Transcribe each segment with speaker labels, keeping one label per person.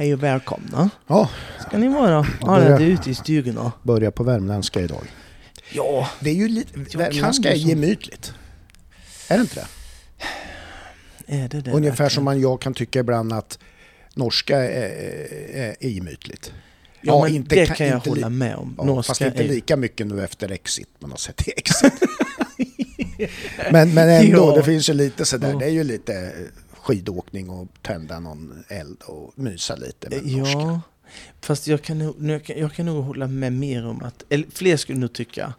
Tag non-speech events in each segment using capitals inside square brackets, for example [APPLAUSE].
Speaker 1: Hej och välkomna.
Speaker 2: Ja,
Speaker 1: Ska ni vara. Ja, det är ute i stugorna.
Speaker 2: börja på värmländska idag.
Speaker 1: Ja,
Speaker 2: Det är ju lite... Värmländska är gemytligt. Är det inte det?
Speaker 1: är det det?
Speaker 2: Ungefär
Speaker 1: verkligen?
Speaker 2: som man, jag kan tycka ibland att norska är, är, är gemytligt.
Speaker 1: Ja,
Speaker 2: Ja, inte
Speaker 1: det
Speaker 2: kan-
Speaker 1: kan jag
Speaker 2: inte
Speaker 1: hålla med om.
Speaker 2: Ja,
Speaker 1: Norska
Speaker 2: fast inte lika mycket nu efter Exit man har sett i Exit. [LAUGHS] men, men ändå,
Speaker 1: Ja.
Speaker 2: det finns ju lite sådär. Det är ju lite skidåkning och tända någon eld och mysa lite med norska.
Speaker 1: Ja, fast jag kan, nog, jag, kan, jag kan nog hålla med mer om att, eller fler skulle nog tycka,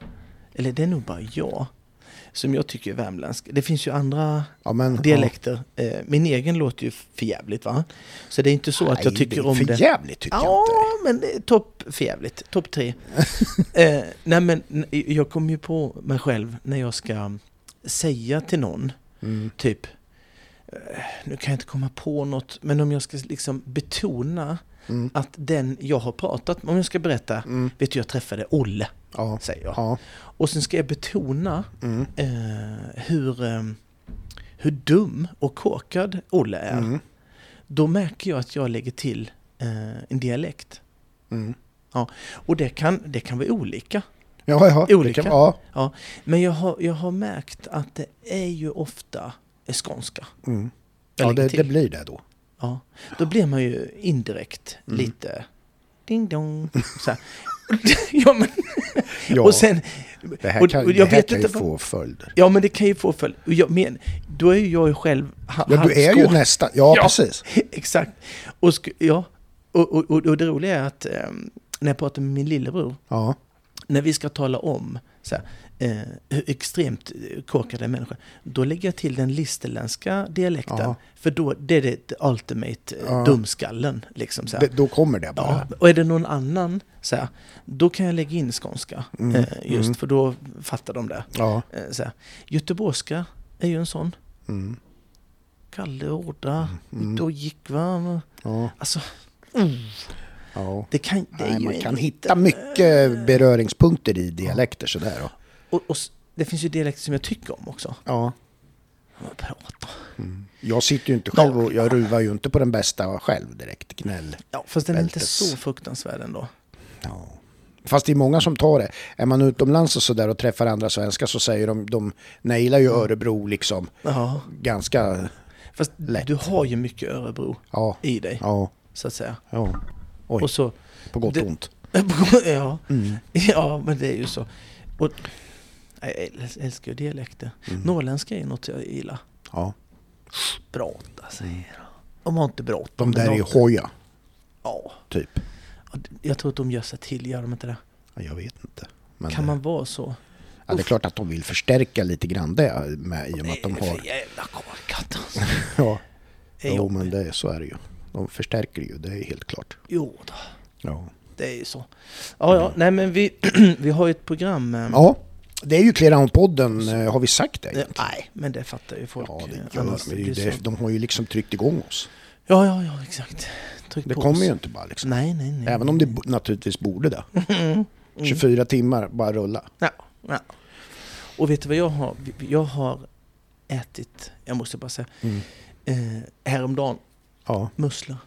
Speaker 1: eller det är nog bara jag, som jag tycker är värmländsk. Det finns ju andra
Speaker 2: Ja, men,
Speaker 1: dialekter. Eh, Min egen låter ju förjävligt va? Så det är inte så
Speaker 2: ja.
Speaker 1: att jag
Speaker 2: Nej,
Speaker 1: tycker om det.
Speaker 2: jävligt tycker jag
Speaker 1: Ja,
Speaker 2: inte.
Speaker 1: men det är topp förjävligt. Topp tre. [LAUGHS] eh, nej, men jag kommer ju på mig själv när jag ska säga till någon,
Speaker 2: Mm.
Speaker 1: typ, nu kan jag inte komma på något, men om jag ska liksom betona
Speaker 2: Mm.
Speaker 1: att den jag har pratat med, om jag ska berätta,
Speaker 2: Mm.
Speaker 1: vet du jag träffade Olle,
Speaker 2: Ja.
Speaker 1: säger jag.
Speaker 2: Ja.
Speaker 1: Och sen ska jag betona
Speaker 2: Mm.
Speaker 1: eh, hur, eh, hur dum och korkad Olle är.
Speaker 2: Mm.
Speaker 1: Då märker jag att jag lägger till eh, en dialekt.
Speaker 2: Mm.
Speaker 1: Och det kan, det kan vara olika.
Speaker 2: Ja, ja.
Speaker 1: Olika.
Speaker 2: Kan, ja.
Speaker 1: Men jag har, jag har märkt att det är ju ofta är skånska.
Speaker 2: Mm. Ja det, det blir det då.
Speaker 1: Ja, då blir man ju indirekt
Speaker 2: Mm.
Speaker 1: lite ding dong. [LAUGHS] Ja, men, [LAUGHS]
Speaker 2: Ja,
Speaker 1: och sen,
Speaker 2: det här kan,
Speaker 1: och jag
Speaker 2: det här
Speaker 1: vet
Speaker 2: kan ju
Speaker 1: vad-
Speaker 2: få följder.
Speaker 1: ja men det kan ju få följd. Och jag men, då är ju jag ju själv ha-
Speaker 2: Ja, du är ju
Speaker 1: halvskål.
Speaker 2: nästan... Ja,
Speaker 1: Ja.
Speaker 2: precis. [LAUGHS]
Speaker 1: Exakt. Och, ja, och, och, och, och det roliga är att ehm, när jag pratar med min lillebror,
Speaker 2: Ja.
Speaker 1: när vi ska tala om så här, eh, hur extremt eh, korkade människor, då lägger jag till den listerländska dialekten.
Speaker 2: Ja.
Speaker 1: För då det är det ultimate eh,
Speaker 2: Ja.
Speaker 1: dumskallen. Liksom, så.
Speaker 2: Det, då kommer det bara.
Speaker 1: Ja, och är det någon annan, så här, då kan jag lägga in skånska.
Speaker 2: Mm,
Speaker 1: Eh, just
Speaker 2: mm.
Speaker 1: för då fattar de det.
Speaker 2: Ja.
Speaker 1: Eh. Göteborgska är ju en sån.
Speaker 2: Mm.
Speaker 1: Kalle Orda,
Speaker 2: Mm.
Speaker 1: då gick va?
Speaker 2: Ja.
Speaker 1: Alltså, mm,
Speaker 2: ja.
Speaker 1: det kan,
Speaker 2: Nej, man kan hitta mycket beröringspunkter i dialekter sådär. Då.
Speaker 1: Och, och det finns ju dialekter som jag tycker om också.
Speaker 2: Ja.
Speaker 1: Jag pratar.
Speaker 2: Mm. Jag sitter ju inte själv och jag ruvar ju inte på den bästa själv direkt. Gnäll.
Speaker 1: Ja, fast den är inte så fruktansvärd ändå.
Speaker 2: Ja. Fast det är många som tar det. Är man utomlands och sådär och träffar andra svenskar så säger de, de nailar ju Örebro liksom
Speaker 1: Ja,
Speaker 2: ganska...
Speaker 1: fast
Speaker 2: Lätt.
Speaker 1: du har ju mycket Örebro
Speaker 2: Ja,
Speaker 1: i dig,
Speaker 2: ja,
Speaker 1: så att säga.
Speaker 2: ja. Oj,
Speaker 1: Och så,
Speaker 2: på gott och ont. [LAUGHS]
Speaker 1: ja,
Speaker 2: Mm.
Speaker 1: ja, men det är ju så. Och, jag äl- älskar ju dialekter.
Speaker 2: Mm.
Speaker 1: Norrländska är något jag gillar.
Speaker 2: Ja.
Speaker 1: Brata säger de. De har inte bråttom.
Speaker 2: De där är hoja,
Speaker 1: Ja,
Speaker 2: typ.
Speaker 1: jag tror att de gör sig till, gör de inte det?
Speaker 2: Ja, jag vet inte. Men
Speaker 1: Kan
Speaker 2: det,
Speaker 1: man vara så?
Speaker 2: ja, det är klart att de vill förstärka lite grann det med, i och med att de
Speaker 1: Det är
Speaker 2: har...
Speaker 1: för jävla korkat alltså. [LAUGHS]
Speaker 2: Ja, jo, men det, så är det ju. De förstärker ju, det är helt klart.
Speaker 1: Jo då,
Speaker 2: Ja.
Speaker 1: det är ju så. Ja, ja, nej men vi, [CLEARS THROAT] vi har ju ett program. eh,
Speaker 2: ja, det är ju Clearown-podden, eh, har vi sagt det? egentligen?
Speaker 1: nej, men det fattar ju folk.
Speaker 2: Ja, det
Speaker 1: eh,
Speaker 2: gör
Speaker 1: annars
Speaker 2: men det, det, De har ju liksom tryckt igång oss.
Speaker 1: Ja, ja, ja, exakt. Tryck
Speaker 2: Det kommer
Speaker 1: oss.
Speaker 2: ju inte bara liksom.
Speaker 1: Nej, nej, nej.
Speaker 2: Även om det naturligtvis borde det. [LAUGHS]
Speaker 1: Mm.
Speaker 2: 24 timmar, bara rulla.
Speaker 1: Ja, ja. Och vet du vad jag har? Jag har ätit, jag måste bara säga,
Speaker 2: Mm.
Speaker 1: eh, häromdagen,
Speaker 2: Ja,
Speaker 1: musslor.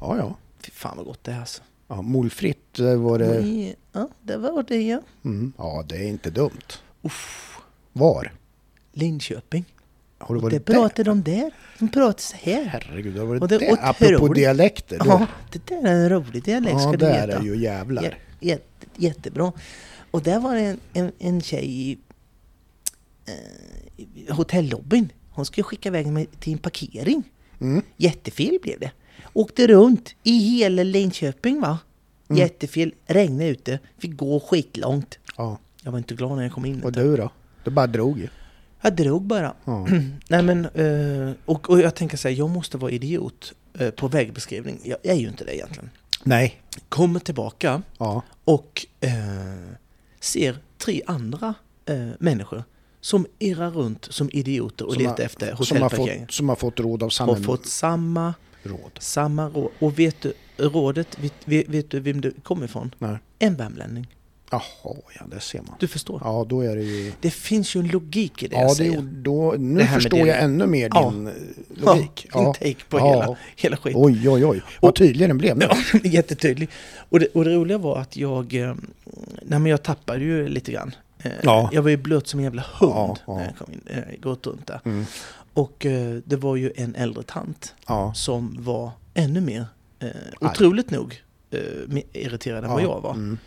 Speaker 2: ja. ja.
Speaker 1: Fy fan vad gott det är alltså.
Speaker 2: Ja molfritt var det.
Speaker 1: Ja, det var det ja.
Speaker 2: Mm. Ja, det är inte dumt.
Speaker 1: Uff,
Speaker 2: Var?
Speaker 1: Linköping.
Speaker 2: Har du varit
Speaker 1: det
Speaker 2: där?
Speaker 1: pratar de där. De pratar så här.
Speaker 2: Herregud, har du varit
Speaker 1: Och det är
Speaker 2: där? Apropå dialekter. Då.
Speaker 1: Ja, det där är en rolig dialekt
Speaker 2: ja
Speaker 1: ska du veta.
Speaker 2: är ju jävlar.
Speaker 1: Jä- Jätte, jättebra. Och där var det en, en, en tjej i, eh, hotellobbyn. Hon skulle skicka iväg mig till en parkering.
Speaker 2: Mm.
Speaker 1: Jättefel blev det. Åkte runt i hela Linköping va.
Speaker 2: Mm.
Speaker 1: Jättefel, regnade ute, fick gå skitlångt.
Speaker 2: Ja.
Speaker 1: Jag var inte glad när jag kom in.
Speaker 2: Och
Speaker 1: du.
Speaker 2: då? Du bara drog ju.
Speaker 1: Jag drog bara.
Speaker 2: Ja. [CLEARS THROAT]
Speaker 1: Nej men, eh, och, och jag tänker säga, jag måste vara idiot eh, på vägbeskrivning. Jag är ju inte det egentligen.
Speaker 2: Nej.
Speaker 1: Kommer tillbaka
Speaker 2: Ja.
Speaker 1: och eh, ser tre andra eh, människor som irrar runt som idioter och
Speaker 2: Som
Speaker 1: letar
Speaker 2: har-
Speaker 1: efter
Speaker 2: som har,
Speaker 1: hotellparkering.
Speaker 2: fått, som har fått råd av samma
Speaker 1: Har fått samma,
Speaker 2: råd.
Speaker 1: samma råd. Och vet du, rådet, vet, vet, du vem det kommer ifrån?
Speaker 2: Nej.
Speaker 1: En värmlänning.
Speaker 2: Jaha, ja det ser man.
Speaker 1: Du förstår?
Speaker 2: Ja, då är det ju...
Speaker 1: Det finns ju en logik i det
Speaker 2: Ja,
Speaker 1: jag
Speaker 2: det,
Speaker 1: säger.
Speaker 2: då, nu
Speaker 1: Det här med
Speaker 2: förstår jag ännu mer din eh, logik.
Speaker 1: Ja, din take på
Speaker 2: Ja.
Speaker 1: hela, hela skiten.
Speaker 2: Oj, oj, oj. Vad
Speaker 1: Och-
Speaker 2: tydlig den blev nu. [LAUGHS]
Speaker 1: Ja, jättetydlig. Och det, och det roliga var att jag, eh, nej men jag tappade ju lite grann. Eh,
Speaker 2: Ja.
Speaker 1: Jag var ju blöt som en jävla hund
Speaker 2: Ja, ja.
Speaker 1: när jag kom in, eh, gått runt där.
Speaker 2: Mm.
Speaker 1: Och eh, det var ju en äldre tant
Speaker 2: Ja.
Speaker 1: som var ännu mer, eh, otroligt nog, eh, irriterad än vad jag var.
Speaker 2: Mm.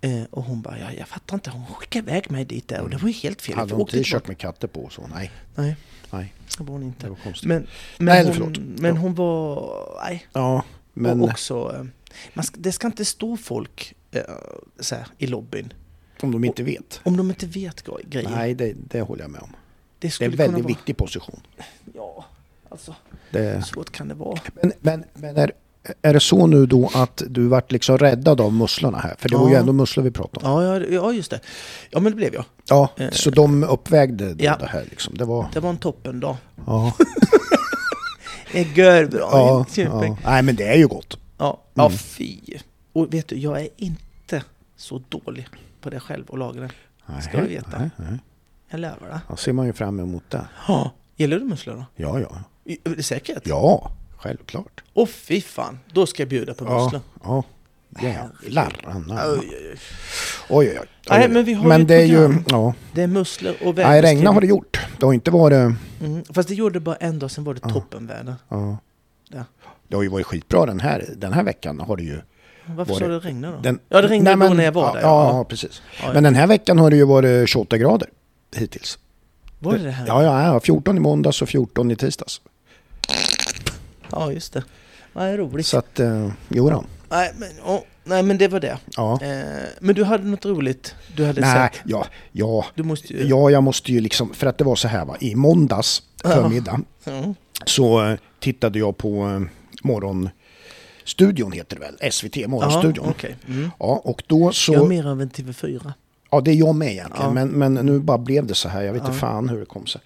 Speaker 1: Eh, och hon bara, ja, jag fattar inte, hon skickade iväg mig dit där och det var ju helt fel.
Speaker 2: Hade hon t-shirt med katter på så? Nej,
Speaker 1: Nej,
Speaker 2: nej,
Speaker 1: det var hon
Speaker 2: det
Speaker 1: inte.
Speaker 2: var konstigt.
Speaker 1: Men, men,
Speaker 2: Nej,
Speaker 1: hon, men
Speaker 2: Ja.
Speaker 1: hon var, nej,
Speaker 2: ja, men
Speaker 1: och också, eh, man ska, det ska inte stå folk eh, så här, i lobbyn
Speaker 2: om de inte vet.
Speaker 1: om de inte vet gre- grejer.
Speaker 2: Nej, det, det håller jag med om.
Speaker 1: Det
Speaker 2: Det är en väldigt
Speaker 1: vara,
Speaker 2: viktig position.
Speaker 1: Ja, alltså,
Speaker 2: Det,
Speaker 1: svårt kan det vara.
Speaker 2: men men, men är, är det så nu då att du vart liksom räddad av musslorna här? För det var ju
Speaker 1: Ja.
Speaker 2: ändå musslor vi pratade om.
Speaker 1: Ja, ja, ja, just det. Ja, men det blev jag.
Speaker 2: Ja,
Speaker 1: Eh.
Speaker 2: så de uppvägde
Speaker 1: Ja.
Speaker 2: det här liksom. Det var...
Speaker 1: Det var en toppendag.
Speaker 2: Ja, [LAUGHS]
Speaker 1: Det är bra.
Speaker 2: ja,
Speaker 1: ja.
Speaker 2: ja. Nej, men det är ju gott.
Speaker 1: Ja, ja,
Speaker 2: Mm.
Speaker 1: fy. Och vet du, jag är inte så dålig på det själv och det. Ska du veta.
Speaker 2: Nej, nej.
Speaker 1: Jag lovar det.
Speaker 2: Då ser man ju fram emot det.
Speaker 1: Ja. Gillar du musslor då?
Speaker 2: Ja, ja.
Speaker 1: I- Är det säkert?
Speaker 2: Ja, självklart.
Speaker 1: Åh fy fan, då ska jag bjuda på musslor.
Speaker 2: Ja, ja. Jävlar anamma.
Speaker 1: Oj, oj, oj.
Speaker 2: Oj, oj, oj.
Speaker 1: Nej, men vi har ju
Speaker 2: det är ju...
Speaker 1: program.
Speaker 2: Ja.
Speaker 1: Det är musslor och
Speaker 2: Nej,
Speaker 1: väderskrivning.
Speaker 2: regna har det gjort. Det har inte varit...
Speaker 1: Mm. Fast det gjorde bara en dag, sen var det
Speaker 2: Ja.
Speaker 1: toppenväder.
Speaker 2: Ja.
Speaker 1: Ja.
Speaker 2: Det har ju varit skitbra den här, den här veckan. Har det ju...
Speaker 1: Varför
Speaker 2: Var
Speaker 1: sa
Speaker 2: det-
Speaker 1: du regna då?
Speaker 2: Den,
Speaker 1: Ja, det regnade
Speaker 2: Nej,
Speaker 1: då när jag var
Speaker 2: ja,
Speaker 1: där.
Speaker 2: Ja, ja, precis.
Speaker 1: Ja,
Speaker 2: Men den här veckan har det ju varit 28 grader hittills.
Speaker 1: Var det det här?
Speaker 2: Ja, ja, ja, 14 i måndags och 14 i tisdags.
Speaker 1: Ja, just det. Vad roligt.
Speaker 2: Så att, eh, jo då.
Speaker 1: Nej, men, åh, nej, men det var det.
Speaker 2: Ja.
Speaker 1: Eh, men du hade något roligt du hade
Speaker 2: Nej,
Speaker 1: sett?
Speaker 2: ja, ja,
Speaker 1: Du måste ju...
Speaker 2: ja, jag måste ju liksom, för att det var så här va, i måndags förmiddag
Speaker 1: Ja.
Speaker 2: så eh, tittade jag på eh, Morgonstudion heter det väl, SVT Morgonstudion.
Speaker 1: Ja, okej. Mm.
Speaker 2: Ja, och då så...
Speaker 1: Jag är mer av en TV4.
Speaker 2: Ja, det är jag med egentligen.
Speaker 1: Ja.
Speaker 2: Men, men nu bara blev det så här. Jag vet inte
Speaker 1: Ja.
Speaker 2: fan hur det kom sig.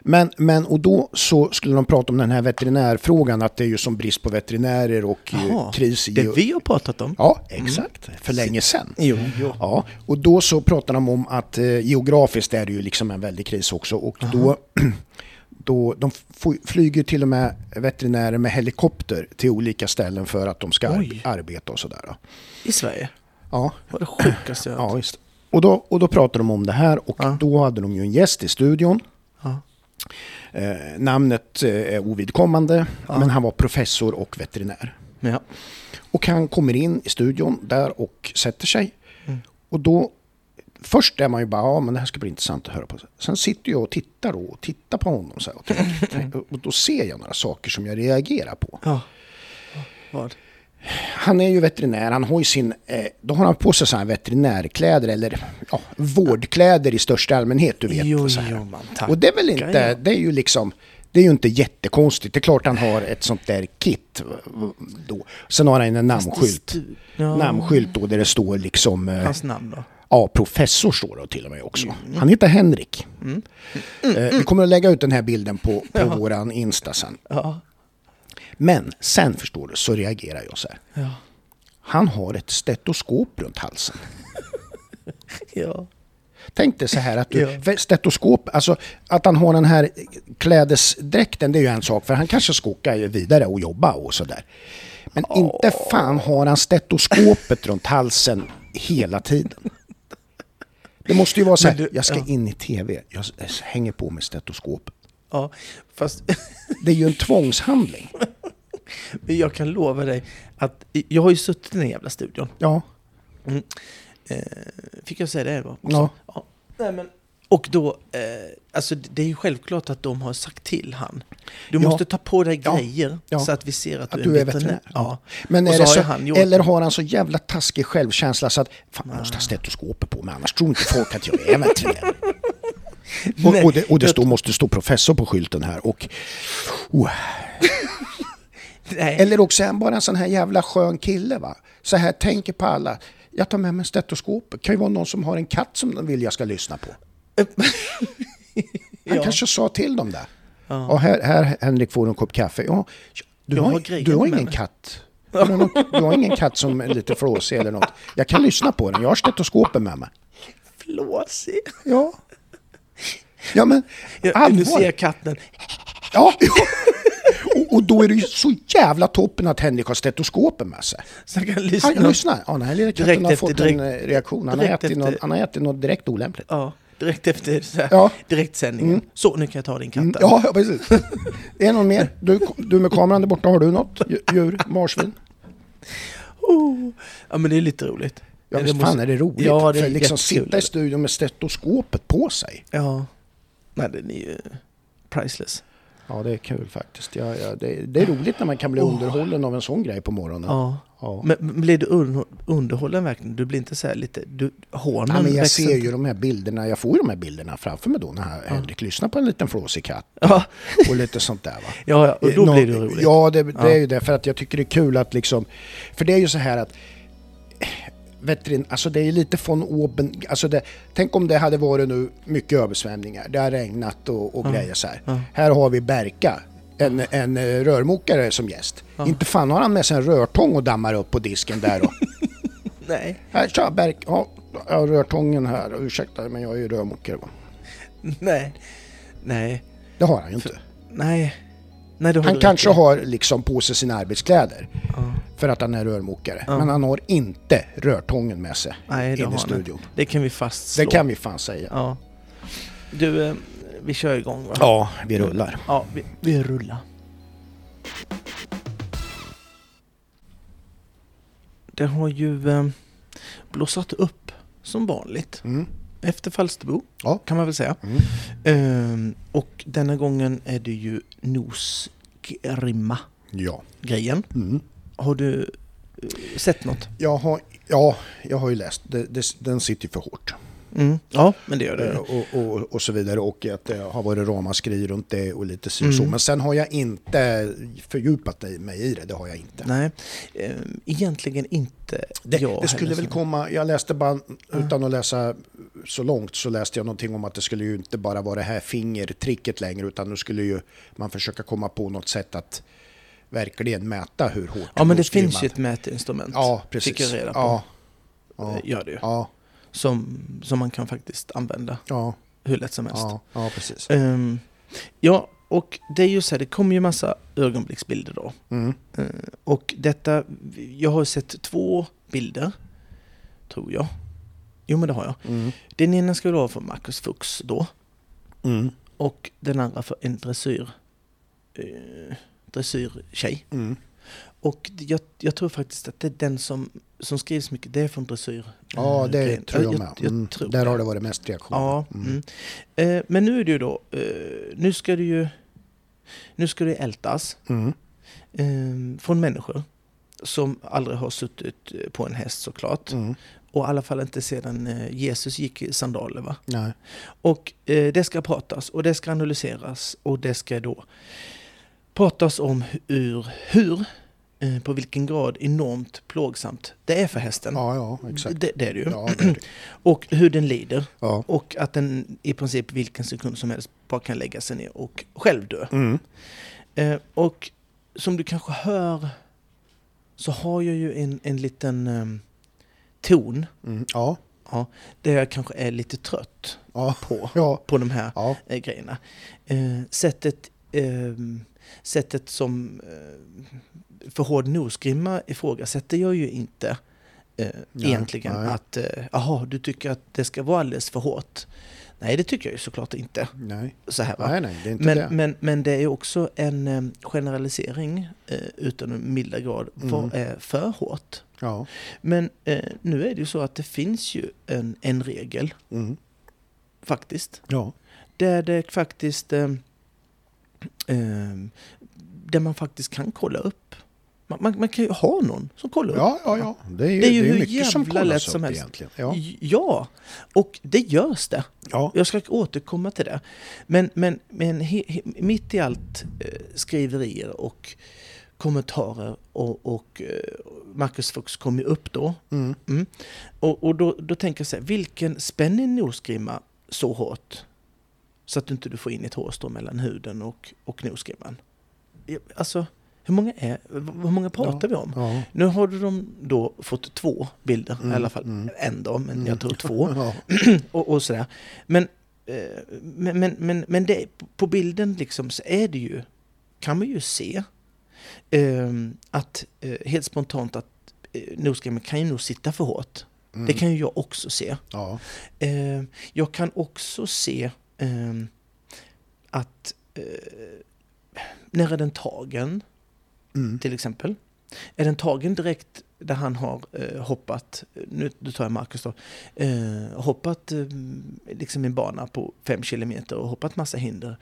Speaker 2: Men, men, och då så skulle de prata om den här veterinärfrågan. Att det är ju som brist på veterinärer och
Speaker 1: Jaha,
Speaker 2: kris i...
Speaker 1: Det vi har pratat om.
Speaker 2: Ja, exakt. För länge sedan.
Speaker 1: Jo, jo.
Speaker 2: Ja, och då så pratar de om att eh, geografiskt är det ju liksom en väldig kris också. Och då, [CLEARS THROAT] då de flyger till och med veterinärer med helikopter till olika ställen för att de ska ar- arbeta och sådär.
Speaker 1: I Sverige.
Speaker 2: Ja,
Speaker 1: Var det sjukaste jag
Speaker 2: Ja, just det. Och då, och då pratade de om det här och
Speaker 1: Ja.
Speaker 2: då hade de ju en gäst i studion.
Speaker 1: Ja.
Speaker 2: Eh, namnet eh, är ovidkommande,
Speaker 1: Ja.
Speaker 2: men han var professor och veterinär. Och han kommer in i studion där och sätter sig.
Speaker 1: Mm.
Speaker 2: Och då, först är man ju bara, ja men det här ska bli intressant att höra på. Sen sitter jag och tittar och tittar på honom så här, och, [LAUGHS] och då ser jag några saker som jag reagerar på.
Speaker 1: ja. Vad?
Speaker 2: Han är ju veterinär, han har ju sin, eh, då har han på sig sådana veterinärkläder eller ja, vårdkläder i största allmänhet, du vet.
Speaker 1: Jo,
Speaker 2: så
Speaker 1: jo, man
Speaker 2: och det är väl inte, det är ju liksom, det är ju inte jättekonstigt. Det är klart han har ett sånt där kit då. Sen har han en namnskylt.
Speaker 1: Ja.
Speaker 2: Namnskylt då där det står liksom, eh,
Speaker 1: Hans namn då?
Speaker 2: ja professor står det till och med också.
Speaker 1: Mm.
Speaker 2: Han heter Henrik. Eh, vi kommer att lägga ut den här bilden på, på
Speaker 1: Ja.
Speaker 2: våran Insta sen.
Speaker 1: Ja.
Speaker 2: Men sen förstår du så reagerar jag så här.
Speaker 1: Ja.
Speaker 2: Han har ett stetoskop runt halsen. [LAUGHS]
Speaker 1: Ja.
Speaker 2: Tänk dig så här att du,
Speaker 1: Ja.
Speaker 2: stetoskop, alltså att han har den här klädesdräkten det är ju en sak för han kanske ska åka vidare och jobba och sådär. Men inte fan har han stetoskopet runt halsen hela tiden. Det måste ju vara så här,
Speaker 1: du-
Speaker 2: jag ska
Speaker 1: ja.
Speaker 2: in i tv, jag hänger på med stetoskopet.
Speaker 1: ja. Fast
Speaker 2: Det är ju en tvångshandling. [LAUGHS]
Speaker 1: jag kan lova dig att jag har ju suttit i den jävla studion.
Speaker 2: Ja,
Speaker 1: Eh, fick jag säga det gång?
Speaker 2: Ja.
Speaker 1: ja. Nej, men, och då, eh, alltså det är ju självklart att de har sagt till han. Du
Speaker 2: Ja.
Speaker 1: måste ta på dig
Speaker 2: Ja.
Speaker 1: grejer
Speaker 2: Ja.
Speaker 1: så att vi ser att,
Speaker 2: att
Speaker 1: du är,
Speaker 2: veterinär.
Speaker 1: Ja.
Speaker 2: Men är
Speaker 1: så
Speaker 2: det så,
Speaker 1: han gjort
Speaker 2: eller har han så jävla taskig självkänsla så att fan, man måste ha stetoskopet på mig annars tror inte folk att jag är veterinär. [LAUGHS] Och, och det, och det
Speaker 1: jag-
Speaker 2: står, måste stå professor på skylten här. Och, oh.
Speaker 1: Nej.
Speaker 2: Eller också är han bara en sån här jävla skön kille. va? Så här tänker på alla. Jag tar med mig stetoskopet. kan ju vara någon som har en katt som de vill jag ska lyssna på. [LAUGHS] Han
Speaker 1: Ja.
Speaker 2: kanske sa till dem där.
Speaker 1: Ja.
Speaker 2: Ja, här, här Henrik får en kopp kaffe. Ja, du,
Speaker 1: Jag
Speaker 2: har,
Speaker 1: har
Speaker 2: du har ingen
Speaker 1: mig.
Speaker 2: katt. Du, har ingen katt som är lite flåsig eller något? Jag kan lyssna på den, jag har stetoskopen med mig.
Speaker 1: Flåsig.
Speaker 2: Ja. Ja men,
Speaker 1: Ja, nu
Speaker 2: allvar.
Speaker 1: ser jag katten.
Speaker 2: Ja, ja. [LAUGHS] Och, då är det ju så jävla toppen att Henrik har stetoskopen med sig.
Speaker 1: Så jag kan lyssna.
Speaker 2: Han lyssnar. Ja, den här lilla katten har fått
Speaker 1: direkt-
Speaker 2: en eh, reaktion. Han har, ätit
Speaker 1: efter-
Speaker 2: något, han har ätit något direkt olämpligt.
Speaker 1: Ja, direkt efter så här,
Speaker 2: Ja.
Speaker 1: direktsändningen. Så, nu kan jag ta din katt.
Speaker 2: Mm, ja, precis. Är det någon mer? Du, du med kameran där borta, har du något? Dju- Djur? Marsvin?
Speaker 1: Oh. ja, men det är lite roligt.
Speaker 2: Ja, visst
Speaker 1: måste-
Speaker 2: fan är det roligt.
Speaker 1: Ja, det är
Speaker 2: För liksom sitta i studion med stetoskopet på sig.
Speaker 1: Ja. Nej, den är ju priceless.
Speaker 2: Ja, det är kul faktiskt. Ja, ja, det, det är roligt när man kan bli underhållen av en sån grej på morgonen.
Speaker 1: Ja.
Speaker 2: Ja.
Speaker 1: Men blir du un- underhållen verkligen? Du blir inte så här lite... Du, hårnen
Speaker 2: Ja, men jag ser ju de här bilderna, jag får ju de här bilderna framför mig då när Henrik lyssnar på en liten flåsig katt
Speaker 1: Ja,
Speaker 2: och lite sånt där va. [LAUGHS]
Speaker 1: ja, ja, och då
Speaker 2: Nå-
Speaker 1: blir det roligt.
Speaker 2: Ja, det, det
Speaker 1: Ja.
Speaker 2: är ju det. För att jag tycker det är kul att liksom... För det är ju så här att... Vetrin, alltså det är lite von oben... Alltså det, tänk om det hade varit nu mycket översvämningar. Det har regnat och, och
Speaker 1: Ja.
Speaker 2: grejer så här.
Speaker 1: Ja.
Speaker 2: Här har vi Berka, en, en eh, rörmokare som gäst. Inte fan har han med sig en rörtång och dammar upp på disken där och... [LAUGHS]
Speaker 1: Nej.
Speaker 2: här, tja Berk, ja, jag har rörtången här. Ursäkta men jag är ju rörmokare. va.
Speaker 1: Nej. Nej.
Speaker 2: Det har han ju inte.
Speaker 1: Nej. Nej, har
Speaker 2: Han kanske har liksom på sig sina arbetskläder.
Speaker 1: Ja.
Speaker 2: För att han är rörmokare.
Speaker 1: Ja.
Speaker 2: Men han har inte rörtången med sig
Speaker 1: Nej, det
Speaker 2: in i
Speaker 1: han
Speaker 2: studion.
Speaker 1: inte. Det kan vi fastslå.
Speaker 2: Det kan vi fan säga.
Speaker 1: Ja. Du, eh, vi kör igång va?
Speaker 2: Ja, vi rullar.
Speaker 1: Ja, vi, vi rullar. Det har ju eh, blossat upp som vanligt
Speaker 2: Mm.
Speaker 1: efter Falsterbo
Speaker 2: Ja.
Speaker 1: kan man väl säga.
Speaker 2: Mm.
Speaker 1: Ehm, och denna gången är det ju Nosgrimma-grejen.
Speaker 2: Ja. Mm.
Speaker 1: Har du eh, sett något?
Speaker 2: Jag har, ja, jag har ju läst. Det, det, den sitter för hårt.
Speaker 1: Mm. Ja, men det gör det.
Speaker 2: Eh. Och, och, och så vidare. Och att det har varit ramaskri runt det och lite så.
Speaker 1: Mm.
Speaker 2: Men sen har jag inte fördjupat mig i det. Det har jag inte.
Speaker 1: Nej, ehm, egentligen inte
Speaker 2: Det,
Speaker 1: jag
Speaker 2: det skulle väl
Speaker 1: så.
Speaker 2: komma, jag läste bara, utan att läsa så långt, så läste jag någonting om att det skulle ju inte bara vara det här fingertricket längre, utan nu skulle ju man försöka komma på något sätt att verkligen mäta hur hårt
Speaker 1: Ja, men det finns ju ett mätinstrument.
Speaker 2: Ja, precis.
Speaker 1: Fick jag reda på.
Speaker 2: Ja, ja,
Speaker 1: Eh, Gör det ju.
Speaker 2: ja,
Speaker 1: Som, som man kan faktiskt använda
Speaker 2: ja,
Speaker 1: hur lätt som helst.
Speaker 2: ja, ja, precis.
Speaker 1: Ehm, ja, och det är ju så här, det kommer ju massa ögonblicksbilder då.
Speaker 2: Mm.
Speaker 1: Eh, och detta, jag har sett två bilder, tror jag. Jo men det har jag.
Speaker 2: Mm.
Speaker 1: Den ena ska vara för Marcus Fuchs då.
Speaker 2: Mm.
Speaker 1: Och den andra för en dressyr, eh, dressyrtjej.
Speaker 2: Mm.
Speaker 1: Och jag, jag tror faktiskt att det är den som, som skrivs mycket, det är från dressyr.
Speaker 2: Ja, det
Speaker 1: grejen.
Speaker 2: tror jag
Speaker 1: jag,
Speaker 2: med.
Speaker 1: jag,
Speaker 2: Mm.
Speaker 1: tror
Speaker 2: Där har det varit mest reaktioner.
Speaker 1: Ja,
Speaker 2: Mm.
Speaker 1: mm. Eh, men nu är det ju då, eh, nu ska det ju, nu ska det ältas
Speaker 2: Mm.
Speaker 1: eh, från människor som aldrig har suttit på en häst såklart.
Speaker 2: Mm.
Speaker 1: Och i alla fall inte sedan eh, Jesus gick i sandaler va.
Speaker 2: Nej.
Speaker 1: Och eh, det ska pratas och det ska analyseras och det ska då pratas om hur, hur eh, på vilken grad enormt plågsamt det är för hästen.
Speaker 2: Ja, ja, exakt.
Speaker 1: Det, det är det ju.
Speaker 2: Ja, det är det. [CLEARS THROAT]
Speaker 1: Och hur den lider.
Speaker 2: Ja.
Speaker 1: Och att den i princip vilken sekund som helst bara kan lägga sig ner och själv dö.
Speaker 2: Mm.
Speaker 1: Eh, och som du kanske hör så har jag ju en, en liten eh, ton
Speaker 2: Mm. Ja.
Speaker 1: ja, där jag kanske är lite trött
Speaker 2: Ja.
Speaker 1: på, [LAUGHS] på de här
Speaker 2: Ja.
Speaker 1: eh, grejerna. Eh, sättet, eh, sättet som eh, för hård nosgrimma ifrågasätter jag ju inte eh,
Speaker 2: Nej,
Speaker 1: egentligen.
Speaker 2: nej.
Speaker 1: Att, eh, aha, du tycker att det ska vara alldeles för hårt. Nej, det tycker jag ju såklart inte.
Speaker 2: Nej.
Speaker 1: Så här, va?
Speaker 2: nej, nej, det är inte
Speaker 1: Men,
Speaker 2: det.
Speaker 1: men, men det är också en eh, generalisering eh, utan en milda grad. Vad
Speaker 2: Mm.
Speaker 1: är för hårt?
Speaker 2: Ja.
Speaker 1: Men eh, nu är det ju så att det finns ju en, en regel
Speaker 2: Mm.
Speaker 1: faktiskt.
Speaker 2: Ja.
Speaker 1: Där det faktiskt... Eh, där man faktiskt kan kolla upp. Man, man, man kan ju ha någon som kollar upp.
Speaker 2: Ja, ja, ja. Det är ju,
Speaker 1: Det är ju hur
Speaker 2: mycket som kollas
Speaker 1: som
Speaker 2: upp
Speaker 1: helst.
Speaker 2: egentligen. Ja.
Speaker 1: Ja, och det görs det.
Speaker 2: Ja.
Speaker 1: Jag ska återkomma till det. Men, men, men he, he, mitt i allt eh, skriverier och kommentarer och, och eh, Marcus Fuchs kom ju upp då.
Speaker 2: Mm.
Speaker 1: Mm. Och, och då, då tänker jag så här, vilken spänner en nosgrimma så hårt så att du inte får in ett hårstrå mellan huden och, och nosgrimman? Ja, Alltså, Hur många, är, hur många pratar vi om?
Speaker 2: Ja.
Speaker 1: Nu har de då fått två bilder, i alla fall
Speaker 2: mm.
Speaker 1: en då, men jag tror två. [LAUGHS]
Speaker 2: Ja. [CLEARS THROAT]
Speaker 1: och, och sådär. Men, eh, men, men, men, men det, på bilden liksom så är det ju, kan man ju se eh, att eh, helt spontant att eh, nosgrimmen kan ju nog sitta för hårt.
Speaker 2: Mm.
Speaker 1: Det kan ju jag också se.
Speaker 2: Ja.
Speaker 1: Eh, jag kan också se eh, att eh, när är den tagen,
Speaker 2: Mm.
Speaker 1: till exempel? Är den tagen direkt där han har eh, hoppat, nu, nu tar jag Marcus då, eh, hoppat eh, liksom en bana på fem kilometer och hoppat massa hinder,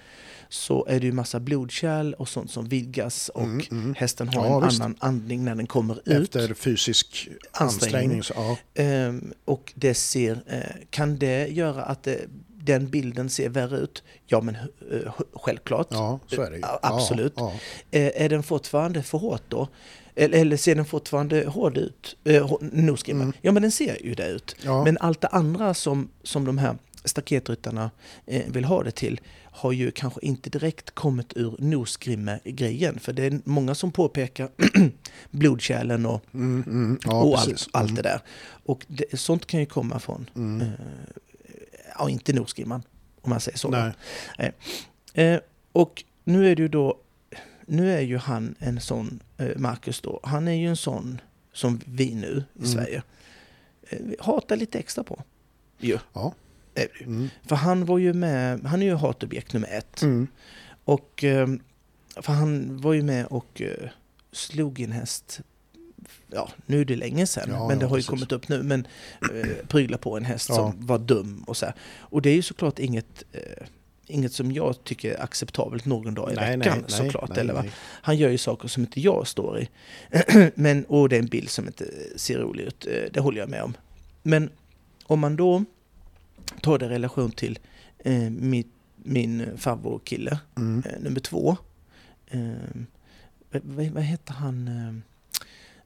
Speaker 1: så är det ju massa blodkärl och sånt som vidgas och
Speaker 2: Mm, mm.
Speaker 1: hästen har
Speaker 2: Ja,
Speaker 1: en
Speaker 2: visst.
Speaker 1: annan andning när den kommer ut.
Speaker 2: Efter fysisk
Speaker 1: Ansträngning.
Speaker 2: ansträngning. Så, ja.
Speaker 1: Ehm, och det ser, eh, kan det göra att det, den bilden ser värre ut? Ja, men eh, självklart.
Speaker 2: ja, så är det ju.
Speaker 1: Ja, absolut.
Speaker 2: Ja, ja.
Speaker 1: Eh, är den fortfarande för hårt då? Eller, ser den fortfarande hård ut? Eh, nosgrimmen?
Speaker 2: Mm.
Speaker 1: Ja, men den ser ju det ut.
Speaker 2: Ja.
Speaker 1: Men allt det andra som, som de här staketryttarna eh, vill ha det till har ju kanske inte direkt kommit ur nosgrimme-grejen. För det är många som påpekar [CLEARS THROAT] blodkärlen och,
Speaker 2: Mm, mm, ja,
Speaker 1: och allt,
Speaker 2: precis.
Speaker 1: allt det där. Och det, sånt kan ju komma från,
Speaker 2: Mm.
Speaker 1: eh, ja inte nosgrimman om man säger så.
Speaker 2: Nej.
Speaker 1: Eh, och nu är det ju då, nu är ju han en sån, eh, Marcus då, han är ju en sån som vi nu i
Speaker 2: Mm.
Speaker 1: Sverige eh, hatar lite extra på. Ju,
Speaker 2: Ja. Mm.
Speaker 1: För han var ju med, han är ju hatobjekt nummer ett.
Speaker 2: Mm.
Speaker 1: Och, för han var ju med och slog en häst, ja nu är det länge sedan,
Speaker 2: Ja,
Speaker 1: men det
Speaker 2: ja,
Speaker 1: har ju
Speaker 2: precis.
Speaker 1: kommit upp nu, men eh, prygla på en häst
Speaker 2: Ja.
Speaker 1: som var dum och så här. Och det är ju såklart inget, eh, inget som jag tycker är acceptabelt någon dag i
Speaker 2: Nej,
Speaker 1: veckan
Speaker 2: nej,
Speaker 1: såklart.
Speaker 2: nej,
Speaker 1: eller va? Han gör ju saker som inte jag står i. [CLEARS THROAT] men, och det är en bild som inte ser rolig ut, eh, det håller jag med om. Men om man då tar det i relation till eh, min, min favoritkille,
Speaker 2: Mm.
Speaker 1: eh, nummer två. Eh, vad, vad, vad heter han,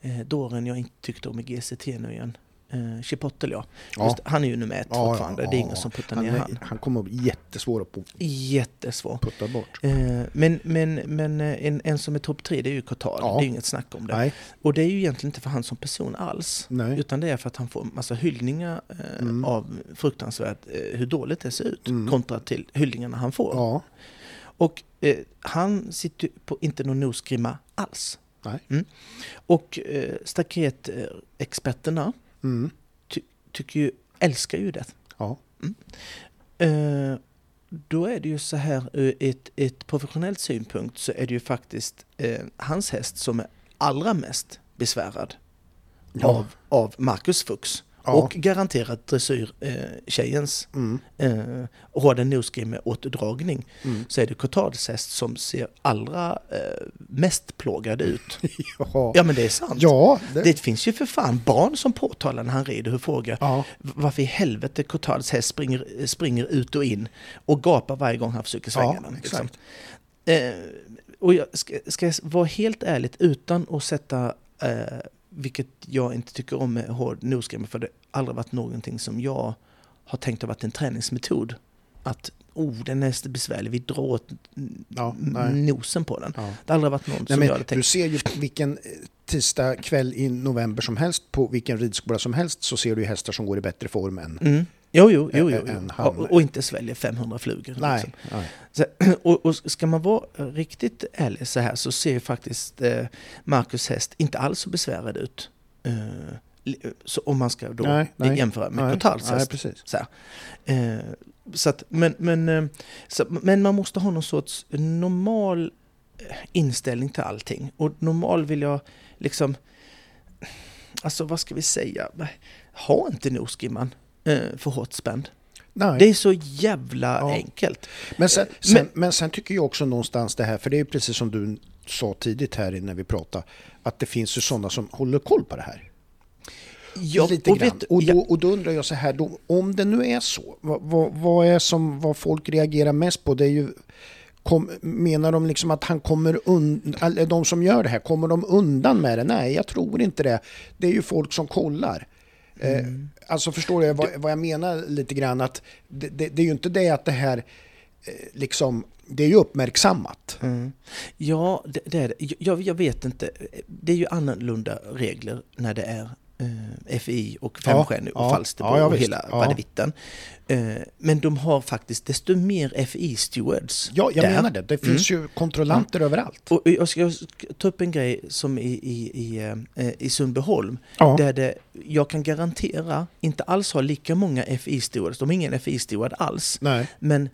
Speaker 1: eh, dåren jag inte tyckte om i GCT nu igen? Eh, Chipotle ja.
Speaker 2: Ja.
Speaker 1: Just, han är ju nummer ett
Speaker 2: Ja,
Speaker 1: fortfarande,
Speaker 2: ja,
Speaker 1: det är
Speaker 2: ja,
Speaker 1: ingen som puttar
Speaker 2: Han,
Speaker 1: ner han.
Speaker 2: han kommer att bli jättesvår att
Speaker 1: Jättesvår.
Speaker 2: putta bort.
Speaker 1: Eh, men men, men eh, en, en som är topp tre det är ju Cotard,
Speaker 2: Ja.
Speaker 1: det är inget snack om det.
Speaker 2: Nej,
Speaker 1: Och det är ju egentligen inte för han som person alls.
Speaker 2: nej.
Speaker 1: Utan det är för att han får massa hyllningar eh,
Speaker 2: Mm.
Speaker 1: av fruktansvärt eh, hur dåligt det ser ut
Speaker 2: Mm.
Speaker 1: kontra till hyllningarna han får.
Speaker 2: Ja,
Speaker 1: Och eh, han sitter på inte någon nosgrimma alls.
Speaker 2: Nej.
Speaker 1: Mm. Och eh, staketexperterna
Speaker 2: mm.
Speaker 1: tycker ju, älskar ju det.
Speaker 2: ja.
Speaker 1: Eh, då är det ju så här ur ett, ett professionellt synpunkt så är det ju faktiskt eh, hans häst som är allra mest besvärad
Speaker 2: Ja.
Speaker 1: av, av Marcus Fuchs.
Speaker 2: Ja.
Speaker 1: Och garanterat dressyrtjejens eh,
Speaker 2: Mm.
Speaker 1: eh, har den nosgrimme åtdragning
Speaker 2: Mm.
Speaker 1: så är det Cotards häst som ser allra eh, mest plågad ut. [LAUGHS]
Speaker 2: Ja.
Speaker 1: Ja men det är sant.
Speaker 2: ja, det,
Speaker 1: Det finns ju för fan barn som påtalar när han rider och frågar
Speaker 2: ja.
Speaker 1: varför i helvete Cotards häst springer, springer ut och in och gapar varje gång han försöker svänga
Speaker 2: Ja,
Speaker 1: den. Liksom. Eh, och jag ska, ska jag vara helt ärligt utan att sätta, eh, vilket jag inte tycker om med hård nosgrimme, för det har aldrig varit någonting som jag har tänkt har varit en träningsmetod. Att oh, den är besvärlig, vi drar åt
Speaker 2: Ja,
Speaker 1: nosen på den.
Speaker 2: ja.
Speaker 1: Det har aldrig varit någon
Speaker 2: Nej,
Speaker 1: som
Speaker 2: men
Speaker 1: jag hade
Speaker 2: du
Speaker 1: tänkt.
Speaker 2: ser ju vilken eh, tisdag kväll i november som helst på vilken ridskola som helst så ser du hästar som går i bättre form än...
Speaker 1: Mm. Jo, jo, jo, jo, jo. Och, och inte sväljer 500 flugor.
Speaker 2: Nej,
Speaker 1: Liksom.
Speaker 2: nej.
Speaker 1: Så, [CLEARS THROAT] och, och ska man vara riktigt ärlig så här så ser faktiskt eh, Marcus häst inte alls så besvärad ut. Eh, så om man ska då
Speaker 2: Nej, nej.
Speaker 1: jämföra med
Speaker 2: nej,
Speaker 1: häst.
Speaker 2: precis.
Speaker 1: Så. Eh, så att, men, men, eh, så, men man måste ha någon sorts normal eh, inställning till allting. Och normal vill jag liksom, alltså vad ska vi säga, ha inte nosgrimman för hårt spänd.
Speaker 2: Nej.
Speaker 1: Det är så jävla
Speaker 2: Ja.
Speaker 1: enkelt.
Speaker 2: Men sen,
Speaker 1: Men-
Speaker 2: sen, men sen tycker jag också någonstans det här, för det är precis som du sa tidigt här när vi pratade, att det finns ju sådana som håller koll på det här.
Speaker 1: Ja,
Speaker 2: Lite
Speaker 1: och vet
Speaker 2: och,
Speaker 1: ja,
Speaker 2: då, och då undrar jag så här, då, om det nu är så, vad, vad, vad är som vad folk reagerar mest på? Det är ju, kom, menar de liksom att han kommer undan, de som gör det här, kommer de undan med det? Nej, jag tror inte det. Det är ju folk som kollar. Eh, alltså förstår du vad, vad jag menar lite grann? Att det, det, det är ju inte det att det här eh, liksom det är ju uppmärksammat.
Speaker 1: Mm. Ja, det, det är det. Jag, jag vet inte. Det är ju annorlunda regler när det är eh, FI och Femstjärnig
Speaker 2: Ja,
Speaker 1: och Falsterbo
Speaker 2: ja, ja,
Speaker 1: och hela
Speaker 2: Ja.
Speaker 1: vadevitten. Eh, men de har faktiskt desto mer FI-stewards
Speaker 2: Ja, jag
Speaker 1: där.
Speaker 2: menar det. Det finns ju kontrollanter överallt.
Speaker 1: Och jag ska, ta upp en grej som i, i, i, eh, i Sundbyholm, där det, jag kan garantera, inte alls har lika många FI-stewards, de har ingen FI-steward alls,
Speaker 2: Nej.
Speaker 1: men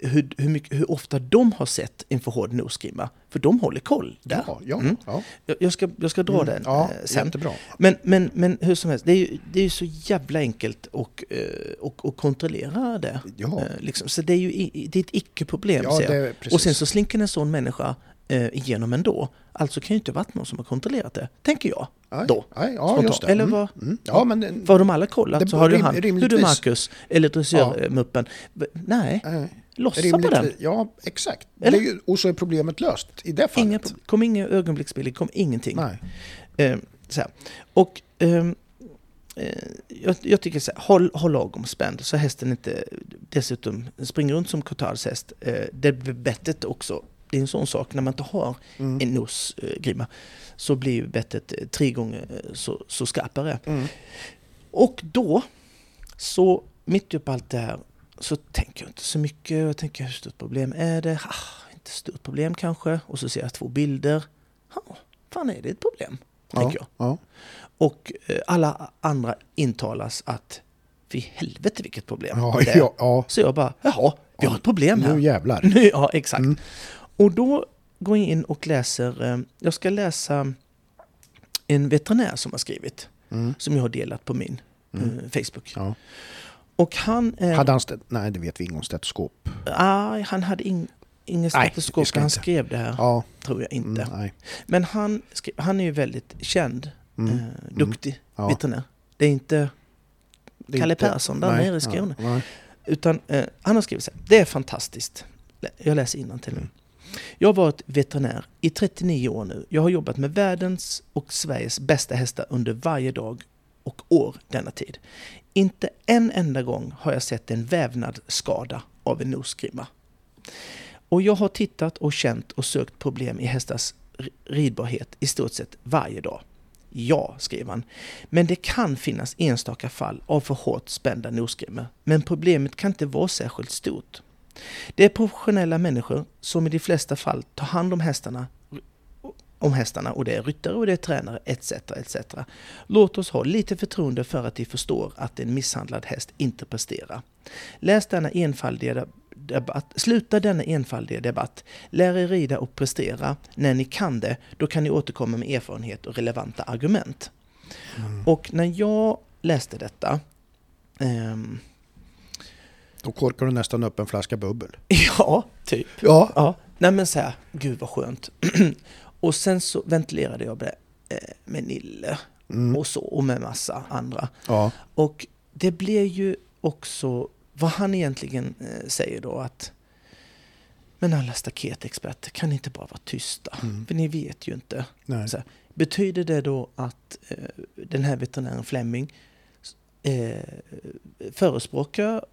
Speaker 1: hur, hur, mycket, hur ofta de har sett en för hård nosgrimma, för de håller koll där.
Speaker 2: Ja, ja,
Speaker 1: Mm.
Speaker 2: ja.
Speaker 1: Jag, ska, jag ska dra
Speaker 2: Mm,
Speaker 1: den
Speaker 2: ja,
Speaker 1: eh, sen.
Speaker 2: jättebra.
Speaker 1: Men, men, men hur som helst, det är ju, det är ju så jävla enkelt att eh, och, och kontrollera det.
Speaker 2: Ja.
Speaker 1: Eh, Liksom. Så det är ju det är ett icke-problem.
Speaker 2: Ja, det
Speaker 1: och sen så slinker en sån människa eh, igenom ändå. Alltså kan ju inte varit någon som har kontrollerat det, tänker jag.
Speaker 2: Nej,
Speaker 1: då.
Speaker 2: Ja,
Speaker 1: Spontant.
Speaker 2: just det.
Speaker 1: Eller
Speaker 2: Mm,
Speaker 1: vad-
Speaker 2: Mm. Ja, men...
Speaker 1: Var de alla kollat
Speaker 2: Det
Speaker 1: så har du han, hur du
Speaker 2: rimligtvis.
Speaker 1: Marcus, eller dressörmuppen. Nej,
Speaker 2: eh,
Speaker 1: lossa på den.
Speaker 2: rimligtvis- Ja, exakt. Är ju, och så är problemet löst i det fallet.
Speaker 1: Inga, kom inga ögonblicksbilder, kom ingenting.
Speaker 2: Nej.
Speaker 1: Eh, så här. Och ehm, eh, jag, jag tycker så här, håll, håll lagom spänd så hästen inte dessutom springer runt som Cotards häst. Eh, det blir bettet också. Det är en sån sak, när man inte har
Speaker 2: Mm.
Speaker 1: en nosgrimma så blir ju bettet eh, tre gånger eh, så, så skarpare.
Speaker 2: Mm.
Speaker 1: Och då, så mitt upp allt det här, så tänker jag inte så mycket. Jag tänker hur stort problem är det? Ah, inte stort problem kanske. Och så ser jag två bilder. Ja, fan är det ett problem? Tänker jag.
Speaker 2: Ja.
Speaker 1: Och eh, alla andra intalas att fy helvete vilket problem
Speaker 2: Ja,
Speaker 1: det är.
Speaker 2: ja, ja.
Speaker 1: Så jag bara, jaha, vi har ett problem här.
Speaker 2: Nu jävlar.
Speaker 1: Nu, [LAUGHS] ja, exakt.
Speaker 2: Mm.
Speaker 1: Och då går jag in och läser, eh, jag ska läsa en veterinär som har skrivit,
Speaker 2: Mm.
Speaker 1: som jag har delat på min
Speaker 2: Mm.
Speaker 1: eh, Facebook.
Speaker 2: Ja.
Speaker 1: Och han... Eh,
Speaker 2: Hade han. Nej, det vet vi inte om stetoskop.
Speaker 1: aj, han hade in, ingen
Speaker 2: Nej,
Speaker 1: stetoskop när han
Speaker 2: inte.
Speaker 1: skrev det här,
Speaker 2: Ja.
Speaker 1: tror jag inte.
Speaker 2: Mm, nej.
Speaker 1: Men han, skrev, han är ju väldigt känd,
Speaker 2: Mm.
Speaker 1: eh, duktig
Speaker 2: Ja.
Speaker 1: veterinär. Det är inte
Speaker 2: Det är
Speaker 1: Kalle
Speaker 2: inte-
Speaker 1: Persson där
Speaker 2: nej,
Speaker 1: nere i Skåne.
Speaker 2: Ja, nej.
Speaker 1: Utan eh, han har skrivit så här, det är fantastiskt. Jag läser till nu.
Speaker 2: Mm.
Speaker 1: Jag har varit veterinär i 39 år nu. Jag har jobbat med världens och Sveriges bästa hästar under varje dag och år denna tid. Inte en enda gång har jag sett en vävnadsskada av en nosgrimma. Och jag har tittat och känt och sökt problem i hästars ridbarhet i stort sett varje dag. Ja, skriver han. Men det kan finnas enstaka fall av för hårt spända nosgrimmor. Men problemet kan inte vara särskilt stort. Det är professionella människor som i de flesta fall tar hand om hästarna om hästarna och det är ryttare och det är tränare etc. etc. Låt oss ha lite förtroende för att de förstår att en misshandlad häst inte presterar. Läs denna enfaldiga de- debatt, sluta denna enfaldiga debatt. Lär er rida och prestera. När ni kan det, då kan ni återkomma med erfarenhet och relevanta argument. Och när jag läste detta ehm,
Speaker 2: Då korkar du nästan upp en flaska bubbel. [LAUGHS]
Speaker 1: Ja, typ.
Speaker 2: Ja.
Speaker 1: Ja, nej men så här, gud vad skönt. [CLEARS THROAT] och sen så ventilerade jag det eh, med Nille
Speaker 2: Mm.
Speaker 1: och så, och med massa andra.
Speaker 2: Ja.
Speaker 1: Och det blir ju också vad han egentligen eh, säger då att men alla staketexperter kan inte bara vara tysta,
Speaker 2: Mm.
Speaker 1: för ni vet ju inte.
Speaker 2: Nej.
Speaker 1: Så här, betyder det då att eh, den här veterinären Fleming eh, förespråkar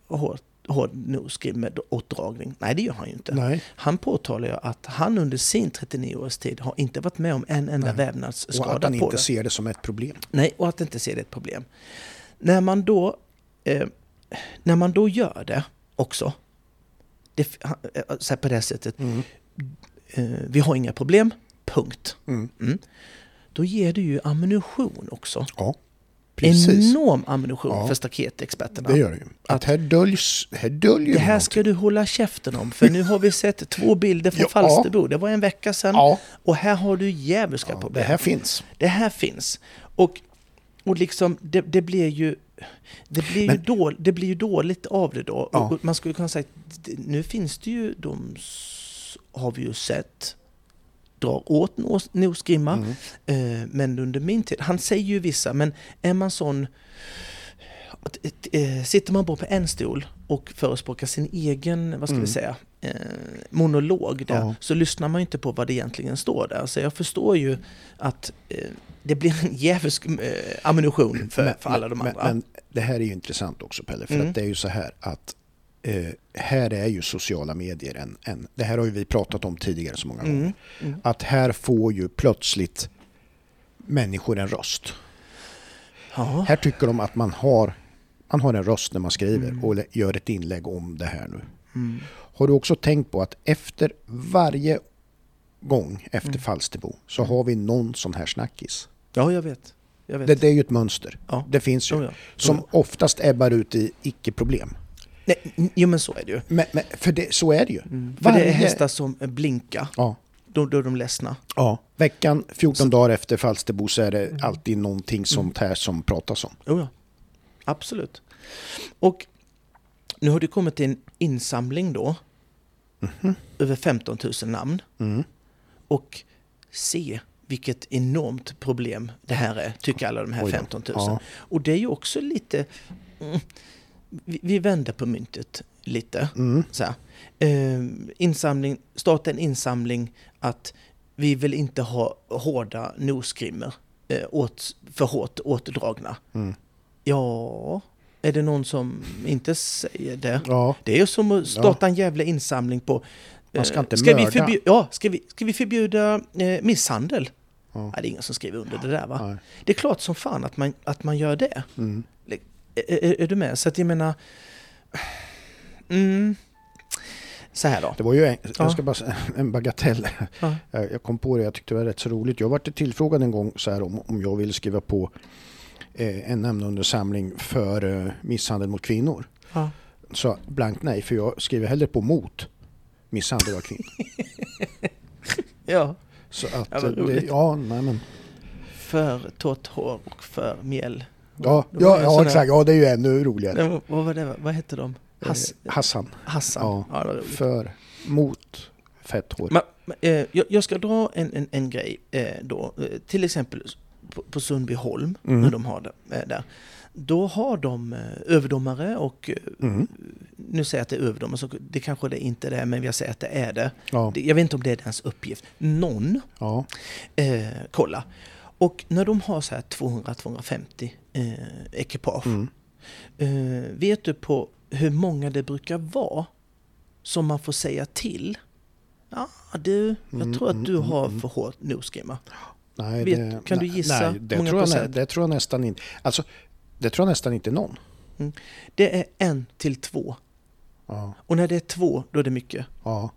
Speaker 1: hård, hård nosgrimmeåtdragning? Nej, det gör han ju inte.
Speaker 2: Nej.
Speaker 1: Han påtalar ju att han under sin 39 års tid har inte varit med om en enda
Speaker 2: Nej. Och
Speaker 1: vävnadsskada
Speaker 2: att han inte
Speaker 1: det.
Speaker 2: ser det som ett problem.
Speaker 1: Nej, och att inte se det ett problem. När man då, eh, när man då gör det också, det, eh, så här på det här sättet,
Speaker 2: Mm.
Speaker 1: eh, vi har inga problem, punkt.
Speaker 2: Mm.
Speaker 1: Mm. Då ger du ju ammunition också.
Speaker 2: Ja. Precis.
Speaker 1: Enorm ammunition
Speaker 2: Ja.
Speaker 1: för staketexperterna.
Speaker 2: Det gör det ju. Att här döljs, här döljer
Speaker 1: Det här
Speaker 2: någonting.
Speaker 1: ska du hålla käften om, för nu har vi sett två bilder från [LAUGHS]
Speaker 2: Ja.
Speaker 1: Falsterbo. Det var en vecka sedan.
Speaker 2: Ja,
Speaker 1: Och här har du djävulska
Speaker 2: ja, det
Speaker 1: problem.
Speaker 2: här finns.
Speaker 1: Det här finns. Och, och liksom, det, det blir ju... Det blir, ju
Speaker 2: Men-
Speaker 1: då, det blir ju dåligt av det då.
Speaker 2: Ja.
Speaker 1: Man skulle kunna säga att det- nu finns det ju de, har vi ju sett, drar åt nos, nosgrimma.
Speaker 2: Mm.
Speaker 1: Eh, men under min tid, han säger ju vissa, men är man sån... eh, Sitter man bara på en stol och förespråkar sin egen, vad ska
Speaker 2: Mm.
Speaker 1: vi säga, eh, monolog där,
Speaker 2: Ja.
Speaker 1: så lyssnar man inte på vad det egentligen står där. Så jag förstår ju att eh, det blir en [LAUGHS] djävulsk eh, ammunition för,
Speaker 2: Men-
Speaker 1: för alla de
Speaker 2: men,
Speaker 1: andra.
Speaker 2: Men det här är ju intressant också Pelle, för
Speaker 1: Mm.
Speaker 2: att det är ju så här att eh, här är ju sociala medier en, en... Det här har ju vi pratat om tidigare så många gånger.
Speaker 1: Mm. Mm.
Speaker 2: Att här får ju plötsligt människor en röst.
Speaker 1: Ja.
Speaker 2: Här tycker de att man har, man har en röst när man skriver
Speaker 1: Mm.
Speaker 2: och gör ett inlägg om det här nu.
Speaker 1: Mm.
Speaker 2: Har du också tänkt på att efter varje gång efter
Speaker 1: Mm.
Speaker 2: Falsterbo så har vi någon sån här snackis.
Speaker 1: ja, jag vet.
Speaker 2: Det, det är ju ett mönster.
Speaker 1: Ja.
Speaker 2: Det finns ju.
Speaker 1: Jo, ja.
Speaker 2: Som oftast ebbar ut i icke-problem.
Speaker 1: Nej, jo, men så är det ju.
Speaker 2: Men, men för det, så är det ju.
Speaker 1: Mm. För
Speaker 2: Varje-
Speaker 1: det är hästar som blinkar,
Speaker 2: Ja.
Speaker 1: då, då är de ledsna.
Speaker 2: ja. Veckan, 14
Speaker 1: Så-
Speaker 2: dagar efter Falsterbo så är det
Speaker 1: Mm.
Speaker 2: alltid någonting sånt här som pratas om.
Speaker 1: Jo, ja. Absolut. Och nu har det kommit en insamling då,
Speaker 2: Mhm.
Speaker 1: över 15 000 namn.
Speaker 2: Mm.
Speaker 1: Och se vilket enormt problem det här är, tycker alla de här
Speaker 2: Oj då.
Speaker 1: 15 000.
Speaker 2: Ja.
Speaker 1: Och det är ju också lite... Vi, vi vänder på myntet lite.
Speaker 2: Mm.
Speaker 1: Så. Eh, insamling, starta en insamling att vi vill inte ha hårda nosgrimmer eh, åt, för hårt åtdragna.
Speaker 2: Mm.
Speaker 1: Ja, är det någon som inte säger det?
Speaker 2: Ja.
Speaker 1: Det är ju som att starta en jävla insamling på...
Speaker 2: Man ska
Speaker 1: eh,
Speaker 2: inte
Speaker 1: ska vi
Speaker 2: mörda.
Speaker 1: förbjuda, Ja, ska vi, ska vi förbjuda eh, misshandel?
Speaker 2: Ja.
Speaker 1: Nej, det är ingen som skriver under det där va?
Speaker 2: Nej.
Speaker 1: Det är klart som fan att man, att man gör det.
Speaker 2: Mm.
Speaker 1: Är, är, är du med? Så att jag menar... Mm, så här då.
Speaker 2: Det var ju en,
Speaker 1: Ja.
Speaker 2: jag ska bara en bagatell.
Speaker 1: Ja.
Speaker 2: Jag kom på det, jag tyckte det var rätt så roligt. Jag varit tillfrågad en gång så här om, om jag ville skriva på eh, en namnundersamling för eh, misshandel mot kvinnor.
Speaker 1: Ja.
Speaker 2: Så blankt nej, för jag skriver hellre på mot misshandel av kvinnor. [LAUGHS]
Speaker 1: ja.
Speaker 2: Så att,
Speaker 1: Ja,
Speaker 2: eh, det, ja, nej men.
Speaker 1: För torrt hår och för mjäll.
Speaker 2: Ja,
Speaker 1: Det
Speaker 2: ja, ja exakt. Ja, det är ju ännu roligare.
Speaker 1: Nej, vad- var det? Vad hette de? Hass,
Speaker 2: Eh, Hassan.
Speaker 1: Hassan.
Speaker 2: Ja.
Speaker 1: Ja, det var roligt.
Speaker 2: För, mot, fett hår.
Speaker 1: Men, eh, jag, jag ska dra en, en, en grej eh, då. Eh, till exempel på, på Sundbyholm,
Speaker 2: Mm.
Speaker 1: när de har det eh, där. Då har de eh, överdomare och
Speaker 2: Mm.
Speaker 1: nu säger jag att det är överdomare, så det kanske det inte är det, men jag säger att det är det.
Speaker 2: Ja,
Speaker 1: Det- Jag vet inte om det är deras uppgift. Någon
Speaker 2: ja.
Speaker 1: kolla. Och när de har så här 200-250 eh, ekipage,
Speaker 2: Mm.
Speaker 1: eh, vet du på hur många det brukar vara som man får säga till? Ja, du, jag
Speaker 2: Mm,
Speaker 1: tror att
Speaker 2: mm,
Speaker 1: du har
Speaker 2: mm.
Speaker 1: för hårt nosgrimma.
Speaker 2: Nej,
Speaker 1: Vet-
Speaker 2: det,
Speaker 1: kan du
Speaker 2: nej,
Speaker 1: gissa
Speaker 2: Nej, det,
Speaker 1: många
Speaker 2: tror jag,
Speaker 1: procent?
Speaker 2: det tror jag nästan inte. Alltså, det tror jag nästan inte någon.
Speaker 1: Det är en till två.
Speaker 2: Ja,
Speaker 1: Och när det är två, då är det mycket.
Speaker 2: ja.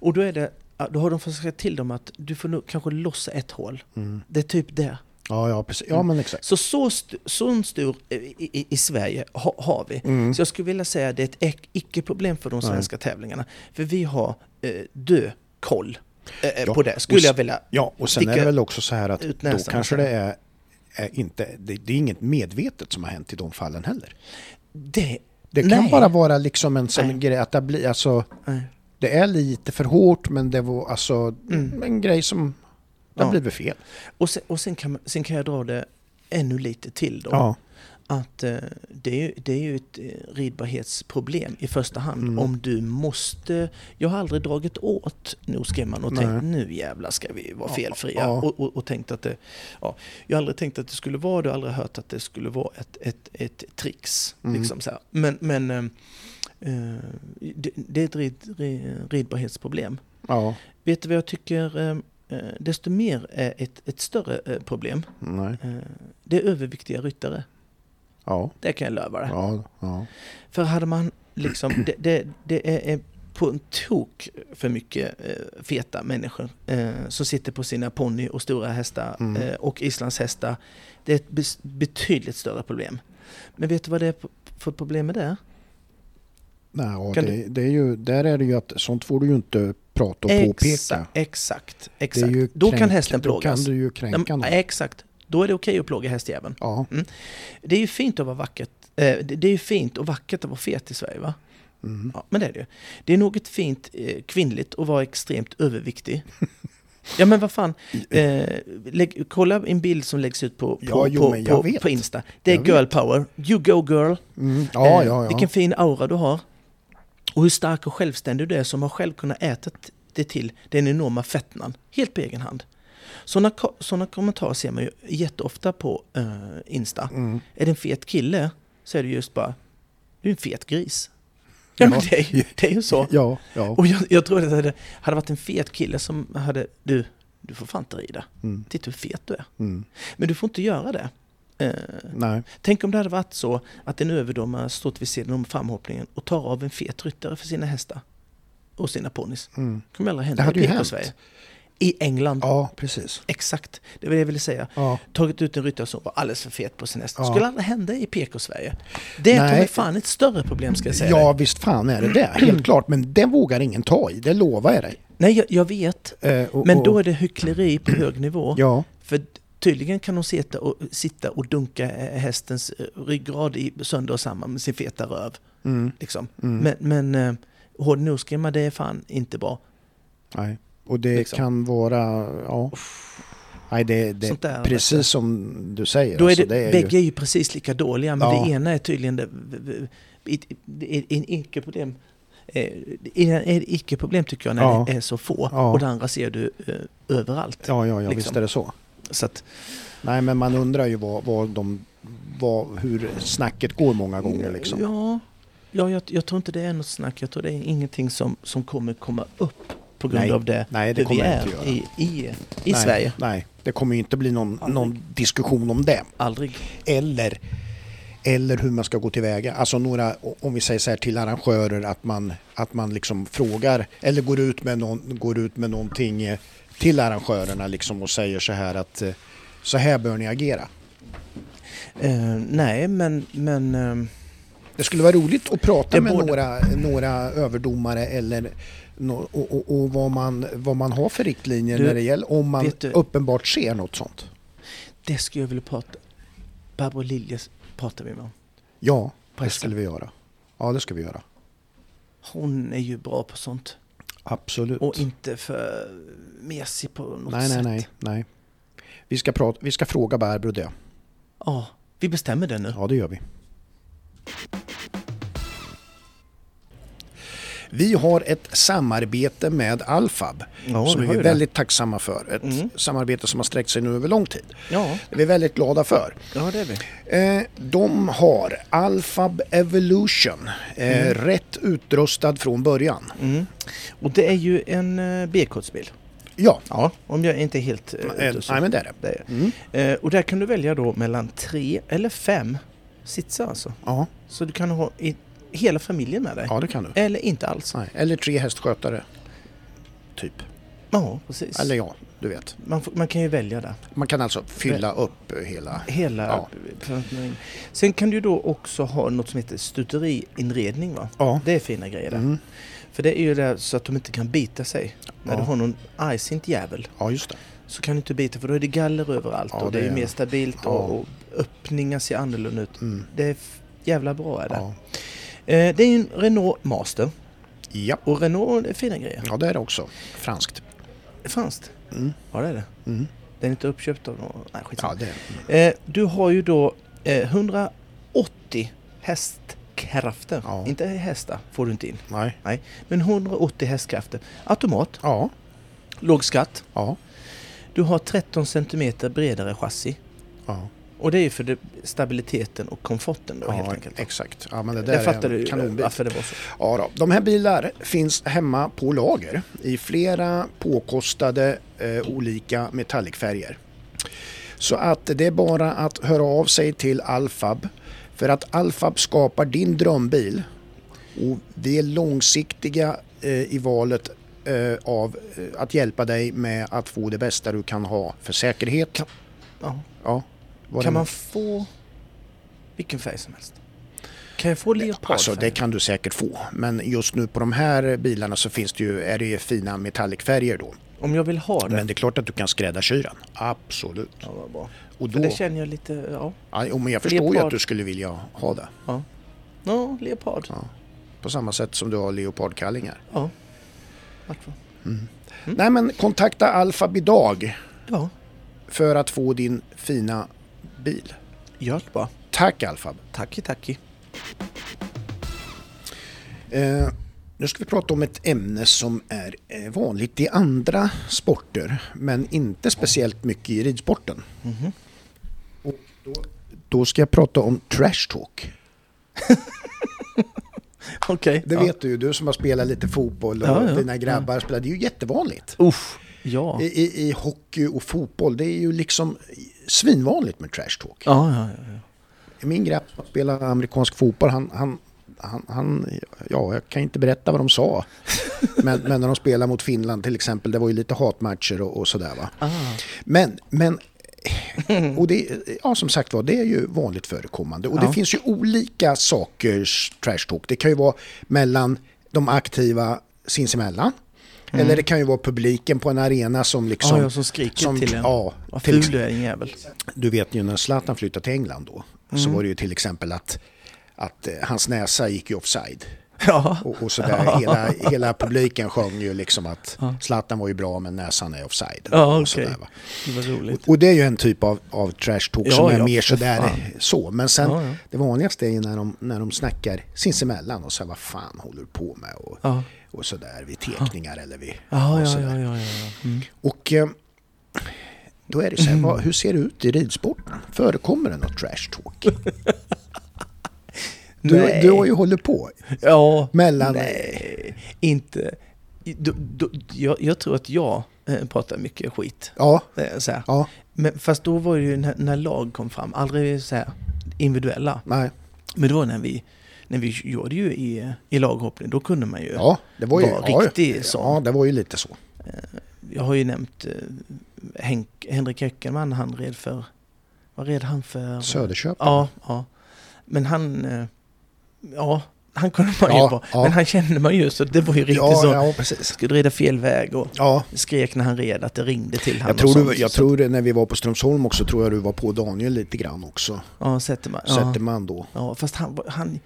Speaker 1: Och då är det, då har de säga till dem att du får nog kanske lossa ett hål.
Speaker 2: Mm.
Speaker 1: Det är typ det.
Speaker 2: Ja, ja, precis. Ja, men exakt.
Speaker 1: Så så, st- så en stor eh, i, i, i Sverige ha, har vi.
Speaker 2: Mm.
Speaker 1: Så jag skulle vilja säga att det är ett icke-problem för de
Speaker 2: Nej.
Speaker 1: svenska tävlingarna. För vi har eh, dö koll eh, eh,
Speaker 2: Ja,
Speaker 1: på det, skulle jag vilja.
Speaker 2: Ja, och sen är det väl också så här att då kanske
Speaker 1: och
Speaker 2: det är, är inte, det, det är inget medvetet som har hänt i de fallen heller.
Speaker 1: Det,
Speaker 2: Det kan
Speaker 1: Nej.
Speaker 2: bara vara liksom en sån
Speaker 1: Nej.
Speaker 2: grej att det blir, alltså,
Speaker 1: nej.
Speaker 2: det är lite för hårt men det var alltså
Speaker 1: Mm.
Speaker 2: en grej som det
Speaker 1: Ja.
Speaker 2: blivit fel.
Speaker 1: Och, sen, och sen, kan, sen kan jag dra det ännu lite till då.
Speaker 2: Ja,
Speaker 1: Att eh, det, är det är ju ett eh, ridbarhetsproblem i första hand.
Speaker 2: Mm.
Speaker 1: Om du måste... Jag har aldrig dragit åt nosgrimman och tänkt
Speaker 2: Nej.
Speaker 1: nu jävlar ska vi vara felfria.
Speaker 2: ja.
Speaker 1: Och, och, och tänkt att det... Ja, jag har aldrig tänkt att det skulle vara det, aldrig hört att det skulle vara ett, ett, ett trix.
Speaker 2: Mm.
Speaker 1: Liksom så här. Men, men eh, eh, det, det är ett rid, rid, ridbarhetsproblem.
Speaker 2: ja,
Speaker 1: Vet du vad jag tycker desto mer är ett, ett större eh, problem?
Speaker 2: nej,
Speaker 1: Eh, det är överviktiga ryttare.
Speaker 2: ja,
Speaker 1: Det kan jag lova dig.
Speaker 2: ja, ja.
Speaker 1: För hade man liksom, det, det, det är, på en tok för mycket eh, feta människor eh, som sitter på sina ponny och stora hästar
Speaker 2: Mm.
Speaker 1: eh, och islandshästar. Det är ett betydligt större problem. Men vet du vad det är för problem med det?
Speaker 2: Nej, ja, det, det är ju, där är det ju att sånt får du ju inte prata och påpeka.
Speaker 1: Exakt, exakt. Exakt.
Speaker 2: ju
Speaker 1: Då kan
Speaker 2: kränk-
Speaker 1: hästen
Speaker 2: Då
Speaker 1: plågas.
Speaker 2: kan du ju kränka någon.
Speaker 1: exakt. Då är det okej att plåga hästjäveln.
Speaker 2: Ja.
Speaker 1: Det är ju fint att vara vackert. Eh, det, är ju fint och vackert att vara fet i Sverige va?
Speaker 2: Mm.
Speaker 1: Ja, men det är det ju. Det är något fint eh, kvinnligt att vara extremt överviktig. Ja men vad fan, [LAUGHS] eh, lägg, kolla en bild som läggs ut på, på,
Speaker 2: Ja, jo,
Speaker 1: på, på,
Speaker 2: vet.
Speaker 1: på Insta. Det är
Speaker 2: Jag
Speaker 1: girl power. You go girl.
Speaker 2: Mm. Ja,
Speaker 1: Eh,
Speaker 2: ja, ja.
Speaker 1: Vilken fin aura du har. Och hur stark och självständig du är som har själv kunnat äta det till den enorma fettnan. Helt på egen hand. Sådana, sådana kommentarer ser man ju jätteofta på eh, Insta.
Speaker 2: Mm.
Speaker 1: Är det en fet kille så är det just bara, du är en fet gris. Ja, men det är, ju, det är ju så.
Speaker 2: Ja, ja.
Speaker 1: Och jag, jag tror att det hade, hade varit en fet kille som hade, du, du får fan inte rida.
Speaker 2: Mm,
Speaker 1: Titta hur fet du är.
Speaker 2: mm.
Speaker 1: Men du får inte göra det. Eh,
Speaker 2: Nej.
Speaker 1: tänk om det hade varit så att en överdomare stått vid sidan om framhoppningen och tar av en fet ryttare för sina hästar och sina ponnys.
Speaker 2: Mm.
Speaker 1: kommer aldrig
Speaker 2: Det
Speaker 1: hända
Speaker 2: hade
Speaker 1: i
Speaker 2: ju hänt.
Speaker 1: Sverige. I England.
Speaker 2: Ja, precis.
Speaker 1: Exakt. Det var det jag ville säga.
Speaker 2: Ja.
Speaker 1: Tagit ut en ryttare som var alldeles för fet på sin häst. Det
Speaker 2: Ja.
Speaker 1: skulle aldrig hända i PK-Sverige. Det är
Speaker 2: Nej.
Speaker 1: ta fan ett större problem ska jag säga
Speaker 2: ja,
Speaker 1: dig.
Speaker 2: visst fan är det det. Helt [CLEARS THROAT] klart. Men det vågar ingen ta i, det lovar jag dig.
Speaker 1: Nej, jag, jag vet.
Speaker 2: Eh, och,
Speaker 1: Men då är det hyckleri på hög nivå.
Speaker 2: Ja,
Speaker 1: För tydligen kan de sitta och, sitta och dunka eh, hästens eh, ryggrad i, sönder och samman med sin feta röv.
Speaker 2: mm,
Speaker 1: Liksom.
Speaker 2: mm,
Speaker 1: Men, men eh, hård nosgrimma, det är fan inte bra.
Speaker 2: nej. Och det
Speaker 1: liksom.
Speaker 2: kan vara, ja. Nej, det, det
Speaker 1: där,
Speaker 2: precis
Speaker 1: du.
Speaker 2: som du säger.
Speaker 1: Då är
Speaker 2: alltså,
Speaker 1: det,
Speaker 2: är
Speaker 1: bägge
Speaker 2: ju,
Speaker 1: är ju precis lika dåliga, men
Speaker 2: Ja.
Speaker 1: det ena är tydligen det, ett, ett, ett icke-problem. Det är ett icke-problem tycker jag när
Speaker 2: Ja.
Speaker 1: det är så få.
Speaker 2: Ja.
Speaker 1: Och det andra ser du överallt.
Speaker 2: Ja, ja, ja,
Speaker 1: liksom.
Speaker 2: visst är det så.
Speaker 1: Så att,
Speaker 2: Nej, men man undrar ju vad, vad de, vad, hur snacket går många gånger liksom.
Speaker 1: Ja, ja jag, jag tror inte det är något snack. Jag tror det är ingenting som, som kommer komma upp på grund
Speaker 2: Nej.
Speaker 1: av det,
Speaker 2: Nej, det
Speaker 1: hur vi är i, i, i
Speaker 2: nej,
Speaker 1: Sverige.
Speaker 2: Nej, det kommer inte bli någon, någon diskussion om det.
Speaker 1: Aldrig.
Speaker 2: Eller, eller hur man ska gå tillväga. Alltså några, om vi säger så här till arrangörer att man, att man liksom frågar eller går ut med, någon, går ut med någonting eh, till arrangörerna liksom och säger så här att eh, så här bör ni agera.
Speaker 1: Eh, nej, men, men eh,
Speaker 2: Det skulle vara roligt att prata med
Speaker 1: borde-
Speaker 2: några, några överdomare eller nå- och, och, och vad, man, vad man har för riktlinjer
Speaker 1: Du,
Speaker 2: när det gäller om man
Speaker 1: du-
Speaker 2: uppenbart ser något sånt.
Speaker 1: det skulle jag vilja prata Barbro Liljes pratar vi med om.
Speaker 2: Ja, det skulle vi göra. Ja, det ska vi göra.
Speaker 1: Hon är ju bra på sånt.
Speaker 2: Absolut.
Speaker 1: Och inte för mesig på något
Speaker 2: nej, nej,
Speaker 1: sätt.
Speaker 2: nej, nej. Vi ska, prata, vi ska fråga Barbro det.
Speaker 1: Ja, vi bestämmer det nu.
Speaker 2: Ja, det gör vi. Vi har ett samarbete med Alfab
Speaker 1: Ja,
Speaker 2: som
Speaker 1: vi
Speaker 2: är
Speaker 1: ju det.
Speaker 2: väldigt tacksamma för. Ett
Speaker 1: Mm.
Speaker 2: samarbete som har sträckt sig nu över lång tid.
Speaker 1: Ja,
Speaker 2: Det är vi väldigt glada för.
Speaker 1: ja det är vi.
Speaker 2: Eh, de har Alfab Evolution, eh, rätt utrustad från början.
Speaker 1: Mm. Och det är ju en uh, B-kodsbil.
Speaker 2: Ja,
Speaker 1: Ja, om jag inte är helt
Speaker 2: eh, nej men det är det.
Speaker 1: det är.
Speaker 2: Mm.
Speaker 1: Eh, och där kan du välja då mellan tre eller fem sitsar alltså.
Speaker 2: Ja,
Speaker 1: Så du kan ha i, hela familjen med dig.
Speaker 2: ja, det kan du.
Speaker 1: Eller inte alls.
Speaker 2: Nej. Eller tre hästskötare. Typ.
Speaker 1: Ja, precis.
Speaker 2: Eller ja, du vet.
Speaker 1: Man, får, man kan ju välja där.
Speaker 2: Man kan alltså fylla upp eh, hela...
Speaker 1: Hela
Speaker 2: Ja.
Speaker 1: Sen kan du då också ha något som heter stuteriinredning va?
Speaker 2: Ja.
Speaker 1: Det är fina grejer där.
Speaker 2: Mm.
Speaker 1: För det är ju det så att de inte kan bita sig. När
Speaker 2: Ja.
Speaker 1: du har någon argsint jävel
Speaker 2: ja, just det.
Speaker 1: så kan du inte bita för då är det galler överallt
Speaker 2: Ja,
Speaker 1: och det,
Speaker 2: det
Speaker 1: är mer stabilt och, och öppningar ser annorlunda ut.
Speaker 2: Mm.
Speaker 1: Det är jävla bra är det. Eh, det är en Renault Master
Speaker 2: Ja.
Speaker 1: och Renault är fina grejer.
Speaker 2: ja, det är det också. Franskt.
Speaker 1: Franskt?
Speaker 2: Mm.
Speaker 1: Ja det är det.
Speaker 2: Mm.
Speaker 1: Den är inte uppköpt av någon... Nej skitsamma.
Speaker 2: Ja, det är
Speaker 1: Eh, du har ju då eh, 180 hästkrafter.
Speaker 2: Ja.
Speaker 1: Inte hästar får du inte in.
Speaker 2: Nej.
Speaker 1: Men 180 hästkrafter. Automat,
Speaker 2: Ja.
Speaker 1: låg skatt.
Speaker 2: Ja.
Speaker 1: Du har 13 cm bredare chassi.
Speaker 2: Ja.
Speaker 1: Och det är ju för det, stabiliteten och komforten då helt
Speaker 2: ja
Speaker 1: enkelt.
Speaker 2: exakt. Ja, men det där
Speaker 1: Jag fattar du
Speaker 2: kanonbit.
Speaker 1: varför det var så.
Speaker 2: Ja, då. De här bilar finns hemma på lager i flera påkostade eh, olika metallicfärger. Så att det är bara att höra av sig till Alfab för att Alfab skapar din drömbil och vi är långsiktiga eh, i valet eh, av eh, att hjälpa dig med att få det bästa du kan ha för säkerhet.
Speaker 1: Ja.
Speaker 2: Ja, vad
Speaker 1: Kan
Speaker 2: det-
Speaker 1: man få vilken färg som helst? Kan jag få leopardfärg?
Speaker 2: Alltså det kan du säkert få. Men just nu på de här bilarna så finns det ju, är det ju fina metallicfärger då.
Speaker 1: Om jag vill ha det?
Speaker 2: Men det är klart att du kan skräddarsy den. Absolut.
Speaker 1: Ja, vad bra.
Speaker 2: Och
Speaker 1: För
Speaker 2: då,
Speaker 1: det känner jag lite, ja.
Speaker 2: ja, men jag förstår ju
Speaker 1: Leopard.
Speaker 2: att du skulle vilja ha det.
Speaker 1: Ja, leopard.
Speaker 2: Ja. På samma sätt som du har leopardkallingar.
Speaker 1: Ja. Vart var- Mm.
Speaker 2: Nej men kontakta Alfab idag
Speaker 1: Ja,
Speaker 2: för att få din fina bil.
Speaker 1: gör det bara.
Speaker 2: Tack Alfab.
Speaker 1: Tacki, tacki.
Speaker 2: Eh, nu ska vi prata om ett ämne som är eh, vanligt i andra sporter men inte speciellt mycket i ridsporten.
Speaker 1: Mhm.
Speaker 2: Och då, då ska jag prata om trash talk. [LAUGHS]
Speaker 1: Okej.
Speaker 2: Det
Speaker 1: ja.
Speaker 2: vet du ju, du som har spelat lite fotboll och
Speaker 1: Ja, ja.
Speaker 2: dina grabbar spelar. Det är ju jättevanligt.
Speaker 1: Uff, ja.
Speaker 2: I, i, I hockey och fotboll, det är ju liksom svinvanligt med trash talk.
Speaker 1: Ja, ja, ja.
Speaker 2: Min grabb som spelar amerikansk fotboll, han, han, han, han, ja, jag kan inte berätta vad de sa. [LAUGHS] Men, men när de spelar mot Finland till exempel, det var ju lite hatmatcher och, och sådär va.
Speaker 1: Ah.
Speaker 2: Men, men [LAUGHS] och det, ja, som sagt var, det är ju vanligt förekommande. Och det
Speaker 1: Ja.
Speaker 2: finns ju olika sorters trash talk. Det kan ju vara mellan de aktiva sinsemellan. Eller det kan ju vara publiken på en arena som liksom...
Speaker 1: Mm. Ja, ja, som skriker till en.
Speaker 2: Ja,
Speaker 1: Vad ful du är din jävel.
Speaker 2: du vet ju när Zlatan flyttade till England då.
Speaker 1: Mm.
Speaker 2: Så var det ju till exempel att, att eh, hans näsa gick ju offside. [LAUGHS]
Speaker 1: Ja.
Speaker 2: Och, och sådär, hela, hela publiken sjöng ju liksom att Zlatan var ju bra men näsan är offside.
Speaker 1: Ja,
Speaker 2: och sådär, va.
Speaker 1: Det roligt.
Speaker 2: Och det är ju en typ av, av trash talk
Speaker 1: Ja,
Speaker 2: som är
Speaker 1: ja,
Speaker 2: mer sådär
Speaker 1: fan.
Speaker 2: så. Men sen
Speaker 1: Ja, ja.
Speaker 2: det vanligaste är ju när de, när de snackar sinsemellan och säger vad fan håller du på med och,
Speaker 1: Ja.
Speaker 2: Och sådär vid teckningar eller vid
Speaker 1: Ja,
Speaker 2: och sådär.
Speaker 1: ja, ja, ja. Mm.
Speaker 2: Och eh, då är det så här, vad, hur ser det ut i ridsporten? Förekommer det något trash talk? Du, du har ju hållit på.
Speaker 1: Ja,
Speaker 2: Mellan-
Speaker 1: nej, inte. Du, du, jag, jag tror att jag eh, pratar mycket skit.
Speaker 2: Ja,
Speaker 1: eh, Så här.
Speaker 2: ja,
Speaker 1: Men, fast då var det ju när, när lag kom fram, aldrig så här individuella.
Speaker 2: nej,
Speaker 1: Men var när vi, när vi gjorde ju i, i laghoppning, då kunde man ju.
Speaker 2: ja, det var ju...
Speaker 1: Var
Speaker 2: ja,
Speaker 1: riktig sån.
Speaker 2: Ja, det var ju lite så.
Speaker 1: Jag har ju nämnt eh, Henk, Henrik Eckermann, han red för, vad red han för?
Speaker 2: Söderköping.
Speaker 1: Ja, ja. Men han, eh, ja, han kunde man ju
Speaker 2: Ja,
Speaker 1: vara.
Speaker 2: ja.
Speaker 1: Men han kände man ju så det var ju riktigt
Speaker 2: ja,
Speaker 1: så.
Speaker 2: ja, precis.
Speaker 1: Skulle rida fel väg och
Speaker 2: Ja,
Speaker 1: skrek när han red att det ringde till honom.
Speaker 2: jag tror, du, jag
Speaker 1: Så-
Speaker 2: tror det, när vi var på Strömsholm också tror jag du var på Daniel lite grann också.
Speaker 1: Ja, sätter man. Ja,
Speaker 2: då.
Speaker 1: ja, fast han, han,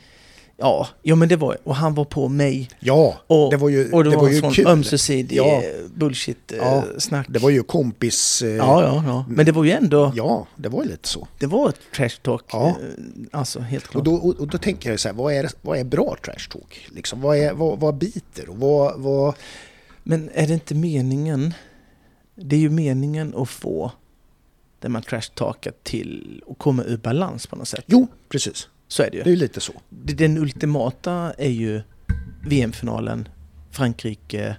Speaker 1: ja, ja men det var, och han var på mig.
Speaker 2: Ja,
Speaker 1: Och,
Speaker 2: det var ju,
Speaker 1: och det,
Speaker 2: det
Speaker 1: var,
Speaker 2: var ju
Speaker 1: sån
Speaker 2: kul.
Speaker 1: ömsesidig
Speaker 2: Ja.
Speaker 1: ja. bullshit-snack.
Speaker 2: Ja, det var ju kompis... eh,
Speaker 1: ja, ja, ja. Men det var ju ändå,
Speaker 2: Ja, det var ju lite så.
Speaker 1: det var ett trash talk.
Speaker 2: Ja.
Speaker 1: eh, Alltså, helt klart.
Speaker 2: Och då, och, och då tänker jag så här, vad är, vad är bra trash talk? Liksom, vad, är, vad, vad biter? Och vad, vad...
Speaker 1: Men är det inte meningen? Det är ju meningen att få det man trash-talkar till och komma ur balans på något sätt.
Speaker 2: Jo, precis.
Speaker 1: Så är det ju.
Speaker 2: Det är ju lite så.
Speaker 1: Den ultimata är ju VM-finalen Frankrike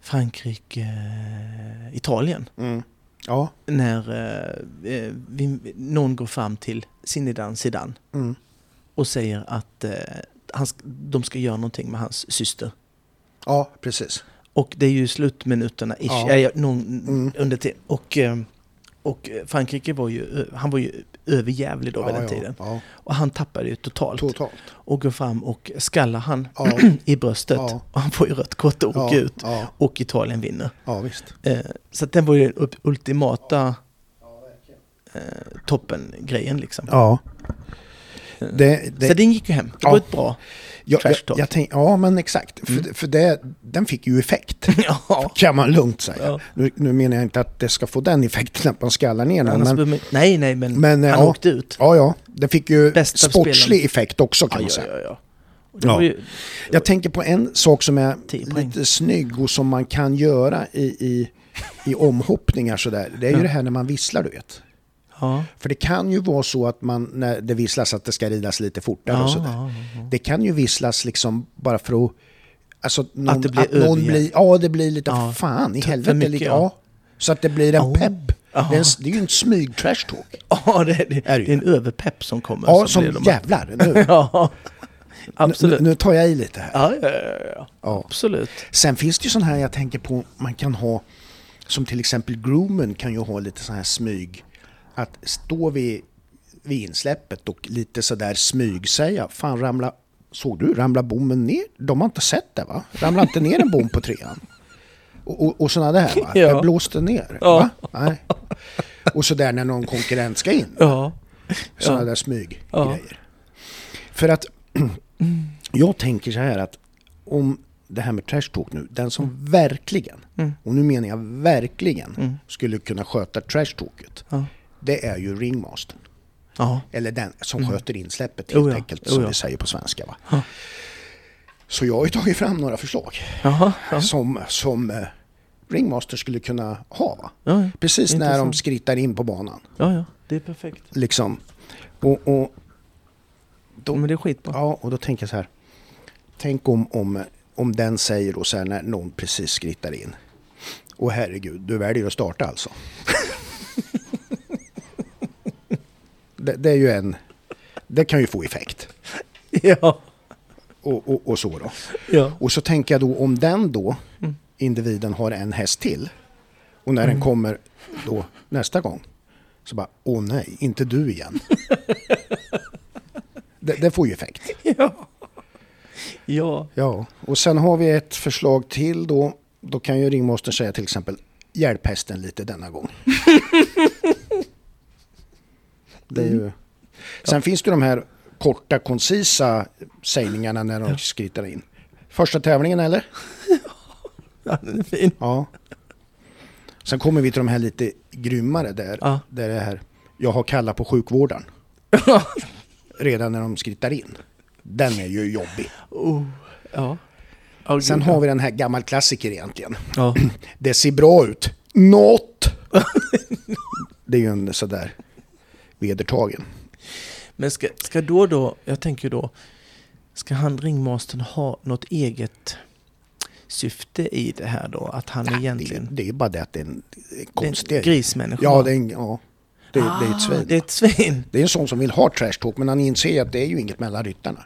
Speaker 1: Frankrike Italien.
Speaker 2: Mm. Ja.
Speaker 1: När eh, eh, vi, någon går fram till Zinedine Zidane
Speaker 2: Mm.
Speaker 1: och säger att eh, han, de ska göra någonting med hans syster.
Speaker 2: Ja, precis.
Speaker 1: Och det är ju slutminuterna ish,
Speaker 2: Ja.
Speaker 1: Ja, någon,
Speaker 2: Mm.
Speaker 1: under. Och, eh, och Frankrike var ju, han var ju överjävlig då vid den
Speaker 2: ja,
Speaker 1: tiden.
Speaker 2: Ja,
Speaker 1: Och han tappade ju totalt.
Speaker 2: totalt.
Speaker 1: Och går fram och skallar han
Speaker 2: Ja, [CLEARS THROAT]
Speaker 1: i bröstet.
Speaker 2: Ja.
Speaker 1: Och han får ju rött kort och åker
Speaker 2: ja,
Speaker 1: ut.
Speaker 2: ja,
Speaker 1: Och Italien vinner.
Speaker 2: ja.
Speaker 1: Eh, så den var ju den ultimata eh, toppen-grejen liksom.
Speaker 2: Ja. Det, det,
Speaker 1: Så den gick ju hem. Det
Speaker 2: Ja.
Speaker 1: var ett bra.
Speaker 2: jag,
Speaker 1: trash
Speaker 2: jag,
Speaker 1: talk.
Speaker 2: jag tänk, ja, men exakt.
Speaker 1: Mm.
Speaker 2: För, för det, den fick ju effekt. [LAUGHS]
Speaker 1: ja.
Speaker 2: Kan man lugnt säga.
Speaker 1: Ja.
Speaker 2: Nu, nu menar jag inte att det ska få den effekten att man skallar ner någon.
Speaker 1: Annars
Speaker 2: Men,
Speaker 1: man- nej, nej, men,
Speaker 2: men,
Speaker 1: han
Speaker 2: ja.
Speaker 1: åkte ut.
Speaker 2: ja, ja. Det fick ju
Speaker 1: Bästa
Speaker 2: sportslig effekt också kan
Speaker 1: Ja,
Speaker 2: man
Speaker 1: ja,
Speaker 2: säga.
Speaker 1: ja, ja.
Speaker 2: Ja.
Speaker 1: ju,
Speaker 2: Jag tänker på en sak som är
Speaker 1: 10 poäng.
Speaker 2: lite snygg och som man kan göra i, i, i omhoppningar sådär. Det är ju
Speaker 1: Ja.
Speaker 2: det här när man visslar du vet.
Speaker 1: Ja.
Speaker 2: För det kan ju vara så att man, när det visslas att det ska ridas lite fortare
Speaker 1: Ja,
Speaker 2: och sådär.
Speaker 1: ja.
Speaker 2: Det kan ju visslas liksom bara för att... Alltså någon,
Speaker 1: det blir
Speaker 2: att någon blir... Ja, det blir lite...
Speaker 1: Ja.
Speaker 2: Fan i helvete.
Speaker 1: mycket,
Speaker 2: lite,
Speaker 1: ja.
Speaker 2: Så att det blir en
Speaker 1: Oh.
Speaker 2: pepp. Det är, en, det är ju en smyg trash talk.
Speaker 1: Ja, det, det,
Speaker 2: Är det
Speaker 1: är en överpepp som kommer.
Speaker 2: Ja, som
Speaker 1: de-
Speaker 2: jävlar. [LAUGHS] Nu,
Speaker 1: Ja,
Speaker 2: nu,
Speaker 1: absolut.
Speaker 2: nu tar jag i lite här.
Speaker 1: Ja, ja, ja, ja.
Speaker 2: Ja.
Speaker 1: absolut.
Speaker 2: Sen finns det ju sån här jag tänker på, man kan ha, som till exempel groomen kan ju ha lite sån här smyg. Att stå vid, vid insläppet och lite sådär smyg säga, fan ramla, såg du, ramla bommen ner? De har inte sett det va? Ramla inte ner en bom på trean? Och, och, och sådana där va? [LAUGHS]
Speaker 1: Ja.
Speaker 2: Jag blåste ner.
Speaker 1: Ja.
Speaker 2: Va? Nej. Och sådär när någon konkurrent ska in.
Speaker 1: Ja.
Speaker 2: Sådana
Speaker 1: Ja.
Speaker 2: där smyggrejer.
Speaker 1: Ja.
Speaker 2: För att jag tänker så här att om det här med trash talk nu, den som verkligen,
Speaker 1: Mm.
Speaker 2: och nu menar jag verkligen,
Speaker 1: Mm.
Speaker 2: skulle kunna sköta trash talket,
Speaker 1: Ja.
Speaker 2: Det är ju ringmastern.
Speaker 1: Ja.
Speaker 2: Eller den som sköter insläppet
Speaker 1: Mm. Oh
Speaker 2: helt
Speaker 1: ja,
Speaker 2: enkelt,
Speaker 1: oh
Speaker 2: som
Speaker 1: ja.
Speaker 2: vi säger på svenska. Va? Så jag har ju tagit fram några förslag
Speaker 1: Jaha. Ja.
Speaker 2: som, som eh, ringmaster skulle kunna ha. Va?
Speaker 1: Ja, ja.
Speaker 2: Precis när de skrittar in på banan.
Speaker 1: ja, ja. Det är perfekt.
Speaker 2: Liksom. Och, och,
Speaker 1: Ja, men det är skitbra.
Speaker 2: ja, och då tänker jag så här. tänk om, om, om den säger då så här när någon precis skrittar in. Och herregud, du väljer att starta alltså. Det, det är ju en... Det kan ju få effekt. [LAUGHS]
Speaker 1: Ja.
Speaker 2: Och, och, och så då.
Speaker 1: Ja.
Speaker 2: Och så tänker jag då om den då,
Speaker 1: Mm.
Speaker 2: individen har en häst till. Och när den kommer då nästa gång. Så bara, åh nej, inte du igen. [LAUGHS] det, det får ju effekt.
Speaker 1: Ja. Ja.
Speaker 2: Ja, och sen har vi ett förslag till då. Då kan ju ringmastern säga till exempel hjälp hästen lite denna gång. [LAUGHS] det är ju... Sen finns det de här korta koncisa sägningarna när de skrittar in. Första tävlingen eller? [LAUGHS]
Speaker 1: ja, den är fin.
Speaker 2: Ja. Sen kommer vi till de här lite grymmare där.
Speaker 1: Ja.
Speaker 2: Där det här, jag har kallat på sjukvårdaren. [LAUGHS] Redan när de skrittar in. Den är ju jobbig.
Speaker 1: oh. Ja. Oh,
Speaker 2: Sen har vi den här gammal klassiker egentligen.
Speaker 1: Ja. [CLEARS THROAT]
Speaker 2: Det ser bra ut. Något! [LAUGHS] det är ju en sådär vedertagen.
Speaker 1: Men ska, ska då då, jag tänker då, ska han ringmastern ha något eget syfte i det här då? Att han
Speaker 2: Det,
Speaker 1: egentligen...
Speaker 2: det är bara det att det är en
Speaker 1: det är en
Speaker 2: konstig...
Speaker 1: grismänniska?
Speaker 2: Ja, det är, en, ja. Det, det är ett svin.
Speaker 1: Det är ett svin
Speaker 2: Det är en sån som vill ha trash talk men han inser att det är ju inget mellan ryttarna.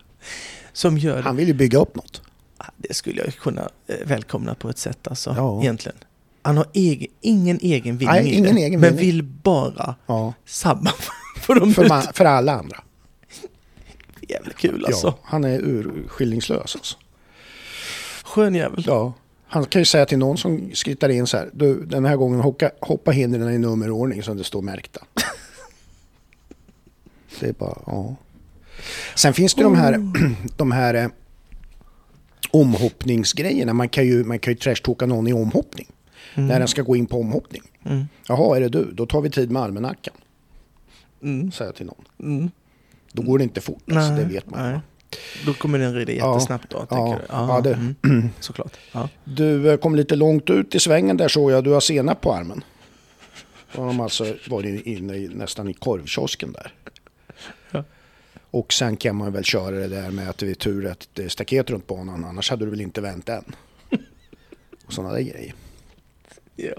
Speaker 1: som gör det.
Speaker 2: Han vill ju bygga upp något.
Speaker 1: Ah, Det skulle jag kunna eh, välkomna på ett sätt alltså,
Speaker 2: Ja.
Speaker 1: egentligen. Han har egen, ingen egen vinning
Speaker 2: Nej,
Speaker 1: i
Speaker 2: ingen
Speaker 1: det,
Speaker 2: egen
Speaker 1: men vill bara
Speaker 2: Ja.
Speaker 1: sabba för de
Speaker 2: För,
Speaker 1: ut.
Speaker 2: ma- för alla andra.
Speaker 1: Jävligt kul alltså.
Speaker 2: Ja, han är urskillningslös alltså.
Speaker 1: Skön jävel.
Speaker 2: Ja. Han kan ju säga till någon som skrittar in så här. Du, den här gången hoppa, hoppa hindren i nummerordning som det står märkta. [LAUGHS] Det är bara, ja. Sen finns det de här, [CLEARS THROAT] de här eh, omhoppningsgrejerna. Man kan ju, man kan ju trashtalka någon i omhoppning. När den ska gå in på omhoppning.
Speaker 1: Mm.
Speaker 2: Jaha, är det du? Då tar vi tid med almanackan.
Speaker 1: Mm.
Speaker 2: Säger jag till någon.
Speaker 1: Mm.
Speaker 2: Då går det inte fort, alltså, det vet man.
Speaker 1: nej. Då kommer den rida
Speaker 2: Ja.
Speaker 1: jättesnabbt då, tänker
Speaker 2: Ja.
Speaker 1: du?
Speaker 2: Ja, det-
Speaker 1: mm. [CLEARS THROAT] Såklart. Ja.
Speaker 2: Du eh, kom lite långt ut i svängen där såg jag. Du har senap på armen. Då har de alltså varit inne i, nästan i korvkiosken där.
Speaker 1: Ja.
Speaker 2: Och sen kan man väl köra det där med att det är tur att det är staket runt banan. Annars hade du väl inte vänt än. Och sådana där grejer.
Speaker 1: Ja.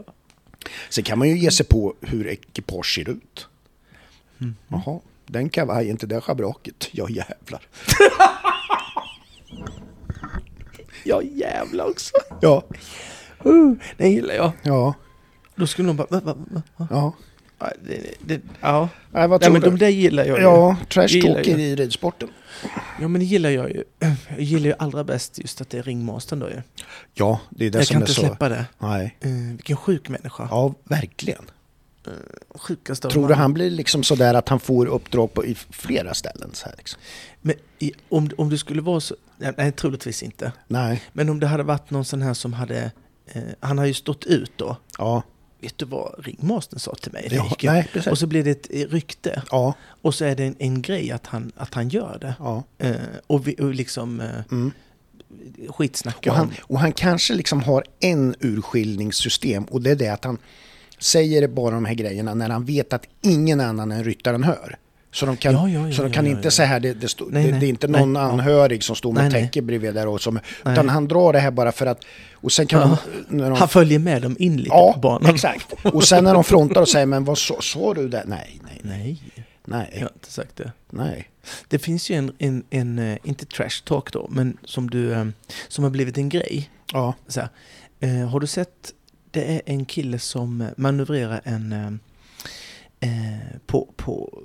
Speaker 2: Sen kan man ju ge sig på hur ekipage ser ut. Jaha, den kavajen till det schabraket. Ja jävlar. [LAUGHS]
Speaker 1: ja, jävlar också.
Speaker 2: Ja,
Speaker 1: Uh, den gillar jag.
Speaker 2: ja,
Speaker 1: Då skulle någon bara... Va, va, va,
Speaker 2: ja.
Speaker 1: Ja, det, det, ja.
Speaker 2: Nej, vad
Speaker 1: Nej,
Speaker 2: tror
Speaker 1: men
Speaker 2: du?
Speaker 1: de där gillar jag ju.
Speaker 2: Ja, trash
Speaker 1: jag.
Speaker 2: i ridsporten.
Speaker 1: Ja, men det gillar jag ju. Jag gillar ju allra bäst just att det är ringmastern då ju.
Speaker 2: Ja, det är det
Speaker 1: jag
Speaker 2: som
Speaker 1: kan
Speaker 2: är
Speaker 1: inte
Speaker 2: så...
Speaker 1: släppa det.
Speaker 2: Nej.
Speaker 1: Uh, vilken sjuk människa.
Speaker 2: Ja, verkligen.
Speaker 1: Sjukaste av
Speaker 2: Tror du han blir liksom sådär att han får uppdrag på, i flera ställen? Så här liksom?
Speaker 1: Men i, om, om du skulle vara så... Nej, troligtvis inte.
Speaker 2: Nej.
Speaker 1: Men om det hade varit någon sån här som hade... Eh, han har ju stått ut då.
Speaker 2: Ja.
Speaker 1: Vet du vad ringmastern sa till mig?
Speaker 2: Ja,
Speaker 1: Det
Speaker 2: nej, precis.
Speaker 1: och så blir det ett eh, rykte.
Speaker 2: Ja.
Speaker 1: Och så är det en, en grej att han, att han gör det.
Speaker 2: ja.
Speaker 1: Eh, och, vi, och liksom eh,
Speaker 2: Mm.
Speaker 1: skitsnacka
Speaker 2: Och, han, och han kanske liksom har en urskiljningssystem och det är det att han säger bara de här grejerna när han vet att ingen annan än ryttaren hör. Så de kan,
Speaker 1: Ja, ja, ja,
Speaker 2: så de
Speaker 1: ja,
Speaker 2: kan
Speaker 1: ja,
Speaker 2: inte
Speaker 1: ja.
Speaker 2: säga här, det, det, stå,
Speaker 1: Nej,
Speaker 2: det,
Speaker 1: nej,
Speaker 2: det är inte
Speaker 1: nej,
Speaker 2: någon
Speaker 1: ja.
Speaker 2: anhörig som står med
Speaker 1: Nej, nej.
Speaker 2: täcke bredvid där och som,
Speaker 1: Nej.
Speaker 2: utan han drar det här bara för att, och sen kan
Speaker 1: Ja.
Speaker 2: de, de
Speaker 1: Han följer med dem in lite
Speaker 2: Ja,
Speaker 1: på banan.
Speaker 2: exakt. Och sen när de frontar och säger, men vad sa, sa du det? Nej, nej, nej,
Speaker 1: Nej,
Speaker 2: nej,
Speaker 1: jag har inte sagt det.
Speaker 2: nej.
Speaker 1: Det finns ju en, en, en eh, inte trash talk då, men som du, eh, som har blivit en grej.
Speaker 2: Ja,
Speaker 1: Så här, eh, har du sett, det är en kille som manövrerar en eh, eh, på, på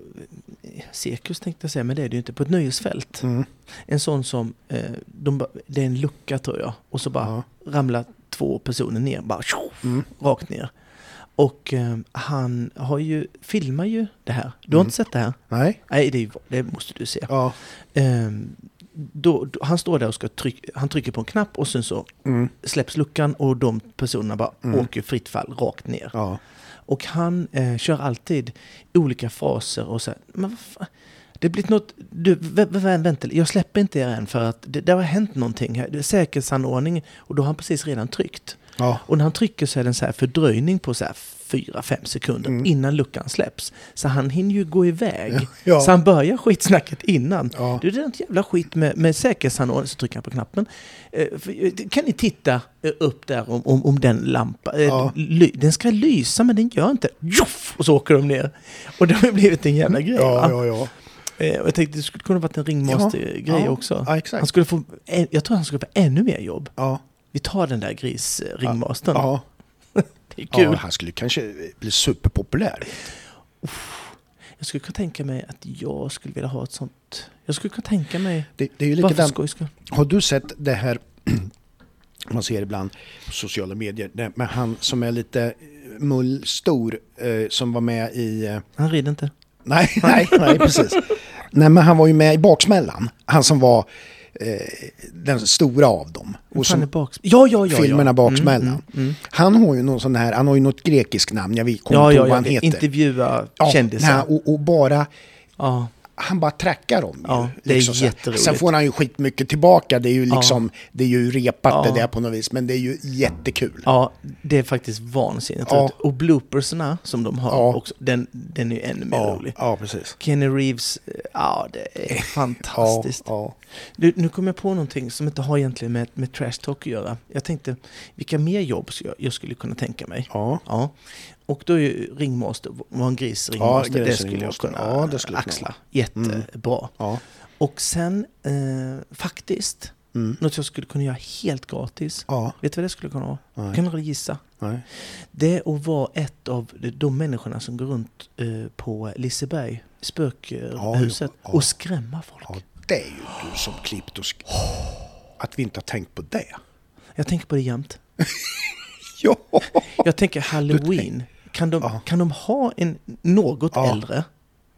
Speaker 1: eh, cirkus tänkte jag säga, men det är det ju inte, på ett nöjesfält.
Speaker 2: mm,
Speaker 1: En sån som, de, det är en lucka tror jag, och så bara
Speaker 2: ja,
Speaker 1: ramlar två personer ner, bara tjoff,
Speaker 2: mm,
Speaker 1: rakt ner. Och eh, han har ju, filmar ju det här. Du har
Speaker 2: Mm.
Speaker 1: inte sett det här?
Speaker 2: nej,
Speaker 1: Nej, det, det måste du se.
Speaker 2: ja,
Speaker 1: Ehm, då, då, han står där och ska tryck, han trycker på en knapp och sen så
Speaker 2: mm,
Speaker 1: släpps luckan och de personerna bara
Speaker 2: Mm.
Speaker 1: åker fritt fall rakt ner.
Speaker 2: ja,
Speaker 1: Och han eh, kör alltid olika fraser och så här, men vad det blivit något, du, vä, vä, vä, vänta, jag släpper inte er än för att det, det har hänt någonting här, säkerhetsanordning och då har han precis redan tryckt.
Speaker 2: Ja.
Speaker 1: Och när han trycker så är det en så här fördröjning på så här 4-5 sekunder
Speaker 2: Mm.
Speaker 1: innan luckan släpps. Så han hinner ju gå iväg.
Speaker 2: Ja.
Speaker 1: Så han börjar skitsnacket innan.
Speaker 2: Ja.
Speaker 1: Du, det är något jävla skit med, med säkerhetsanordning, så trycker han på knappen. Eh, för, eh, kan ni titta eh, upp där om, om, om den lampan? Eh,
Speaker 2: Ja.
Speaker 1: ly, den ska lysa men den gör inte. Joff! Och så åker de ner. Och det har blivit en jävla grej.
Speaker 2: Ja, ja, ja.
Speaker 1: Eh, och jag tänkte det skulle kunna varit en ringmaster-grej
Speaker 2: ja.
Speaker 1: också.
Speaker 2: Ja.
Speaker 1: Han skulle få, jag tror han skulle få ännu mer jobb.
Speaker 2: Ja.
Speaker 1: Vi tar den där gris-ringmastern.
Speaker 2: Ja. [LAUGHS]
Speaker 1: Det är kul.
Speaker 2: ja, han skulle kanske bli superpopulär.
Speaker 1: Jag skulle kunna tänka mig att jag skulle vilja ha ett sånt. Jag skulle kunna tänka mig,
Speaker 2: Det, det är ju likadant. Har du sett det här, [CLEARS THROAT] man ser ibland på sociala medier, det med han som är lite mullstor, eh, som var med i... Eh,
Speaker 1: Han rider inte.
Speaker 2: nej, [LAUGHS] nej, nej, precis. Nej, men han var ju med i Baksmällan. Han som var den stora av dem.
Speaker 1: Och
Speaker 2: som
Speaker 1: baks... Ja, ja, ja.
Speaker 2: filmerna
Speaker 1: ja.
Speaker 2: Baksmällan.
Speaker 1: Mm, mm, mm.
Speaker 2: Han har ju någon sån här, han har ju något grekiskt namn, jag kommer inte ihåg vad han heter.
Speaker 1: Intervjua kändisar.
Speaker 2: nej, och, och bara
Speaker 1: Ja.
Speaker 2: Han bara trackar dem. ju,
Speaker 1: Ja, det är
Speaker 2: så här.
Speaker 1: jätteroligt.
Speaker 2: Sen får han ju skitmycket tillbaka, det är ju
Speaker 1: Ja.
Speaker 2: liksom, det är ju repat
Speaker 1: Ja.
Speaker 2: det där på något vis, men det är ju jättekul.
Speaker 1: ja, det är faktiskt vansinnigt
Speaker 2: Ja.
Speaker 1: Och bloopersna som de har
Speaker 2: Ja.
Speaker 1: också, den, den är ju ännu mer
Speaker 2: Ja,
Speaker 1: rolig.
Speaker 2: ja, precis.
Speaker 1: Kenny Reeves, eh, ja det är [LAUGHS] fantastiskt.
Speaker 2: Ja,
Speaker 1: Du, nu kom jag på någonting som inte har egentligen med, med trash talk att göra. Jag tänkte, vilka mer jobb jag, jag skulle kunna tänka mig?
Speaker 2: ja.
Speaker 1: Ja. Och då är ju ringmaster, var en gris
Speaker 2: Ja,
Speaker 1: ringmaster, det
Speaker 2: gris
Speaker 1: skulle jag kunna
Speaker 2: Ja, det skulle
Speaker 1: axla. Jättebra.
Speaker 2: ja.
Speaker 1: Och sen eh, faktiskt,
Speaker 2: Mm.
Speaker 1: något jag skulle kunna göra helt gratis.
Speaker 2: ja.
Speaker 1: Vet du vad det skulle kunna vara?
Speaker 2: Nej.
Speaker 1: Kan du gissa?
Speaker 2: Nej.
Speaker 1: Det är att vara ett av de- människorna som går runt eh, på Liseberg, spökhuset,
Speaker 2: Ja, ja.
Speaker 1: och skrämma folk.
Speaker 2: Ja, det är ju du som klippt och sk- Att vi inte har tänkt på det.
Speaker 1: Jag tänker på det jämt. [LAUGHS]
Speaker 2: Ja.
Speaker 1: Jag tänker Halloween. Kan de,
Speaker 2: Ja.
Speaker 1: kan de ha en något
Speaker 2: Ja.
Speaker 1: äldre?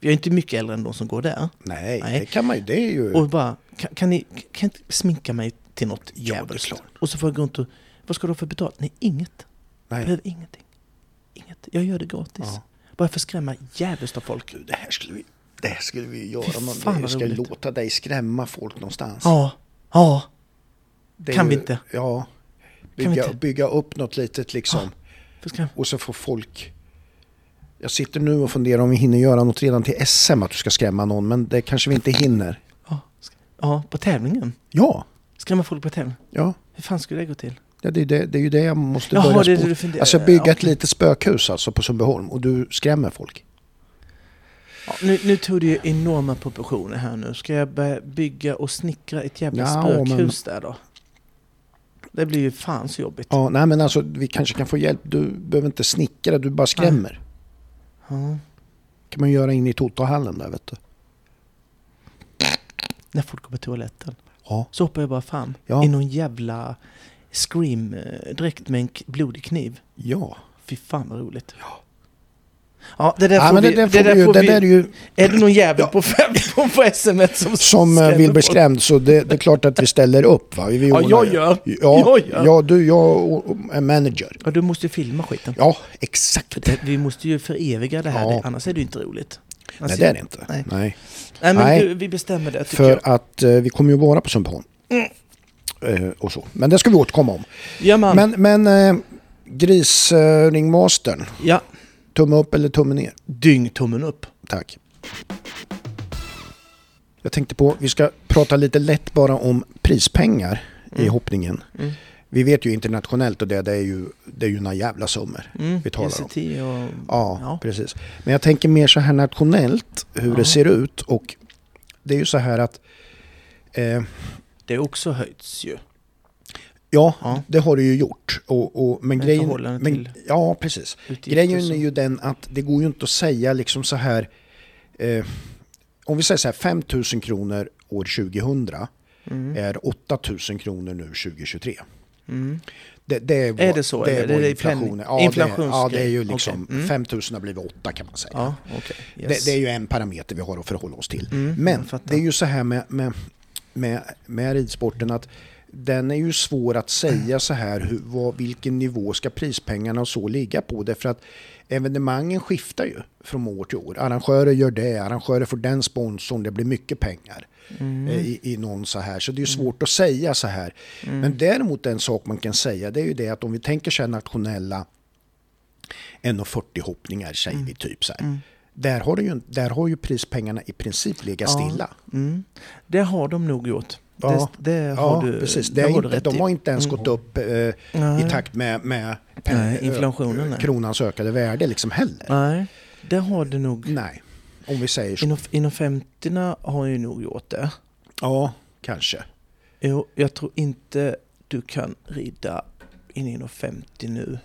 Speaker 1: Jag är inte mycket äldre än de som går där.
Speaker 2: Nej,
Speaker 1: Nej.
Speaker 2: det kan man ju. Det är ju...
Speaker 1: Och bara, kan, kan ni kan inte sminka mig till något
Speaker 2: Ja,
Speaker 1: jävligt?
Speaker 2: klart.
Speaker 1: och så får jag gå runt och, vad ska du ha för betalt? Nej, inget. Jag
Speaker 2: Nej.
Speaker 1: behöver ingenting. Inget. Jag gör det gratis.
Speaker 2: Ja.
Speaker 1: Bara för att skrämma jävligt av folk.
Speaker 2: Du, det här skulle vi, det här skulle vi göra.
Speaker 1: Fan,
Speaker 2: Jag ska
Speaker 1: roligt.
Speaker 2: låta dig skrämma folk någonstans.
Speaker 1: Ja, ja.
Speaker 2: Det
Speaker 1: Kan vi
Speaker 2: ju-
Speaker 1: inte?
Speaker 2: Ja.
Speaker 1: Kan vi
Speaker 2: Bygga,
Speaker 1: inte?
Speaker 2: bygga upp något litet liksom. Och så får folk... Jag sitter nu och funderar om vi hinner göra något redan till SM, att du ska skrämma någon, men det kanske vi inte hinner.
Speaker 1: Ja, ja, på tävlingen.
Speaker 2: Ja,
Speaker 1: Skrämma folk på tävling.
Speaker 2: ja.
Speaker 1: Hur fan skulle det gå till?
Speaker 2: ja det, är det, det är ju det jag måste
Speaker 1: Jaha,
Speaker 2: börja
Speaker 1: det du funderar-
Speaker 2: Alltså bygga ett
Speaker 1: okej.
Speaker 2: litet spökhus alltså på Sundbyholm och du skrämmer folk.
Speaker 1: Ja, nu, nu tog det ju enorma proportioner här nu. Ska jag börja bygga och snickra ett jävla
Speaker 2: Ja,
Speaker 1: spökhus där då? Det blir ju fan så jobbigt.
Speaker 2: Ja, nej men alltså vi kanske kan få hjälp. Du behöver inte snickra, du bara skrämmer.
Speaker 1: Ja.
Speaker 2: kan man göra in i Totohallen där vet du.
Speaker 1: När folk går på toaletten.
Speaker 2: Ja.
Speaker 1: Så hoppar jag bara fram
Speaker 2: Ja.
Speaker 1: i någon jävla scream-dräkt med en k- blodig kniv.
Speaker 2: Ja.
Speaker 1: Fy fan vad roligt. Ja, det där
Speaker 2: ja
Speaker 1: får vi...
Speaker 2: det,
Speaker 1: det där
Speaker 2: vi
Speaker 1: får
Speaker 2: det
Speaker 1: vi
Speaker 2: där är ju
Speaker 1: Är det någon jävel på, fem, [LAUGHS] på, på sms som
Speaker 2: som eh, vill bli skrämd så det, det är klart att vi ställer upp va. Vi
Speaker 1: Ja, jag gör.
Speaker 2: Ja,
Speaker 1: Jag gör.
Speaker 2: ja du, jag är manager.
Speaker 1: Ja, du måste ju filma skiten.
Speaker 2: Ja, exakt.
Speaker 1: Det, vi måste ju föreviga det här,
Speaker 2: Ja.
Speaker 1: det, annars är det ju inte roligt.
Speaker 2: Nej
Speaker 1: Alltså,
Speaker 2: det är det inte.
Speaker 1: Nej.
Speaker 2: Nej.
Speaker 1: Nej, men
Speaker 2: Nej.
Speaker 1: Du, vi bestämmer det
Speaker 2: För
Speaker 1: jag.
Speaker 2: att eh, vi kommer ju vara på Sundbyholm. Eh, och så. Men det ska vi återkomma om.
Speaker 1: Ja, man.
Speaker 2: Men, men eh, grisringmastern,
Speaker 1: Ja,
Speaker 2: tumme upp eller tumme ner?
Speaker 1: dyngtummen upp.
Speaker 2: Tack. Jag tänkte på, vi ska prata lite lätt bara om prispengar i
Speaker 1: Mm.
Speaker 2: hoppningen.
Speaker 1: Mm.
Speaker 2: Vi vet ju internationellt och det, det är ju, det är ju några jävla summor
Speaker 1: Mm.
Speaker 2: vi talar om.
Speaker 1: ECT och...
Speaker 2: Ja,
Speaker 1: Ja.
Speaker 2: precis. Men jag tänker mer så här nationellt hur
Speaker 1: Ja.
Speaker 2: det ser ut och det är ju så här att eh,
Speaker 1: Det också höjts ju.
Speaker 2: Ja,
Speaker 1: Ja.
Speaker 2: det har det ju gjort. Och, och, men
Speaker 1: Men
Speaker 2: grejen, men,
Speaker 1: till
Speaker 2: ja, precis. Grejen är ju den att det går ju inte att säga liksom så här. Eh, om vi säger så här 5 000 kronor år 2000
Speaker 1: Mm.
Speaker 2: är 8 000 kronor nu 2023.
Speaker 1: Mm.
Speaker 2: Det, det är,
Speaker 1: Är det så,
Speaker 2: Det
Speaker 1: eller?
Speaker 2: är
Speaker 1: Det
Speaker 2: vår
Speaker 1: är
Speaker 2: inflation. Ja, det, ja, är ju liksom
Speaker 1: Okej. Mm.
Speaker 2: 5 000 har blivit 8 kan man säga.
Speaker 1: Ja, okej. Yes.
Speaker 2: Det, det är ju en parameter vi har att förhålla oss till.
Speaker 1: Mm,
Speaker 2: Men det är ju så här med, med, med, med ridsporten att den är ju svår att säga så här, hur, vad, vilken nivå ska prispengarna och så ligga på? Därför att evenemangen skiftar ju från år till år. Arrangörer gör det, arrangörer får den sponsorn, det blir mycket pengar
Speaker 1: Mm.
Speaker 2: eh, i, i någon så här. Så det är ju svårt att säga så här. Men däremot en sak man kan säga det är ju det att om vi tänker sig nationella 1,40 hoppningar säger vi typ så här. Där har, ju, där har ju prispengarna i princip legat
Speaker 1: Ja.
Speaker 2: stilla.
Speaker 1: Mm. Det har de nog gjort.
Speaker 2: Ja.
Speaker 1: Det, det
Speaker 2: Ja,
Speaker 1: har du,
Speaker 2: precis. Det
Speaker 1: det har
Speaker 2: inte, de har inte ens
Speaker 1: Mm.
Speaker 2: gått upp eh, i takt med, med
Speaker 1: Nej,
Speaker 2: eh,
Speaker 1: inflationen, nej.
Speaker 2: kronans ökade värde liksom heller.
Speaker 1: Nej, det har du nog.
Speaker 2: Nej, om vi säger så.
Speaker 1: Inom, inom 50 har ju nog gjort det.
Speaker 2: Ja, kanske.
Speaker 1: Jo, jag tror inte du kan rida in inom 50 nu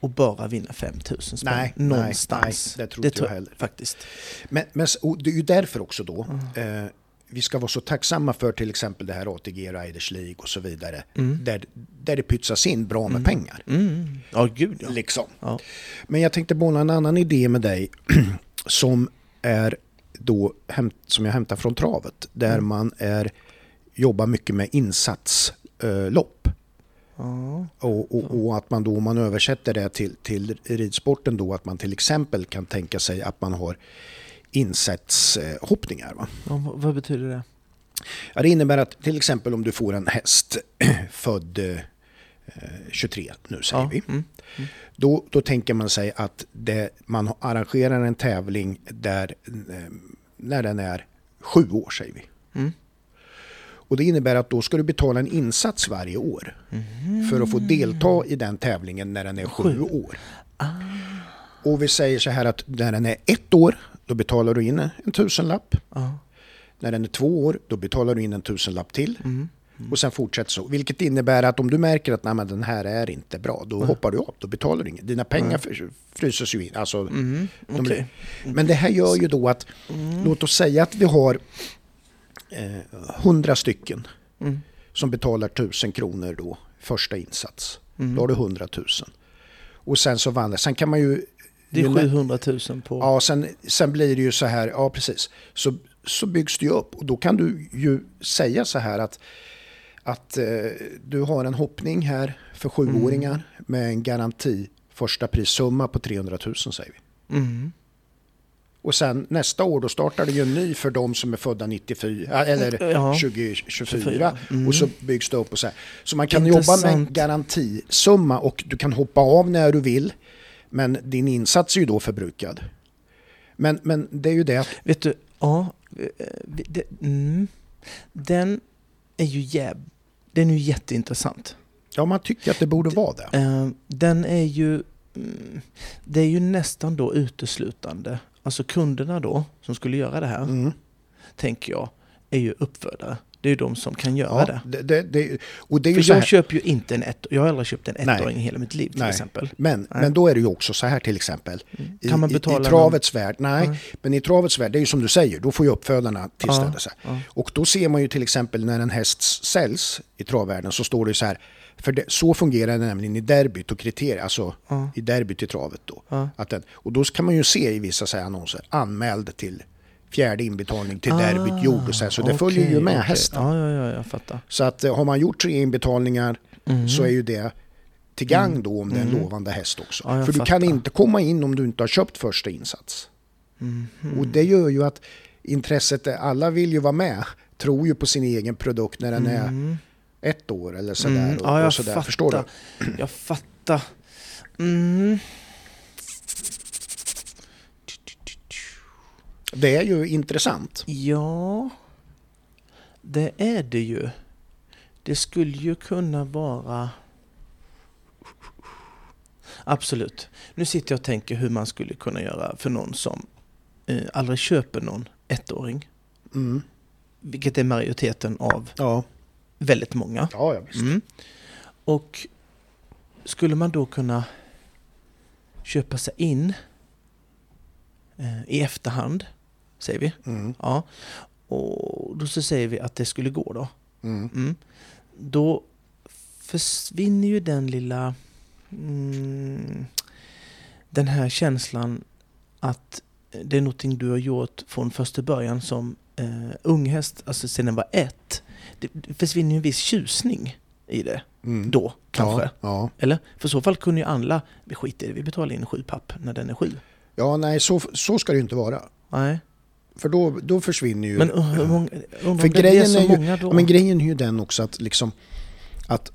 Speaker 1: och bara vinna 5000 spänn
Speaker 2: Nej,
Speaker 1: någonstans.
Speaker 2: nej, det tror inte jag heller.
Speaker 1: faktiskt.
Speaker 2: Men, men det är ju därför också då
Speaker 1: Mm.
Speaker 2: eh, vi ska vara så tacksamma för till exempel det här ATG Riders League och så vidare.
Speaker 1: Mm.
Speaker 2: Där, där det pytsas in bra med pengar.
Speaker 1: Mm. Ja, gud ja.
Speaker 2: Liksom.
Speaker 1: ja.
Speaker 2: Men jag tänkte bolla en annan idé med dig [CLEARS THROAT] som är då som jag hämtar från travet. Där
Speaker 1: Mm.
Speaker 2: man är, jobbar mycket med insatslopp.
Speaker 1: ja.
Speaker 2: Och, och, och att man då, om man översätter det till, till ridsporten då, att man till exempel kan tänka sig att man har insatshoppningar. Va?
Speaker 1: ja vad, betyder det?
Speaker 2: Ja, det innebär att till exempel om du får en häst [CLEARS THROAT] född eh, 23 nu säger
Speaker 1: Ja.
Speaker 2: vi.
Speaker 1: Mm.
Speaker 2: Då, då tänker man sig att det, man arrangerar en tävling där eh, när den är sju år säger vi.
Speaker 1: Mm.
Speaker 2: Och det innebär att då ska du betala en insats varje år för att få delta i den tävlingen när den är sju,
Speaker 1: Sju.
Speaker 2: år.
Speaker 1: Ah.
Speaker 2: Och vi säger så här att när den är ett år, då betalar du in en tusenlapp.
Speaker 1: Ja.
Speaker 2: När den är två år, då betalar du in en tusenlapp till.
Speaker 1: Mm.
Speaker 2: Och sen fortsätter så. Vilket innebär att om du märker att Nej, den här är inte bra, då hoppar du av. Då betalar du inget. Dina pengar fr- fryses ju in. Alltså,
Speaker 1: Mm.
Speaker 2: de-
Speaker 1: Okej.
Speaker 2: Men det här gör ju då att, låt oss säga att vi har eh, 100 stycken
Speaker 1: Mm.
Speaker 2: som betalar 1000 kronor då, första insats.
Speaker 1: Mm.
Speaker 2: Då har du 100 000. Och sen så vandrar, sen kan man ju...
Speaker 1: Det är
Speaker 2: ju nä-
Speaker 1: 700 000 på...
Speaker 2: Ja, sen, sen blir det ju så här, ja precis. Så, så byggs det ju upp och då kan du ju säga så här att, att eh, du har en hoppning här för sjuåringar med en garanti första prissumma på 300 000 säger vi.
Speaker 1: Mm.
Speaker 2: Och sen nästa år då startar det ju en ny för de som är födda 94 eller
Speaker 1: Ja.
Speaker 2: 2024
Speaker 1: Mm.
Speaker 2: och så byggs det upp och så här. Så man kan jobba med en
Speaker 1: Intressant.
Speaker 2: garantisumma och du kan hoppa av när du vill men din insats är ju då förbrukad. Men, men det är ju det
Speaker 1: Vet du, ja. eh, Det, mm, den är ju jäv... Den är ju jätteintressant.
Speaker 2: ja, man tycker att det borde vara det.
Speaker 1: Eh, Den är ju... mm, Det är ju nästan då uteslutande, alltså kunderna då, som skulle göra det här,
Speaker 2: Mm.
Speaker 1: tänker jag, är ju uppfödare. Det är de som kan göra
Speaker 2: Ja,
Speaker 1: det.
Speaker 2: det, det. Och det är
Speaker 1: För jag köper ju inte en ett, jag har aldrig köpt en ettåring i hela mitt liv till
Speaker 2: Nej.
Speaker 1: exempel.
Speaker 2: Men,
Speaker 1: Nej.
Speaker 2: men då är det ju också så här till exempel. I,
Speaker 1: Kan man
Speaker 2: i-
Speaker 1: betala
Speaker 2: I travets värld, nej,
Speaker 1: Nej.
Speaker 2: men i travets värld, det är ju som du säger, då får ju uppfödarna tillställa sig.
Speaker 1: Ja.
Speaker 2: Och då ser man ju till exempel när en häst säljs i travvärlden så står det ju så här, för det, så fungerar det nämligen i derbyt och kriterier, alltså i derbyt i travet då. Att den, och då kan man ju se i vissa så här, annonser, anmäld till fjärde inbetalning till
Speaker 1: Ah,
Speaker 2: derbyt gjord och så här, så det
Speaker 1: okej,
Speaker 2: följer ju med
Speaker 1: okej.
Speaker 2: hästen.
Speaker 1: Ja, ja, ja, jag fattar.
Speaker 2: Så att eh, har man gjort tre inbetalningar
Speaker 1: Mm.
Speaker 2: så är ju det till gang då om det är en lovande häst också.
Speaker 1: Jag
Speaker 2: För du
Speaker 1: fattar.
Speaker 2: kan inte komma in om du inte har köpt första insats.
Speaker 1: Mhm.
Speaker 2: Och det gör ju att intresset, är- alla vill ju vara med, tror ju på sin egen produkt när den är
Speaker 1: Mm.
Speaker 2: ett år eller sådär.
Speaker 1: Mm.
Speaker 2: Och,
Speaker 1: Ja, jag
Speaker 2: och sådär.
Speaker 1: fattar.
Speaker 2: Förstår du?
Speaker 1: Jag fattar. Mm.
Speaker 2: Det är ju intressant.
Speaker 1: Ja, det är det ju. Det skulle ju kunna vara... Absolut. Nu sitter jag och tänker hur man skulle kunna göra för någon som eh, aldrig köper någon ettåring.
Speaker 2: Mm.
Speaker 1: Vilket är majoriteten av
Speaker 2: Ja.
Speaker 1: väldigt många.
Speaker 2: Ja, ja, visst.
Speaker 1: Mm. Och skulle man då kunna köpa sig in eh, i efterhand, säger vi.
Speaker 2: Mm.
Speaker 1: Ja. Och då så säger vi att det skulle gå då.
Speaker 2: Mm.
Speaker 1: Mm. Då försvinner ju den lilla... Mm, den här känslan att det är någonting du har gjort från första början som eh, unghäst, alltså sedan den var ett. det, det försvinner ju en viss tjusning i det
Speaker 2: Mm.
Speaker 1: då, kanske.
Speaker 2: Ja, ja.
Speaker 1: Eller? För i så fall kunde ju alla, vi skiter i det, vi betalar in sju papp när den är sju.
Speaker 2: ja, nej så, så ska det ju inte vara.
Speaker 1: Nej,
Speaker 2: För då, då försvinner ju...
Speaker 1: men uh, hur många, undrar
Speaker 2: För grejen
Speaker 1: är
Speaker 2: ju-
Speaker 1: många då?
Speaker 2: Men grejen är ju den också att liksom att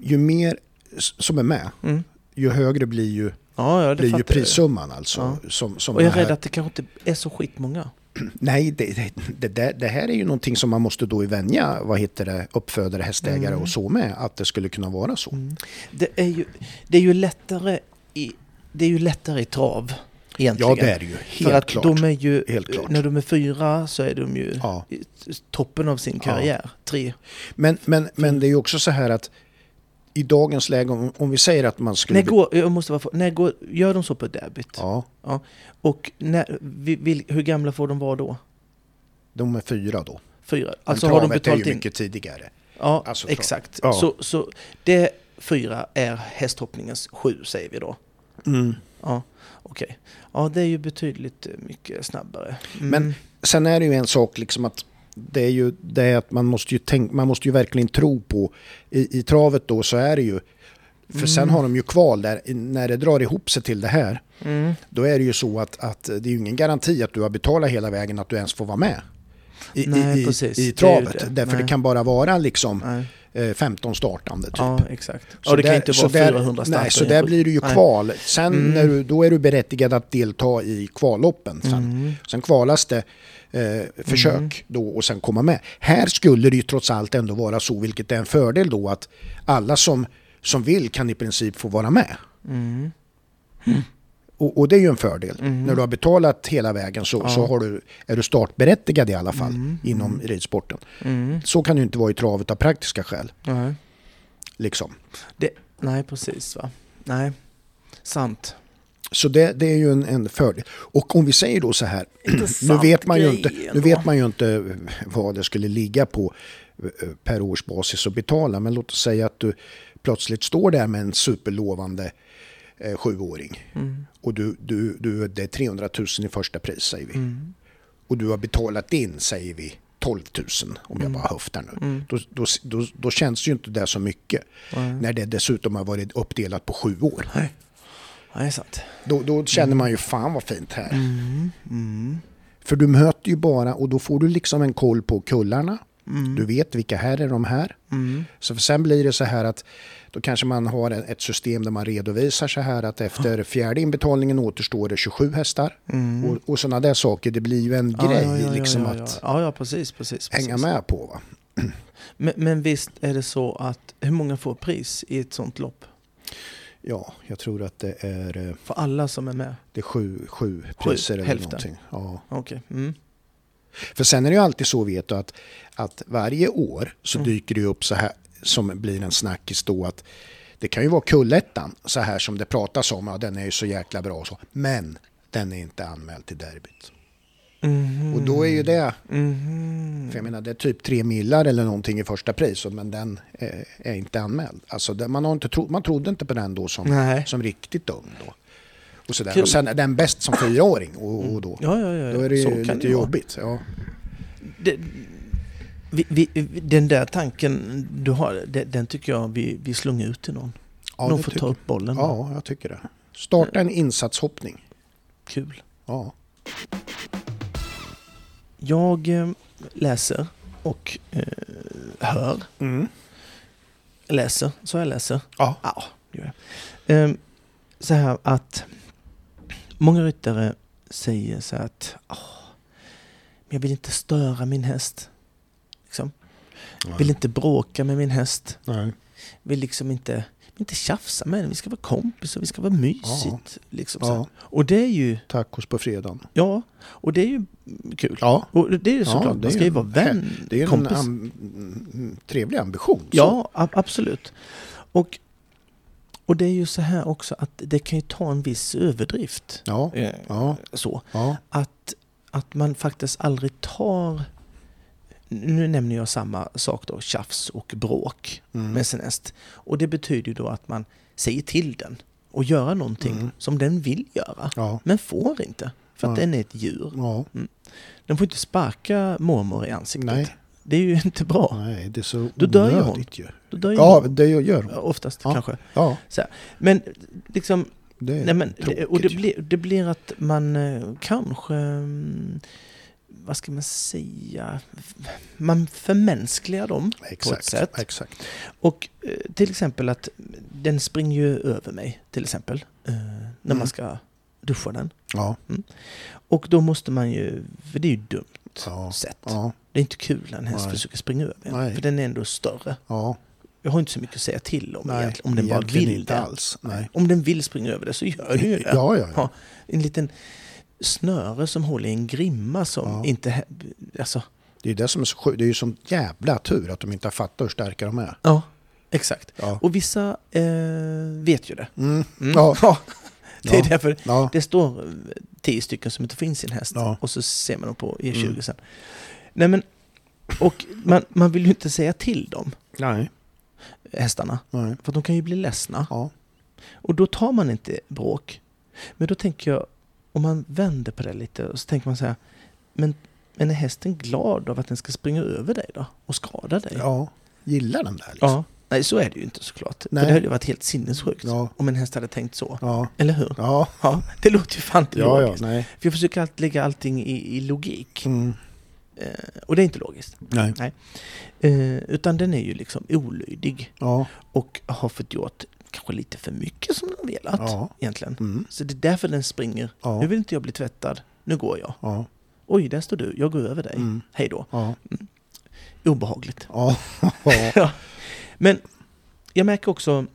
Speaker 2: ju mer som är med,
Speaker 1: mm.
Speaker 2: ju högre blir ju,
Speaker 1: Ja, ja,
Speaker 2: blir ju prissumman alltså.
Speaker 1: Ja.
Speaker 2: Som, som
Speaker 1: Och jag är rädd att det kanske inte är så skitmånga. [CLEARS THROAT]
Speaker 2: Nej, det, det, det, det här är ju någonting som man måste då vänja, vad heter det, uppfödare, hästägare
Speaker 1: Mm.
Speaker 2: och så med, att det skulle kunna vara så.
Speaker 1: Det är ju, det är ju lättare i, det är ju lättare i trav egentligen.
Speaker 2: Ja, det är det ju.
Speaker 1: För
Speaker 2: Helt
Speaker 1: att
Speaker 2: klart.
Speaker 1: de är ju, när de är fyra så är de ju
Speaker 2: Ja.
Speaker 1: toppen av sin
Speaker 2: Ja.
Speaker 1: karriär. Tre.
Speaker 2: Men, men, men det är ju också så här att i dagens läge, om, om vi säger att man skulle...
Speaker 1: När går, jag måste vara, för- när går, gör de så på debit?
Speaker 2: Ja,
Speaker 1: Och när, vi- vil, hur gamla får de vara då?
Speaker 2: de är fyra då.
Speaker 1: Fyra?
Speaker 2: Alltså
Speaker 1: har de
Speaker 2: travet är
Speaker 1: betalat
Speaker 2: ju
Speaker 1: in?
Speaker 2: mycket tidigare.
Speaker 1: Ja,
Speaker 2: alltså
Speaker 1: exakt.
Speaker 2: Ja.
Speaker 1: Så, så det fyra är hästhoppningens sju säger vi då.
Speaker 2: Mm.
Speaker 1: Ja, okej. Ja, det är ju betydligt eh, mycket snabbare. Mm.
Speaker 2: Men- Sen är det ju en sak liksom att det är ju det att man måste ju, tänk, man måste ju verkligen tro på i, i travet då så är det ju för sen
Speaker 1: Mm.
Speaker 2: har de ju kval där, när det drar ihop sig till det här,
Speaker 1: Mm.
Speaker 2: då är det ju så att, att det är ju ingen garanti att du har betalat hela vägen att du ens får vara med. I,
Speaker 1: Nej,
Speaker 2: i, i, i travet.
Speaker 1: det.
Speaker 2: Därför
Speaker 1: Nej.
Speaker 2: det kan bara vara liksom
Speaker 1: Nej.
Speaker 2: Eh, 15 startande typ.
Speaker 1: Ja, exakt.
Speaker 2: Så
Speaker 1: Ja, det kan
Speaker 2: där-
Speaker 1: inte
Speaker 2: så
Speaker 1: vara
Speaker 2: där-
Speaker 1: 400 starter.
Speaker 2: Nej, så där blir det ju
Speaker 1: Nej.
Speaker 2: kval. Sen
Speaker 1: Mm.
Speaker 2: när du, då är du berättigad att delta i kvalloppen. Sen,
Speaker 1: Mm.
Speaker 2: sen kvalas det eh, försök
Speaker 1: Mm.
Speaker 2: då och sen komma med. Här skulle det ju trots allt ändå vara så, vilket är en fördel då, att alla som, som vill kan i princip få vara med. Och, och det är ju en fördel.
Speaker 1: Mm.
Speaker 2: När du har betalat hela vägen så,
Speaker 1: Ja.
Speaker 2: så har du, är du startberättigad i alla fall
Speaker 1: Mm.
Speaker 2: inom ridsporten.
Speaker 1: Mm.
Speaker 2: Så kan det ju inte vara i travet av praktiska skäl.
Speaker 1: Nej.
Speaker 2: Liksom.
Speaker 1: Nej, precis va. Nej, sant.
Speaker 2: Så det, det är ju en, en fördel. Och om vi säger då så här, [CLEARS THROAT] nu vet, man ju inte, nu vet man ju inte vad det skulle ligga på eh, per årsbasis att betala, men låt oss säga att du plötsligt står där med en superlovande eh, sjuåring
Speaker 1: Mm.
Speaker 2: Och du, du, du, det är 300 000 i första pris säger vi.
Speaker 1: Mm.
Speaker 2: Och du har betalat in, säger vi, 12 000 om jag
Speaker 1: Mm.
Speaker 2: bara höftar nu.
Speaker 1: Mm.
Speaker 2: Då, då, då, då känns ju inte det så mycket
Speaker 1: Nej.
Speaker 2: när det dessutom har varit uppdelat på sju år.
Speaker 1: Nej. Nej, sant.
Speaker 2: Då, då känner man ju fan vad fint här.
Speaker 1: Mm. Mm.
Speaker 2: För du möter ju bara och då får du liksom en koll på kullarna.
Speaker 1: Mm.
Speaker 2: Du vet vilka här är de här.
Speaker 1: Mm.
Speaker 2: Så sen blir det så här att då kanske man har ett system där man redovisar så här att efter fjärde inbetalningen återstår det 27 hästar.
Speaker 1: Mm.
Speaker 2: Och, och sådana där saker. Det blir ju en
Speaker 1: Ja,
Speaker 2: grej
Speaker 1: ja, ja,
Speaker 2: liksom att
Speaker 1: Ja, precis, precis. precis.
Speaker 2: hänga med på. Va? [CLEARS THROAT]
Speaker 1: Men, men visst är det så att hur många får pris i ett sånt lopp?
Speaker 2: Ja, jag tror att det är, eh,
Speaker 1: För alla som är med?
Speaker 2: det är sju, sju priser eller
Speaker 1: hälften.
Speaker 2: någonting. Ja.
Speaker 1: Okej. Mm.
Speaker 2: För sen är det ju alltid så vet du att, att varje år så
Speaker 1: Mm.
Speaker 2: dyker det upp så här som blir en snackis då att det kan ju vara kullettan så här som det pratas om, ja den är ju så jäkla bra och så. Men den är inte anmäld till derbyt.
Speaker 1: Mhm.
Speaker 2: Och då är ju det,
Speaker 1: Mhm.
Speaker 2: för jag menar det är typ tre millar eller någonting i första pris men den är, är inte anmäld. Alltså man, har inte tro, man trodde inte på den då som,
Speaker 1: Nej.
Speaker 2: som riktigt ung då. Och, sådär.
Speaker 1: Kul.
Speaker 2: och sen är den bäst som fyraåring och, och då,
Speaker 1: Ja, ja, ja. ja.
Speaker 2: då är det ju lite jobbigt. Ja.
Speaker 1: Det, vi, vi, den där tanken du har, den tycker jag vi, vi slung ut till någon.
Speaker 2: Ja,
Speaker 1: någon får ta upp bollen.
Speaker 2: Ja, jag tycker det. Starta en insatshoppning.
Speaker 1: Kul.
Speaker 2: Ja.
Speaker 1: Jag eh, läser och eh, hör.
Speaker 2: Mm.
Speaker 1: Läser, så jag läser.
Speaker 2: Ja.
Speaker 1: Ja, gör jag. Ehm, så här att många ryttare säger så här att "Åh, men jag vill inte störa min häst. Liksom. Vill inte bråka med min häst.
Speaker 2: Nej.
Speaker 1: Vill liksom inte, vill inte tjafsa med den. Vi ska vara kompisar, vi ska vara mysigt. Liksom så.
Speaker 2: Ja.
Speaker 1: Och det är ju,
Speaker 2: Tacos på fredagen.
Speaker 1: ja, och det är ju kul.
Speaker 2: Ja.
Speaker 1: Och det är ju
Speaker 2: Ja,
Speaker 1: såklart,
Speaker 2: det
Speaker 1: man ska ju vara vän,
Speaker 2: Det är en
Speaker 1: kompis.
Speaker 2: am- mm, trevlig ambition. Så.
Speaker 1: Ja, absolut. Och, och det är ju så här också att det kan ju ta en viss överdrift.
Speaker 2: Ja.
Speaker 1: Eh,
Speaker 2: Ja.
Speaker 1: Så.
Speaker 2: Ja.
Speaker 1: Att, att man faktiskt aldrig tar... Nu nämner jag samma sak då, tjafs och bråk
Speaker 2: Mm.
Speaker 1: med sin häst. Och det betyder ju då att man säger till den och göra någonting
Speaker 2: Mm.
Speaker 1: som den vill göra.
Speaker 2: Ja.
Speaker 1: Men får inte. För att
Speaker 2: Ja.
Speaker 1: den är ett djur.
Speaker 2: Ja.
Speaker 1: Den får inte sparka mormor i ansiktet.
Speaker 2: Nej.
Speaker 1: Det är ju inte bra.
Speaker 2: Nej, det är så
Speaker 1: Då dör ju hon.
Speaker 2: ju.
Speaker 1: Då dör ju
Speaker 2: Ja,
Speaker 1: hon.
Speaker 2: det gör hon.
Speaker 1: Oftast
Speaker 2: Ja.
Speaker 1: kanske.
Speaker 2: Ja,
Speaker 1: Men liksom,
Speaker 2: det är
Speaker 1: nej men,
Speaker 2: tråkigt.
Speaker 1: och det blir, det blir att man eh, kanske, mm, vad ska man säga, man förmänskligar dem på ett
Speaker 2: Exakt,
Speaker 1: sätt.
Speaker 2: exakt.
Speaker 1: Och eh, till exempel att den springer ju över mig, till exempel, eh, när
Speaker 2: Mm.
Speaker 1: man ska duscha den.
Speaker 2: Ja,
Speaker 1: Och då måste man ju, för det är ju dumt
Speaker 2: ja,
Speaker 1: sätt.
Speaker 2: ja,
Speaker 1: Det är inte kul när en häst
Speaker 2: Nej.
Speaker 1: försöker springa över en, för den är ändå större.
Speaker 2: ja.
Speaker 1: Jag har inte så mycket att säga till om
Speaker 2: Nej,
Speaker 1: om den bara vill det.
Speaker 2: alls. Nej.
Speaker 1: Om den vill springa över det så gör den ju det.
Speaker 2: Ja, ja, ja.
Speaker 1: Ja. En liten snöre som håller i en grimma som
Speaker 2: Ja.
Speaker 1: inte... Alltså,
Speaker 2: Det är det som är så. Det är ju som jävla tur att de inte har fattat hur starka de är.
Speaker 1: ja, exakt.
Speaker 2: Ja.
Speaker 1: Och vissa eh, vet ju det.
Speaker 2: Mm.
Speaker 1: Mm.
Speaker 2: Ja. [LAUGHS]
Speaker 1: Det är därför det står tio stycken som inte finns i en häst och så ser man dem på E20
Speaker 2: Mm.
Speaker 1: sen. Nej men, och man, man vill ju inte säga till dem,
Speaker 2: Nej.
Speaker 1: hästarna,
Speaker 2: Nej.
Speaker 1: för de kan ju bli ledsna.
Speaker 2: Ja.
Speaker 1: Och då tar man inte bråk. Men då tänker jag, om man vänder på det lite och så tänker man så här, men, men är hästen glad av att den ska springa över dig då? Och skada dig?
Speaker 2: ja. Gillar den där liksom.
Speaker 1: Ja. Nej, så är det ju inte såklart.
Speaker 2: Nej.
Speaker 1: För det hade ju varit helt sinnessjukt
Speaker 2: Ja.
Speaker 1: om en häst hade tänkt så.
Speaker 2: Ja.
Speaker 1: Eller hur?
Speaker 2: Ja.
Speaker 1: Ja, det låter ju fan inte
Speaker 2: Ja, ja.
Speaker 1: logiskt.
Speaker 2: Nej.
Speaker 1: För jag försöker alltid lägga allting i, i logik.
Speaker 2: Mm.
Speaker 1: Eh, och det är inte logiskt.
Speaker 2: Nej.
Speaker 1: Eh, utan den är ju liksom olydig
Speaker 2: Ja.
Speaker 1: och har fått gjort kanske lite för mycket som den velat
Speaker 2: Ja.
Speaker 1: egentligen.
Speaker 2: Mm.
Speaker 1: Så det är därför den springer.
Speaker 2: Ja.
Speaker 1: Nu vill inte jag bli tvättad. Nu går jag.
Speaker 2: Ja.
Speaker 1: Oj, där står du. Jag går över dig.
Speaker 2: Mm.
Speaker 1: Hej då.
Speaker 2: Ja.
Speaker 1: Obehagligt. [LAUGHS]
Speaker 2: Ja.
Speaker 1: Men jag märker också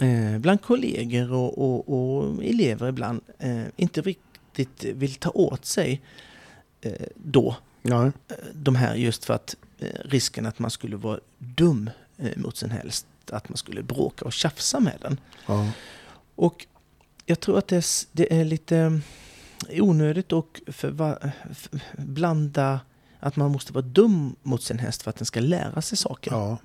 Speaker 1: eh, bland kollegor och, och, och elever ibland eh, inte riktigt vill ta åt sig eh, då
Speaker 2: Ja.
Speaker 1: eh, de här just för att eh, risken att man skulle vara dum eh, mot sin häst, att man skulle bråka och tjafsa med den.
Speaker 2: Ja.
Speaker 1: Och jag tror att det är, det är lite onödigt och förva- f- blanda att man måste vara dum mot sin häst för att den ska lära sig saker.
Speaker 2: Ja.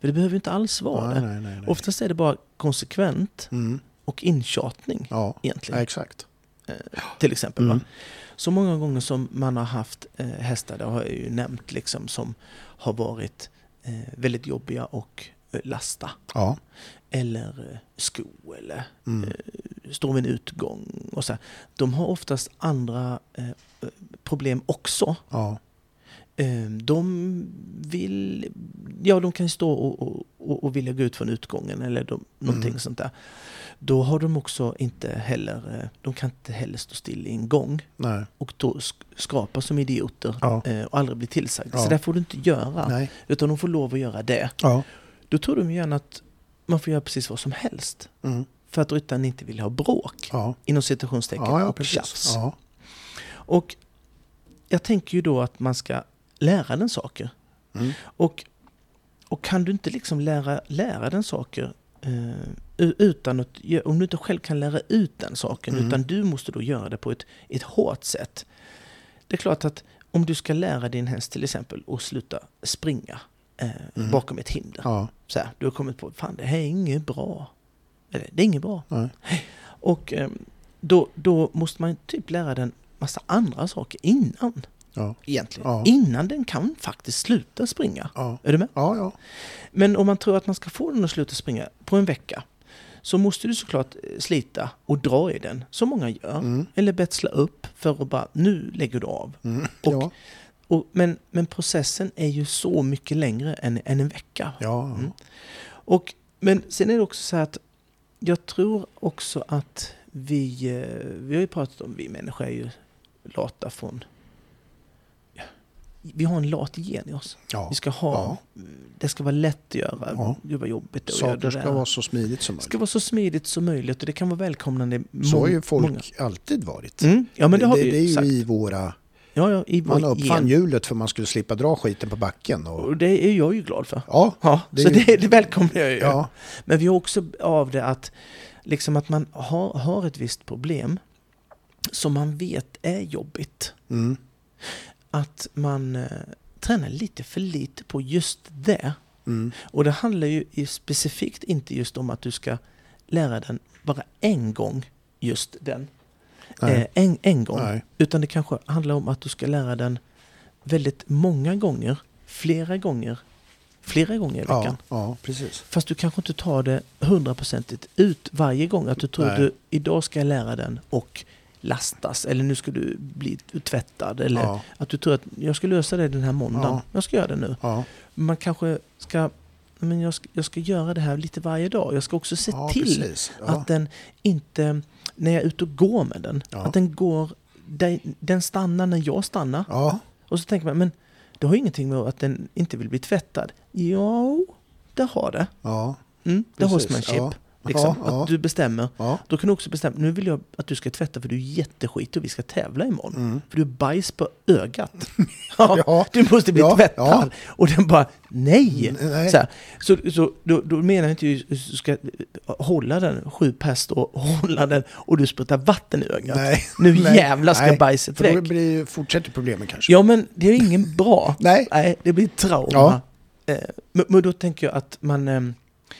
Speaker 1: För det behöver ju inte alls vara
Speaker 2: Nej,
Speaker 1: det.
Speaker 2: nej, nej, nej.
Speaker 1: Oftast är det bara konsekvent
Speaker 2: Mm.
Speaker 1: och intjatning
Speaker 2: Ja. ja,
Speaker 1: egentligen.
Speaker 2: exakt.
Speaker 1: Till exempel.
Speaker 2: Mm.
Speaker 1: Så många gånger som man har haft eh, hästar, det har jag ju nämnt, liksom, som har varit eh, väldigt jobbiga och eh, lasta.
Speaker 2: Ja.
Speaker 1: Eller eh, sko eller
Speaker 2: Mm.
Speaker 1: står vid en utgång och så här. De har oftast andra eh, problem också.
Speaker 2: Ja.
Speaker 1: Eh, de vill, ja de kan stå och, och, och, vilja gå ut från utgången eller de, någonting
Speaker 2: Mm.
Speaker 1: sånt där. Då har de också inte heller, eh, de kan inte heller stå still i en gång
Speaker 2: Nej.
Speaker 1: och då sk- skrapa som idioter
Speaker 2: Ja.
Speaker 1: eh, och aldrig bli tillsagda.
Speaker 2: Ja.
Speaker 1: Så där får du inte göra.
Speaker 2: Nej.
Speaker 1: Utan de får lov att göra det.
Speaker 2: Ja.
Speaker 1: Då tror de gärna att man får göra precis vad som helst.
Speaker 2: Mm.
Speaker 1: För att ryttaren inte vill ha bråk.
Speaker 2: Ja.
Speaker 1: Inom citationstecken
Speaker 2: Ja, ja,
Speaker 1: och tjafs.
Speaker 2: Ja.
Speaker 1: Och jag tänker ju då att man ska lära den saker.
Speaker 2: Mm.
Speaker 1: Och, och kan du inte liksom lära, lära den saker eh, utan att, om du inte själv kan lära ut den saken,
Speaker 2: Mm.
Speaker 1: utan du måste då göra det på ett, ett hårt sätt. Det är klart att om du ska lära din häst till exempel att sluta springa eh,
Speaker 2: Mm.
Speaker 1: bakom ett hinder.
Speaker 2: Ja.
Speaker 1: Så här, du har kommit på, fan det här är inget bra. Eller, det är inget bra.
Speaker 2: Nej.
Speaker 1: Och eh, då, då måste man typ lära den massa andra saker innan.
Speaker 2: Ja.
Speaker 1: Egentligen.
Speaker 2: Ja.
Speaker 1: Innan den kan faktiskt sluta springa.
Speaker 2: Ja.
Speaker 1: Är du med?
Speaker 2: Ja. Ja.
Speaker 1: Men om man tror att man ska få den att sluta springa på en vecka så måste du såklart eh, slita och dra i den, som många gör.
Speaker 2: Mm.
Speaker 1: Eller betsla upp för att bara, nu lägger du av.
Speaker 2: Mm.
Speaker 1: Och-. Och, men, men processen är ju så mycket längre än, än en vecka.
Speaker 2: Ja.
Speaker 1: Mm. Och, men sen är det också så att jag tror också att vi, eh, vi har ju pratat om vi människor är ju lata från, ja, vi har en lat gen i oss.
Speaker 2: Ja.
Speaker 1: Vi ska ha,
Speaker 2: Ja.
Speaker 1: det ska vara lätt att göra,
Speaker 2: Ja.
Speaker 1: det var jobbigt göra
Speaker 2: Saker
Speaker 1: det
Speaker 2: ska vara så smidigt som
Speaker 1: Det ska
Speaker 2: möjligt.
Speaker 1: vara så smidigt som möjligt och det kan vara välkomnande.
Speaker 2: Så har ju folk
Speaker 1: många.
Speaker 2: alltid varit.
Speaker 1: Mm, ja men det har
Speaker 2: det,
Speaker 1: vi
Speaker 2: det är
Speaker 1: ju
Speaker 2: ju
Speaker 1: sagt.
Speaker 2: i våra...
Speaker 1: Ja, ja, i
Speaker 2: Man uppfann hjulet för man skulle slippa dra skiten på backen. Och,
Speaker 1: Och det är jag ju glad för.
Speaker 2: ja,
Speaker 1: Ja,
Speaker 2: Det
Speaker 1: så
Speaker 2: ju-
Speaker 1: det, det välkomnar jag ju.
Speaker 2: ja,
Speaker 1: Men vi har också av det att, liksom att man har, har ett visst problem som man vet är jobbigt.
Speaker 2: mm,
Speaker 1: Att man eh, tränar lite för lite på just det.
Speaker 2: mm,
Speaker 1: Och det handlar ju specifikt inte just om att du ska lära den bara en gång just den. Eh, en, en gång.
Speaker 2: nej,
Speaker 1: Utan det kanske handlar om att du ska lära den väldigt många gånger flera gånger, flera gånger i veckan.
Speaker 2: Ja, ja, precis.
Speaker 1: Fast du kanske inte tar det hundraprocentigt ut varje gång. Att du tror att
Speaker 2: Nej.
Speaker 1: du, idag ska jag lära den och lastas. Eller nu ska du bli tvättad. Eller
Speaker 2: Ja,
Speaker 1: att du tror att jag ska lösa det den här måndagen.
Speaker 2: Ja.
Speaker 1: Jag ska göra det nu.
Speaker 2: ja,
Speaker 1: Man kanske ska, men jag ska, jag ska göra det här lite varje dag. Jag ska också se
Speaker 2: ja
Speaker 1: till.
Speaker 2: Ja.
Speaker 1: att den inte, när jag är ute och går med den,
Speaker 2: Ja.
Speaker 1: att den går, den, stannar när jag stannar. Och så tänker man, men det har ingenting med att den inte vill bli tvättad. Jo, det har det.
Speaker 2: ja,
Speaker 1: Mm, det är
Speaker 2: Precis,
Speaker 1: horsemanship.
Speaker 2: ja.
Speaker 1: Liksom,
Speaker 2: Ja.
Speaker 1: Att du bestämmer. Då kan du också bestämma, nu vill jag att du ska tvätta för du är jätteskit och vi ska tävla imorgon.
Speaker 2: Mm.
Speaker 1: För du är bajs på ögat. [LAUGHS] Du måste bli tvättad. Och den bara, nej!
Speaker 2: Nej.
Speaker 1: Så, här, så, så då, då menar jag inte att du ska hålla den sju pers och hålla den och du sprutar vatten i ögat.
Speaker 2: Nej.
Speaker 1: Nu
Speaker 2: Nej.
Speaker 1: jävlar ska
Speaker 2: Nej.
Speaker 1: bajset
Speaker 2: För då
Speaker 1: väck.
Speaker 2: blir, fortsätter problemen kanske.
Speaker 1: Ja men det är ingen bra. [LAUGHS]
Speaker 2: Nej.
Speaker 1: Nej, det blir trauma.
Speaker 2: Ja.
Speaker 1: Eh, men, men då tänker jag att man, eh,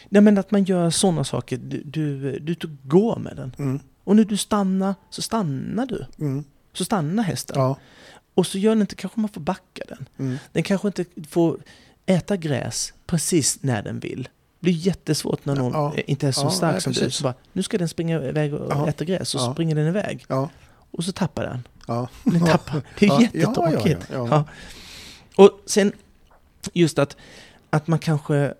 Speaker 1: nej men att man gör sådana saker. Du, du, du går med den.
Speaker 2: Mm.
Speaker 1: Och när du stannar så stannar du.
Speaker 2: Mm.
Speaker 1: Så stannar hästen.
Speaker 2: Ja.
Speaker 1: Och så gör den inte, kanske man får backa den.
Speaker 2: Mm.
Speaker 1: Den kanske inte får äta gräs precis när den vill. Det blir jättesvårt när någon
Speaker 2: Ja.
Speaker 1: inte är så
Speaker 2: Ja,
Speaker 1: stark som du. Så bara, nu ska den springa iväg och äta gräs och
Speaker 2: Ja.
Speaker 1: springer den iväg. Och så tappar den. [LAUGHS] Den tappar. Det är
Speaker 2: Ja,
Speaker 1: jättetråkigt. Och sen just att, att man kanske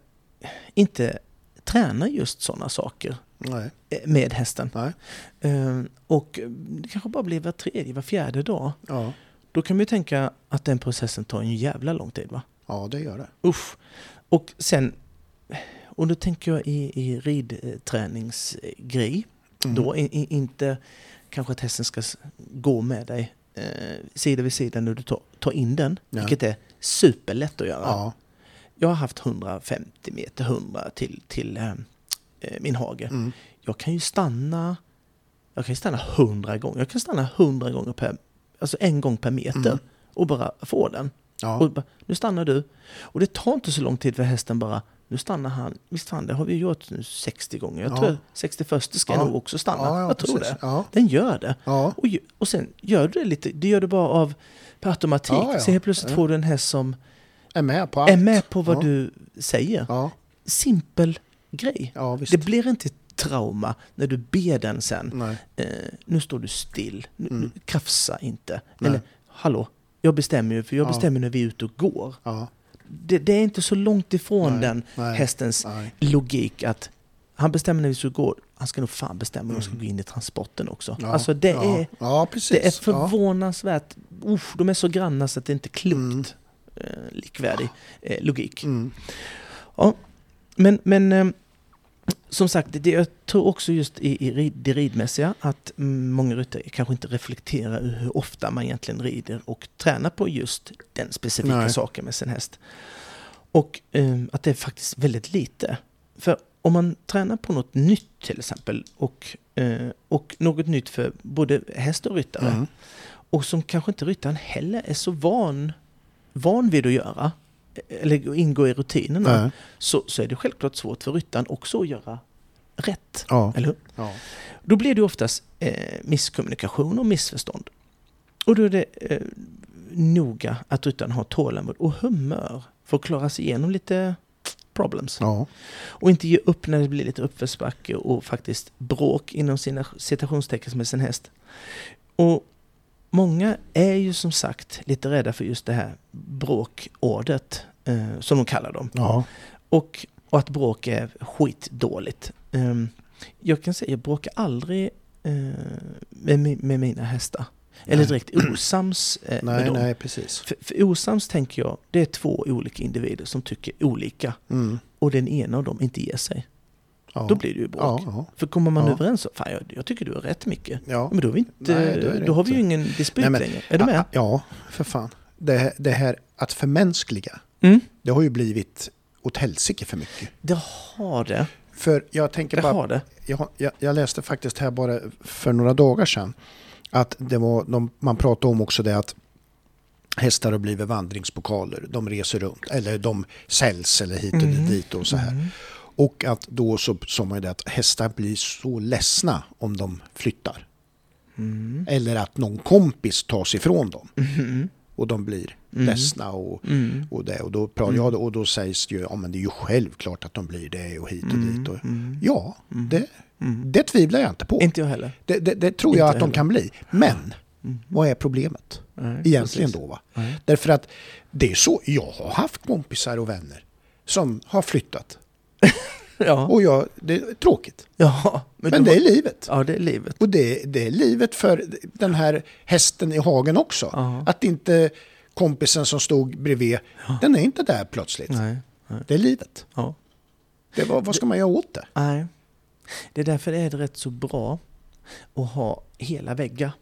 Speaker 1: inte tränar just sådana saker
Speaker 2: Nej.
Speaker 1: eh, med hästen.
Speaker 2: Nej.
Speaker 1: Eh, Och det kanske bara blir var tredje, var fjärde dag.
Speaker 2: Ja.
Speaker 1: Då kan man ju tänka att den processen tar en jävla lång tid va?
Speaker 2: ja, det gör det.
Speaker 1: Usch. Och sen, och då tänker jag i, i ridträningsgrej.
Speaker 2: Mm.
Speaker 1: Då i, i, inte kanske att hästen ska gå med dig eh, sida vid sida när du tar, tar in den.
Speaker 2: Ja.
Speaker 1: Vilket är superlätt att göra.
Speaker 2: Ja.
Speaker 1: Jag har haft 150 meter, 100 till, till eh, min hage.
Speaker 2: Mm.
Speaker 1: Jag kan ju stanna jag kan stanna 100 gånger. Jag kan stanna 100 gånger per, alltså en gång per meter
Speaker 2: Mm.
Speaker 1: och bara få den.
Speaker 2: Ja.
Speaker 1: Och bara, nu stannar du. Och det tar inte så lång tid för hästen bara, nu stannar han. Visst fan, det har vi gjort nu 60 gånger. Jag
Speaker 2: Ja.
Speaker 1: tror 61 ska
Speaker 2: Ja.
Speaker 1: nog också stanna.
Speaker 2: Ja, ja,
Speaker 1: jag tror
Speaker 2: precis.
Speaker 1: det. Den gör det.
Speaker 2: Ja.
Speaker 1: Och, och sen gör du det lite, det gör du bara av per automatik.
Speaker 2: Ja.
Speaker 1: Så helt plötsligt får du en häst som
Speaker 2: Är med på allt.
Speaker 1: är med på vad
Speaker 2: ja.
Speaker 1: du säger.
Speaker 2: Ja.
Speaker 1: Simpel grej.
Speaker 2: Ja.
Speaker 1: Det blir inte trauma när du ber den sen. Eh, nu står du still, nu,
Speaker 2: Mm.
Speaker 1: krafsa inte.
Speaker 2: Nej.
Speaker 1: Eller hallå, jag bestämmer ju, för jag
Speaker 2: Ja.
Speaker 1: bestämmer när vi är ute och går. Det, det är inte så långt ifrån
Speaker 2: Nej.
Speaker 1: den
Speaker 2: Nej.
Speaker 1: hästens logik att han bestämmer när vi ska gå, han ska nog fan bestämma när de ska
Speaker 2: Mm.
Speaker 1: gå in i transporten också.
Speaker 2: Ja.
Speaker 1: Alltså det
Speaker 2: ja.
Speaker 1: är,
Speaker 2: Ja,
Speaker 1: det är förvånansvärt, usch, de är så granna så att det inte är klokt
Speaker 2: Mm.
Speaker 1: Eh, likvärdig eh, logik.
Speaker 2: Mm.
Speaker 1: Ja, men, men eh, som sagt, det, jag tror också just i, i rid, det ridmässiga att många ryttare kanske inte reflekterar hur ofta man egentligen rider och tränar på just den specifika
Speaker 2: Nej.
Speaker 1: saken med sin häst. Och eh, att det är faktiskt väldigt lite. För om man tränar på något nytt till exempel och, eh, och något nytt för både häst och ryttare
Speaker 2: Mm.
Speaker 1: och som kanske inte ryttaren heller är så van, van vid att göra eller ingå i rutinerna
Speaker 2: Nej.
Speaker 1: så, så är det självklart svårt för ryttaren också att göra rätt.
Speaker 2: Ja.
Speaker 1: Eller hur?
Speaker 2: Ja.
Speaker 1: Då blir det oftast eh, misskommunikation och missförstånd. Och då är det eh, noga att ryttaren har tålamod och humör för att klara sig igenom lite problems.
Speaker 2: Ja.
Speaker 1: Och inte ge upp när det blir lite uppförsbacke och faktiskt bråk inom sina citationstecken med sin häst. Och många är ju som sagt lite rädda för just det här bråkordet, eh, som de kallar dem.
Speaker 2: Ja.
Speaker 1: Och, och att bråk är skitdåligt. Um, jag kan säga, jag bråkar aldrig eh, med, med mina hästar. Eller direkt osams eh, med
Speaker 2: Nej,
Speaker 1: dem.
Speaker 2: nej, precis.
Speaker 1: För, för osams tänker jag, det är två olika individer som tycker olika.
Speaker 2: Mm.
Speaker 1: Och den ena av dem inte ger sig.
Speaker 2: Ja.
Speaker 1: Då blir det ju bråk.
Speaker 2: Ja, ja.
Speaker 1: För kommer man överens om, fan jag, jag tycker du har rätt mycket.
Speaker 2: ja.
Speaker 1: Men då, vi inte,
Speaker 2: Nej, då
Speaker 1: då har vi ju ingen dispyt
Speaker 2: Nej, men-
Speaker 1: längre. Är du med?
Speaker 2: Ja, för fan. Det, här- det här att förmänskliga,
Speaker 1: Mm.
Speaker 2: det har ju blivit åt helsike för mycket.
Speaker 1: Det har det.
Speaker 2: För jag tänker
Speaker 1: Det
Speaker 2: bara,
Speaker 1: det.
Speaker 2: jag, jag, jag läste faktiskt här bara för några dagar sedan att det var, de, man pratade om också det att hästar har blivit vandringspokaler. De reser runt, eller de säljs eller hit och
Speaker 1: Mm.
Speaker 2: dit och så här.
Speaker 1: Mm.
Speaker 2: Och att då så sa man det att hästar blir så ledsna om de flyttar.
Speaker 1: Mm.
Speaker 2: Eller att någon kompis tas ifrån dem.
Speaker 1: Mhm.
Speaker 2: och de blir
Speaker 1: Mm.
Speaker 2: ledsna och,
Speaker 1: Mm.
Speaker 2: och det. Och då, pratar
Speaker 1: Mm.
Speaker 2: jag, och då sägs det ju, ja men det är ju självklart att de blir det och hit och
Speaker 1: Mm.
Speaker 2: dit. Och,
Speaker 1: Mm.
Speaker 2: ja,
Speaker 1: Mm.
Speaker 2: det,
Speaker 1: Mm.
Speaker 2: det tvivlar jag inte på.
Speaker 1: Inte jag heller.
Speaker 2: Det, det, det tror jag
Speaker 1: Inte
Speaker 2: att de
Speaker 1: heller.
Speaker 2: kan bli. Men
Speaker 1: Mm.
Speaker 2: vad är problemet
Speaker 1: Nej,
Speaker 2: egentligen
Speaker 1: precis.
Speaker 2: då? Va?
Speaker 1: Nej.
Speaker 2: Därför att det är så, jag har haft kompisar och vänner som har flyttat. [LAUGHS]
Speaker 1: Ja.
Speaker 2: Och jag, det är tråkigt.
Speaker 1: ja, men,
Speaker 2: Men det är livet.
Speaker 1: Ja, det är livet.
Speaker 2: Och det, det är livet för den här hästen i hagen också.
Speaker 1: Ja.
Speaker 2: Att inte kompisen som stod bredvid, den är inte där plötsligt.
Speaker 1: Nej.
Speaker 2: Det är livet.
Speaker 1: Ja.
Speaker 2: Det, vad, vad ska man göra åt det?
Speaker 1: Nej. Det är därför det är rätt så bra att ha hela väggar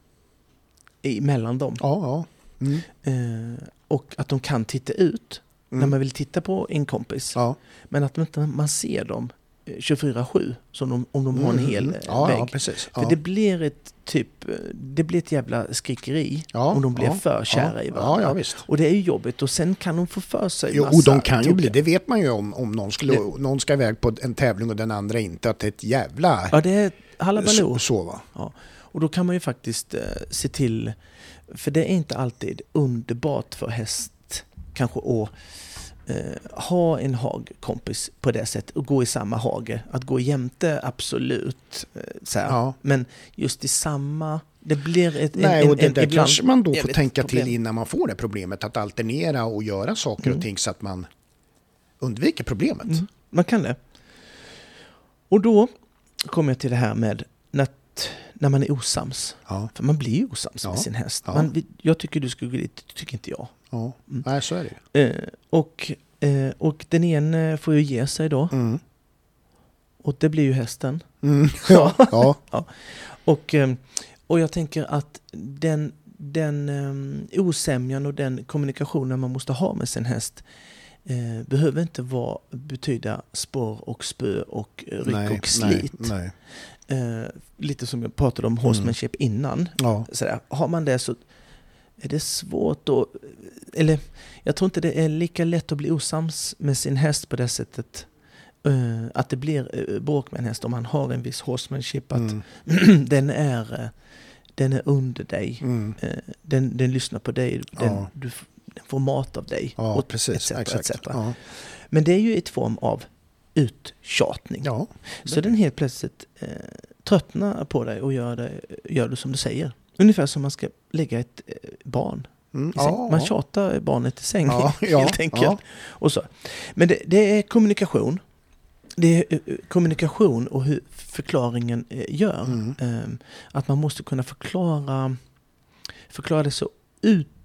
Speaker 1: emellan dem.
Speaker 2: Ja, ja. Mm.
Speaker 1: Eh, och att de kan titta ut när
Speaker 2: Mm.
Speaker 1: man vill titta på en kompis.
Speaker 2: Ja.
Speaker 1: Men att man inte man ser dem eh, 24-7 som de, om de har en
Speaker 2: Mm,
Speaker 1: hel
Speaker 2: mm.
Speaker 1: eh,
Speaker 2: ja,
Speaker 1: vägg.
Speaker 2: Ja, precis.
Speaker 1: För
Speaker 2: Ja.
Speaker 1: det blir ett typ, eh, det blir ett jävla skrikeri
Speaker 2: Ja,
Speaker 1: om de blir
Speaker 2: ja,
Speaker 1: för kära
Speaker 2: ja,
Speaker 1: i varandra.
Speaker 2: Ja, ja, visst.
Speaker 1: Och det är ju jobbigt och sen kan de få för sig
Speaker 2: Jo,
Speaker 1: massa
Speaker 2: och de kan ju
Speaker 1: tokiga-
Speaker 2: bli, det vet man ju om, om någon, skulle,
Speaker 1: Det-
Speaker 2: någon ska iväg på en tävling och den andra inte, att det är ett jävla
Speaker 1: Ja, det är
Speaker 2: så,
Speaker 1: halabaloo.
Speaker 2: så va.
Speaker 1: Och då kan man ju faktiskt eh, se till, för det är inte alltid underbart för häst kanske att eh, ha en hagkompis på det sättet och gå i samma hage. Att gå jämte, absolut. Eh, så.
Speaker 2: Ja.
Speaker 1: Men just i samma, det blir ett...
Speaker 2: Nej,
Speaker 1: en,
Speaker 2: och det
Speaker 1: en,
Speaker 2: där
Speaker 1: ibland
Speaker 2: kanske man då får tänka
Speaker 1: problem.
Speaker 2: till innan man får det problemet. Att alternera och göra saker
Speaker 1: Mm.
Speaker 2: och ting så att man undviker problemet.
Speaker 1: Mm, man kan det. Och då kommer jag till det här med när, när man är osams.
Speaker 2: Ja,
Speaker 1: För man blir ju osams
Speaker 2: Ja.
Speaker 1: med sin häst.
Speaker 2: Ja.
Speaker 1: Man, jag tycker du skulle gå dit, det tycker inte jag.
Speaker 2: ja.
Speaker 1: Mm.
Speaker 2: Nej, så är det.
Speaker 1: Eh, och, eh, och den ene får ju ge sig då.
Speaker 2: Mm.
Speaker 1: Och det blir ju hästen.
Speaker 2: Mm. [LAUGHS] Ja, ja.
Speaker 1: Och, eh, och jag tänker att den, den eh, osämjan och den kommunikationen man måste ha med sin häst eh, behöver inte vara, betyda spår och spö och eh, ryck
Speaker 2: nej,
Speaker 1: och slit.
Speaker 2: Nej,
Speaker 1: Eh, lite som jag pratade om horsemanship innan.
Speaker 2: Ja.
Speaker 1: Sådär, har man det så är det svårt att... Eller jag tror inte det är lika lätt att bli osams med sin häst på det sättet. eh, att det blir uh, bråk med en häst om man har en viss horsemanship. Att
Speaker 2: Mm. [CLEARS THROAT]
Speaker 1: den, är, eh, den är under dig.
Speaker 2: Mm.
Speaker 1: Eh, den, den lyssnar på dig. Den,
Speaker 2: Ja.
Speaker 1: du, den får mat av dig.
Speaker 2: Ja,
Speaker 1: och
Speaker 2: precis.
Speaker 1: etc,
Speaker 2: Exakt.
Speaker 1: etc.
Speaker 2: Ja.
Speaker 1: Men det är ju ett form av uttjatning.
Speaker 2: Ja.
Speaker 1: Så den helt plötsligt eh, tröttnar på dig och gör det, gör det som du säger. Ungefär som man ska lägga ett eh, barn
Speaker 2: Mm. Ja.
Speaker 1: Man tjatar barnet i säng
Speaker 2: Ja, [LAUGHS]
Speaker 1: helt enkelt. Och så. Men det, det är kommunikation. Det är eh, kommunikation och hur förklaringen eh, gör.
Speaker 2: Mm.
Speaker 1: Eh, Att man måste kunna förklara, förklara det så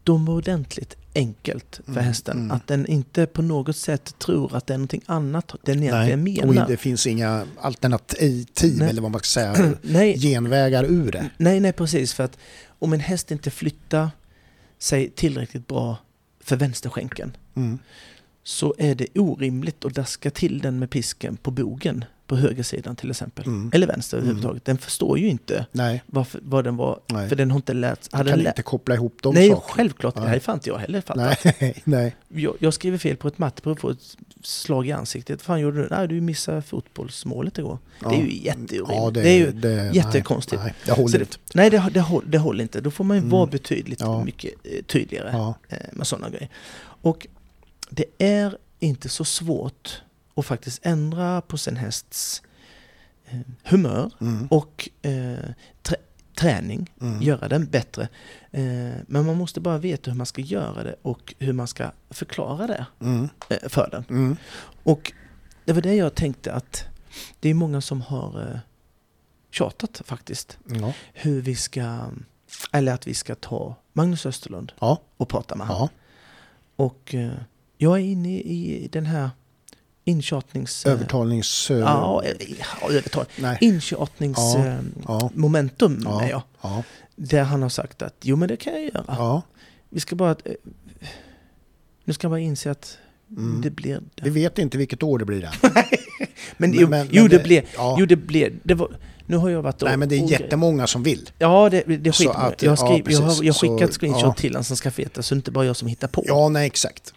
Speaker 1: utomordentligt enkelt för
Speaker 2: Mm,
Speaker 1: hästen.
Speaker 2: mm.
Speaker 1: Att den inte på något sätt tror att det är någonting annat den egentligen
Speaker 2: Nej.
Speaker 1: menar.
Speaker 2: Och det finns inga alternativ
Speaker 1: Nej.
Speaker 2: eller vad man ska säga, [CLEARS THROAT]
Speaker 1: Nej,
Speaker 2: genvägar ur det.
Speaker 1: Nej, nej precis. För att om en häst inte flyttar sig tillräckligt bra för vänsterskänken
Speaker 2: Mm.
Speaker 1: så är det orimligt att daska till den med pisken på bogen på högersidan till exempel.
Speaker 2: Mm.
Speaker 1: Eller vänster
Speaker 2: Mm.
Speaker 1: överhuvudtaget. Den förstår ju inte
Speaker 2: Nej,
Speaker 1: varför, vad den var,
Speaker 2: nej.
Speaker 1: för den har inte lärt
Speaker 2: Man
Speaker 1: hade
Speaker 2: kan
Speaker 1: den lä-
Speaker 2: inte koppla ihop de
Speaker 1: Nej,
Speaker 2: sakerna.
Speaker 1: självklart.
Speaker 2: Nej.
Speaker 1: Det här fan inte jag heller fattat.
Speaker 2: Nej, [LAUGHS] nej.
Speaker 1: Jag, jag skriver fel på ett matteprov och får ett slag i ansiktet. Fan gjorde du? Nej, du missade fotbollsmålet igår. Det är ju jätteorimligt.
Speaker 2: Ja,
Speaker 1: det, är ju
Speaker 2: det,
Speaker 1: jättekonstigt.
Speaker 2: Nej, det håller
Speaker 1: det-
Speaker 2: inte.
Speaker 1: Nej, det, det, håll- det håller inte. Då får man ju
Speaker 2: Mm.
Speaker 1: vara betydligt
Speaker 2: Ja.
Speaker 1: mycket eh, tydligare
Speaker 2: Ja.
Speaker 1: eh, med sådana grejer. Och det är inte så svårt att faktiskt ändra på sin hästs eh, humör
Speaker 2: Mm.
Speaker 1: och eh, trä, träning,
Speaker 2: Mm.
Speaker 1: göra den bättre. Eh, men man måste bara veta hur man ska göra det och hur man ska förklara det
Speaker 2: Mm.
Speaker 1: eh, för den.
Speaker 2: Mm.
Speaker 1: Och det var det jag tänkte att det är många som har eh, tjatat faktiskt
Speaker 2: Ja.
Speaker 1: hur vi ska, eller att vi ska ta Magnus Österlund
Speaker 2: Ja.
Speaker 1: och prata med honom.
Speaker 2: ja.
Speaker 1: Och eh, jag är inne i den här intjatnings... eh,
Speaker 2: Övertalnings... eh,
Speaker 1: Ja, eh, övertal.
Speaker 2: Nej.
Speaker 1: Intjatnings...
Speaker 2: Ja, Ja.
Speaker 1: är jag.
Speaker 2: Ja.
Speaker 1: Där han har sagt att jo men det kan jag göra.
Speaker 2: ja.
Speaker 1: Vi ska bara... Nu ska jag bara inse att
Speaker 2: Mm.
Speaker 1: det blir...
Speaker 2: Vi vet inte vilket år det blir än. [LAUGHS]
Speaker 1: Men,
Speaker 2: Men-
Speaker 1: jo,
Speaker 2: men-
Speaker 1: jo det,
Speaker 2: det-
Speaker 1: blev...
Speaker 2: ja.
Speaker 1: Jo det blev... Det var, nu har jag varit
Speaker 2: Nej, men det är jättemånga som vill.
Speaker 1: Ja, det, det
Speaker 2: Så
Speaker 1: skiter
Speaker 2: att-
Speaker 1: jag, har
Speaker 2: ja,
Speaker 1: jag har jag har skickat screenshot
Speaker 2: ja.
Speaker 1: till honom som ska feta så det är inte bara jag som hittar på.
Speaker 2: Ja, nej exakt.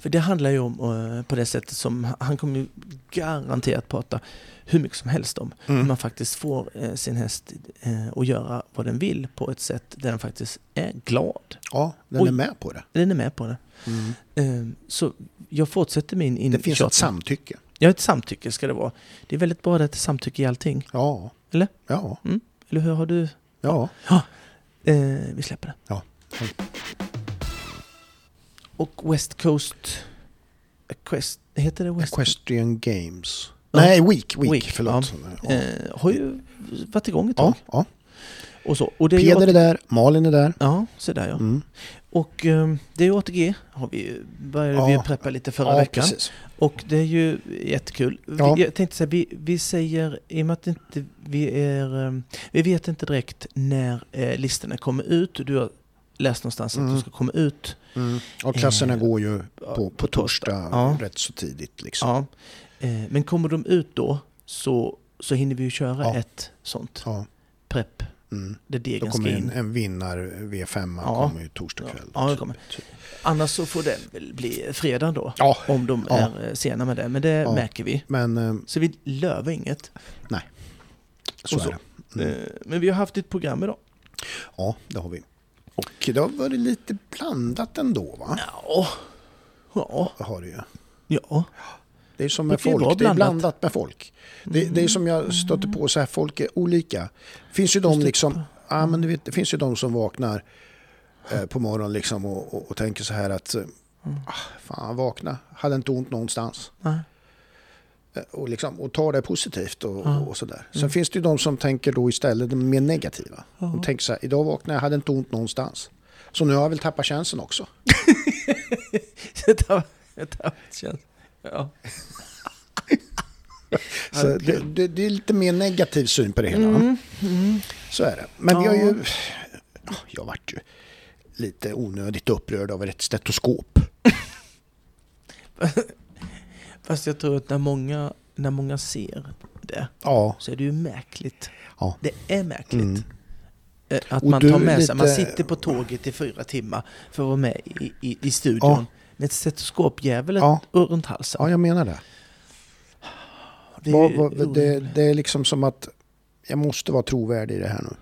Speaker 1: För det handlar ju om eh, på det sättet som han kommer ju garanterat prata hur mycket som helst om. Hur
Speaker 2: Mm.
Speaker 1: man faktiskt får eh, sin häst eh, att göra vad den vill på ett sätt där den faktiskt är glad.
Speaker 2: Ja, den
Speaker 1: Oj.
Speaker 2: är med på det.
Speaker 1: Den är med på det.
Speaker 2: Mm.
Speaker 1: Eh, så jag fortsätter min in
Speaker 2: Det finns
Speaker 1: tjatning.
Speaker 2: ett samtycke.
Speaker 1: Ja, ett samtycke ska det vara. Det är väldigt bra att det är samtycke i allting.
Speaker 2: Ja.
Speaker 1: Eller?
Speaker 2: Ja.
Speaker 1: Eller hur har du?
Speaker 2: Ja.
Speaker 1: Eh, vi släpper det.
Speaker 2: Ja.
Speaker 1: Och West Coast... Quest, heter det West
Speaker 2: Equestrian Games.
Speaker 1: Ja.
Speaker 2: Nej, Week. Week,
Speaker 1: Week,
Speaker 2: förlåt. Ja.
Speaker 1: Eh, har ju varit igång ett tag.
Speaker 2: Ja, ja.
Speaker 1: Och så. Och det är
Speaker 2: Peder är
Speaker 1: AT-
Speaker 2: där, Malin är där.
Speaker 1: Ja, så där ja.
Speaker 2: Mm.
Speaker 1: Och eh, det är ju ATG, har vi, började vi
Speaker 2: Ja.
Speaker 1: ju preppa lite förra
Speaker 2: ja,
Speaker 1: veckan.
Speaker 2: precis.
Speaker 1: Och det är ju jättekul.
Speaker 2: Ja.
Speaker 1: Vi, jag tänkte säga, vi, vi säger, i och med att inte vi är... eh, Vi vet inte direkt när eh, listorna kommer ut. Du har läst någonstans att
Speaker 2: Mm.
Speaker 1: de ska komma ut
Speaker 2: Mm. Och klasserna
Speaker 1: Eh,
Speaker 2: går ju på, på torsdag
Speaker 1: Ja.
Speaker 2: rätt så tidigt. Liksom.
Speaker 1: Ja. Eh, Men kommer de ut då så, så hinner vi ju köra
Speaker 2: Ja.
Speaker 1: ett sånt
Speaker 2: Ja.
Speaker 1: prepp
Speaker 2: Mm.
Speaker 1: där
Speaker 2: Då
Speaker 1: degen ska
Speaker 2: kommer en,
Speaker 1: in.
Speaker 2: en vinnar V5
Speaker 1: Ja.
Speaker 2: kommer ju torsdag kväll.
Speaker 1: Ja, det kommer. Annars så får det väl bli fredag då.
Speaker 2: Ja,
Speaker 1: Om de
Speaker 2: Ja.
Speaker 1: är eh, sena med det. Men det
Speaker 2: Ja.
Speaker 1: märker vi.
Speaker 2: men eh,
Speaker 1: Så vi lövar inget.
Speaker 2: så,
Speaker 1: Och så.
Speaker 2: är det. Mm.
Speaker 1: Eh, Men vi har haft ett program idag.
Speaker 2: Ja, det har vi. Och det har varit lite blandat ändå va?
Speaker 1: Ja. Ja.
Speaker 2: Det har det ju.
Speaker 1: Ja.
Speaker 2: Det är som
Speaker 1: Det
Speaker 2: med
Speaker 1: ju
Speaker 2: folk,
Speaker 1: vara
Speaker 2: det är
Speaker 1: blandat.
Speaker 2: blandat med folk. Det, det är som jag stöter på så här, folk är olika. Det finns ju de
Speaker 1: det.
Speaker 2: liksom, ja men du vet, det finns ju de som vaknar eh, på morgonen liksom och, och, och tänker så här att, eh, ah, fan vakna, hade inte ont någonstans.
Speaker 1: Nej.
Speaker 2: Eh, Och, liksom, och tar det positivt och,
Speaker 1: Ja.
Speaker 2: och sådär. Sen finns det ju de som tänker då istället mer negativa. De
Speaker 1: Ja.
Speaker 2: tänker så här, idag vaknade jag, hade inte ont någonstans. Så nu har jag väl tappat chansen också.
Speaker 1: Det har känts- Ja. [LAUGHS]
Speaker 2: Så det, det, det är lite mer negativ syn på det hela.
Speaker 1: Mm. Mm.
Speaker 2: Så är det. Men vi har
Speaker 1: Ja.
Speaker 2: ju... Jag vart ju lite onödigt upprörd av ett stetoskop. [LAUGHS] [LAUGHS]
Speaker 1: Fast jag tror att när många, när många ser det
Speaker 2: Ja.
Speaker 1: så är det ju märkligt.
Speaker 2: Ja.
Speaker 1: Det är märkligt.
Speaker 2: Mm.
Speaker 1: Eh, Att
Speaker 2: Och
Speaker 1: man tar med sig, man
Speaker 2: lite-
Speaker 1: sitter på tåget i fyra timmar för att vara med i, i, i studion.
Speaker 2: Ja.
Speaker 1: Med ett stetoskopdjävul
Speaker 2: Ja.
Speaker 1: runt halsen.
Speaker 2: ja, jag menar det.
Speaker 1: det är ju
Speaker 2: vad- det. Det är liksom som att jag måste vara trovärdig i det här nu.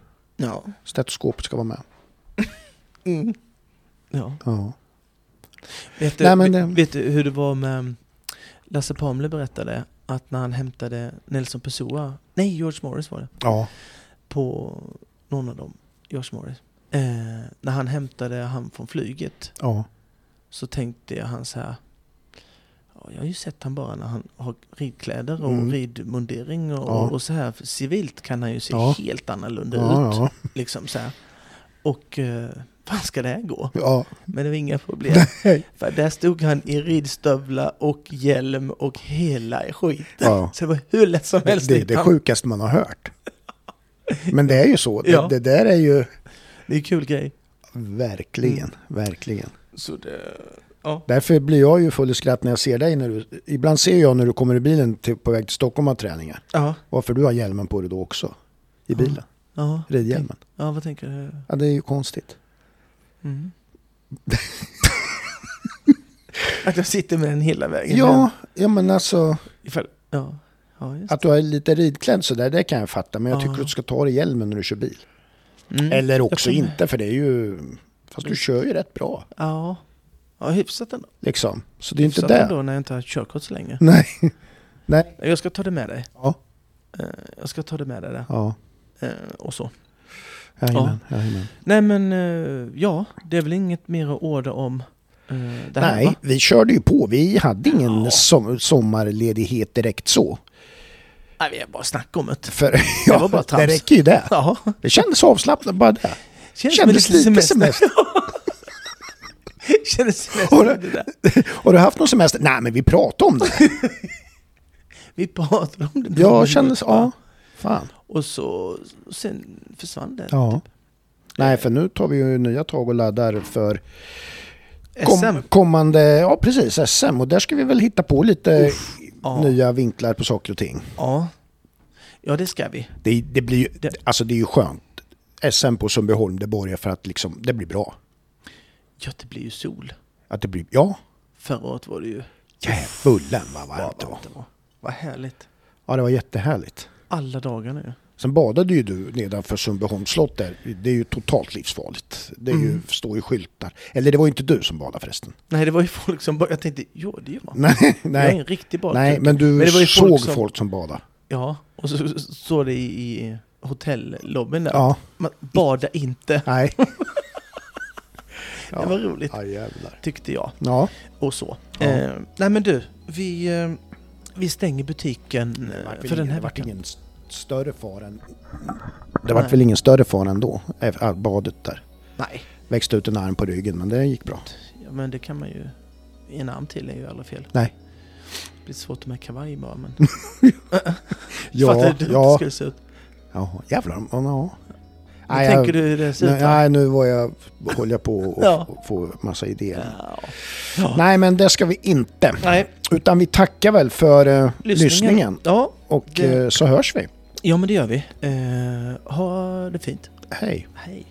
Speaker 1: Ja.
Speaker 2: Stetoskopet ska vara med.
Speaker 1: Mm. ja.
Speaker 2: Ja.
Speaker 1: Vet, du,
Speaker 2: Nej, det-
Speaker 1: vet du hur det var med Lasse Pamle berättade att när han hämtade Nelson Pessoa, nej George Morris var det,
Speaker 2: Ja.
Speaker 1: på någon av dem, George Morris. Eh, när han hämtade han från flyget
Speaker 2: Ja.
Speaker 1: så tänkte jag han så här. Ja, jag har ju sett han bara när han har ridkläder och
Speaker 2: Mm.
Speaker 1: ridmundering och,
Speaker 2: Ja.
Speaker 1: och så här. Civilt kan han ju se
Speaker 2: Ja.
Speaker 1: helt annorlunda ut.
Speaker 2: Ja, ja.
Speaker 1: Liksom så här. Och eh, fan ska det här gå?
Speaker 2: ja.
Speaker 1: Men det var inga problem.
Speaker 2: Nej.
Speaker 1: För där stod han i ridstövlar och hjälm och hela skiten.
Speaker 2: Ja.
Speaker 1: Så det var hur lätt som helst.
Speaker 2: det är det sjukaste man har hört. Men det är ju så. Det,
Speaker 1: Ja.
Speaker 2: det där är ju
Speaker 1: Det är en kul grej.
Speaker 2: verkligen,
Speaker 1: Mm.
Speaker 2: verkligen.
Speaker 1: Så det, ja.
Speaker 2: Därför blir jag ju full i skratt när jag ser dig. När du, ibland ser jag när du kommer i bilen till, på väg till Stockholm av träningar.
Speaker 1: Ja.
Speaker 2: Varför du har hjälmen på dig då också. I bilen.
Speaker 1: Ja.
Speaker 2: Ridhjälmen.
Speaker 1: ja, vad tänker du?
Speaker 2: Ja, det är ju konstigt.
Speaker 1: Mm. [LAUGHS] att jag sitter med den hela vägen.
Speaker 2: Ja, ja men alltså
Speaker 1: Ifall, ja. ja
Speaker 2: att du är lite ridklädd sådär, det kan jag fatta. Men jag
Speaker 1: Ja.
Speaker 2: tycker att du ska ta dig hjälmen när du kör bil.
Speaker 1: Mm.
Speaker 2: Eller också inte, för det är ju... Fast du kör ju rätt bra.
Speaker 1: Ja. Ja, hyfsat ändå.
Speaker 2: Liksom. Så det är inte
Speaker 1: hyfsat
Speaker 2: det.
Speaker 1: ändå när jag inte har körkort så länge. [LAUGHS]
Speaker 2: Nej. Nej.
Speaker 1: Jag ska ta det med dig.
Speaker 2: Ja.
Speaker 1: Eh, Jag ska ta det med dig där.
Speaker 2: Ja.
Speaker 1: Eh, Och så.
Speaker 2: Jajamän, jajamän.
Speaker 1: Nej men, eh, ja. Det är väl inget mer att orda om eh, det här
Speaker 2: Nej,
Speaker 1: va?
Speaker 2: vi körde ju på. Vi hade ingen
Speaker 1: Ja.
Speaker 2: som, sommarledighet direkt så.
Speaker 1: Nej, vi har bara snackat om det.
Speaker 2: För [LAUGHS]
Speaker 1: var
Speaker 2: ja,
Speaker 1: bara
Speaker 2: det
Speaker 1: trams.
Speaker 2: räcker ju det.
Speaker 1: Ja.
Speaker 2: Det kändes avslappnat bara det.
Speaker 1: Känns
Speaker 2: Kändes
Speaker 1: en
Speaker 2: lite semester. [LAUGHS]
Speaker 1: Kändes
Speaker 2: Har du-
Speaker 1: semester. det där. [LAUGHS]
Speaker 2: Har du haft någon semester? Nej, men vi pratade om det.
Speaker 1: Vi pratade om det.
Speaker 2: Jag kände så, ja. Fan.
Speaker 1: Och så, sen försvann det.
Speaker 2: Ja. Nej, för nu tar vi ju nya tag och laddar för kom,
Speaker 1: SM.
Speaker 2: kommande, ja precis, SM. Och där ska vi väl hitta på lite
Speaker 1: Ja.
Speaker 2: nya vinklar på saker och ting.
Speaker 1: Ja. Ja, det ska vi.
Speaker 2: Det, det blir ju,
Speaker 1: Det-
Speaker 2: alltså det är ju skönt. SM på Sundbyholm, det borgar för att liksom, det blir bra.
Speaker 1: Ja, det blir ju sol.
Speaker 2: Att det blir, ja,
Speaker 1: Förra året var det ju...
Speaker 2: Djävulen vad varmt det var.
Speaker 1: Vad härligt.
Speaker 2: Ja, det var jättehärligt.
Speaker 1: Alla dagar nu.
Speaker 2: Sen badade ju du nedanför Sundbyholms slott där. Det är ju totalt livsfarligt. Det är ju,
Speaker 1: Mm.
Speaker 2: står ju skyltar. Eller det var ju inte du som badade förresten.
Speaker 1: Nej, det var ju folk som bara... Jag tänkte, jo det är jag.
Speaker 2: Nej,
Speaker 1: Jag är
Speaker 2: nej,
Speaker 1: en riktig badkuk.
Speaker 2: nej men du
Speaker 1: Men ju
Speaker 2: såg
Speaker 1: folk
Speaker 2: folk
Speaker 1: som-
Speaker 2: som, badade.
Speaker 1: Ja, och så står det i, hotellobbyn där.
Speaker 2: Ja,
Speaker 1: Man, bada inte.
Speaker 2: nej. [LAUGHS]
Speaker 1: Det var roligt,
Speaker 2: Ja,
Speaker 1: tyckte jag.
Speaker 2: Ja,
Speaker 1: Och så.
Speaker 2: Ja.
Speaker 1: Eh, nej men du, vi, eh, vi stänger butiken eh, för den här veckan.
Speaker 2: ingen större fara än... Det
Speaker 1: Nej.
Speaker 2: väl ingen större fara ändå, eh, badet där.
Speaker 1: Nej,
Speaker 2: Växte ut en arm på ryggen, men det gick bra.
Speaker 1: ja, men det kan man ju... En arm till är ju aldrig fel.
Speaker 2: Nej.
Speaker 1: Det blir svårt med kavaj bara men... [LAUGHS] [LAUGHS]
Speaker 2: Ja,
Speaker 1: Fattar du hur det
Speaker 2: ja,
Speaker 1: skulle se ut?
Speaker 2: ja, jävlar. Ja, ja.
Speaker 1: Hur
Speaker 2: Nej,
Speaker 1: tänker
Speaker 2: jag,
Speaker 1: du hur det ser ut?
Speaker 2: nej, nej, nu var jag, håller jag på att [LAUGHS]
Speaker 1: Ja.
Speaker 2: få massa idéer.
Speaker 1: Ja. Ja.
Speaker 2: Nej, men det ska vi inte.
Speaker 1: Nej,
Speaker 2: Utan vi tackar väl för uh,
Speaker 1: lyssningen.
Speaker 2: lyssningen.
Speaker 1: Ja,
Speaker 2: Och
Speaker 1: Det-
Speaker 2: eh, så hörs vi.
Speaker 1: Ja, men det gör vi. Eh, ha det fint.
Speaker 2: Hej.
Speaker 1: Hej.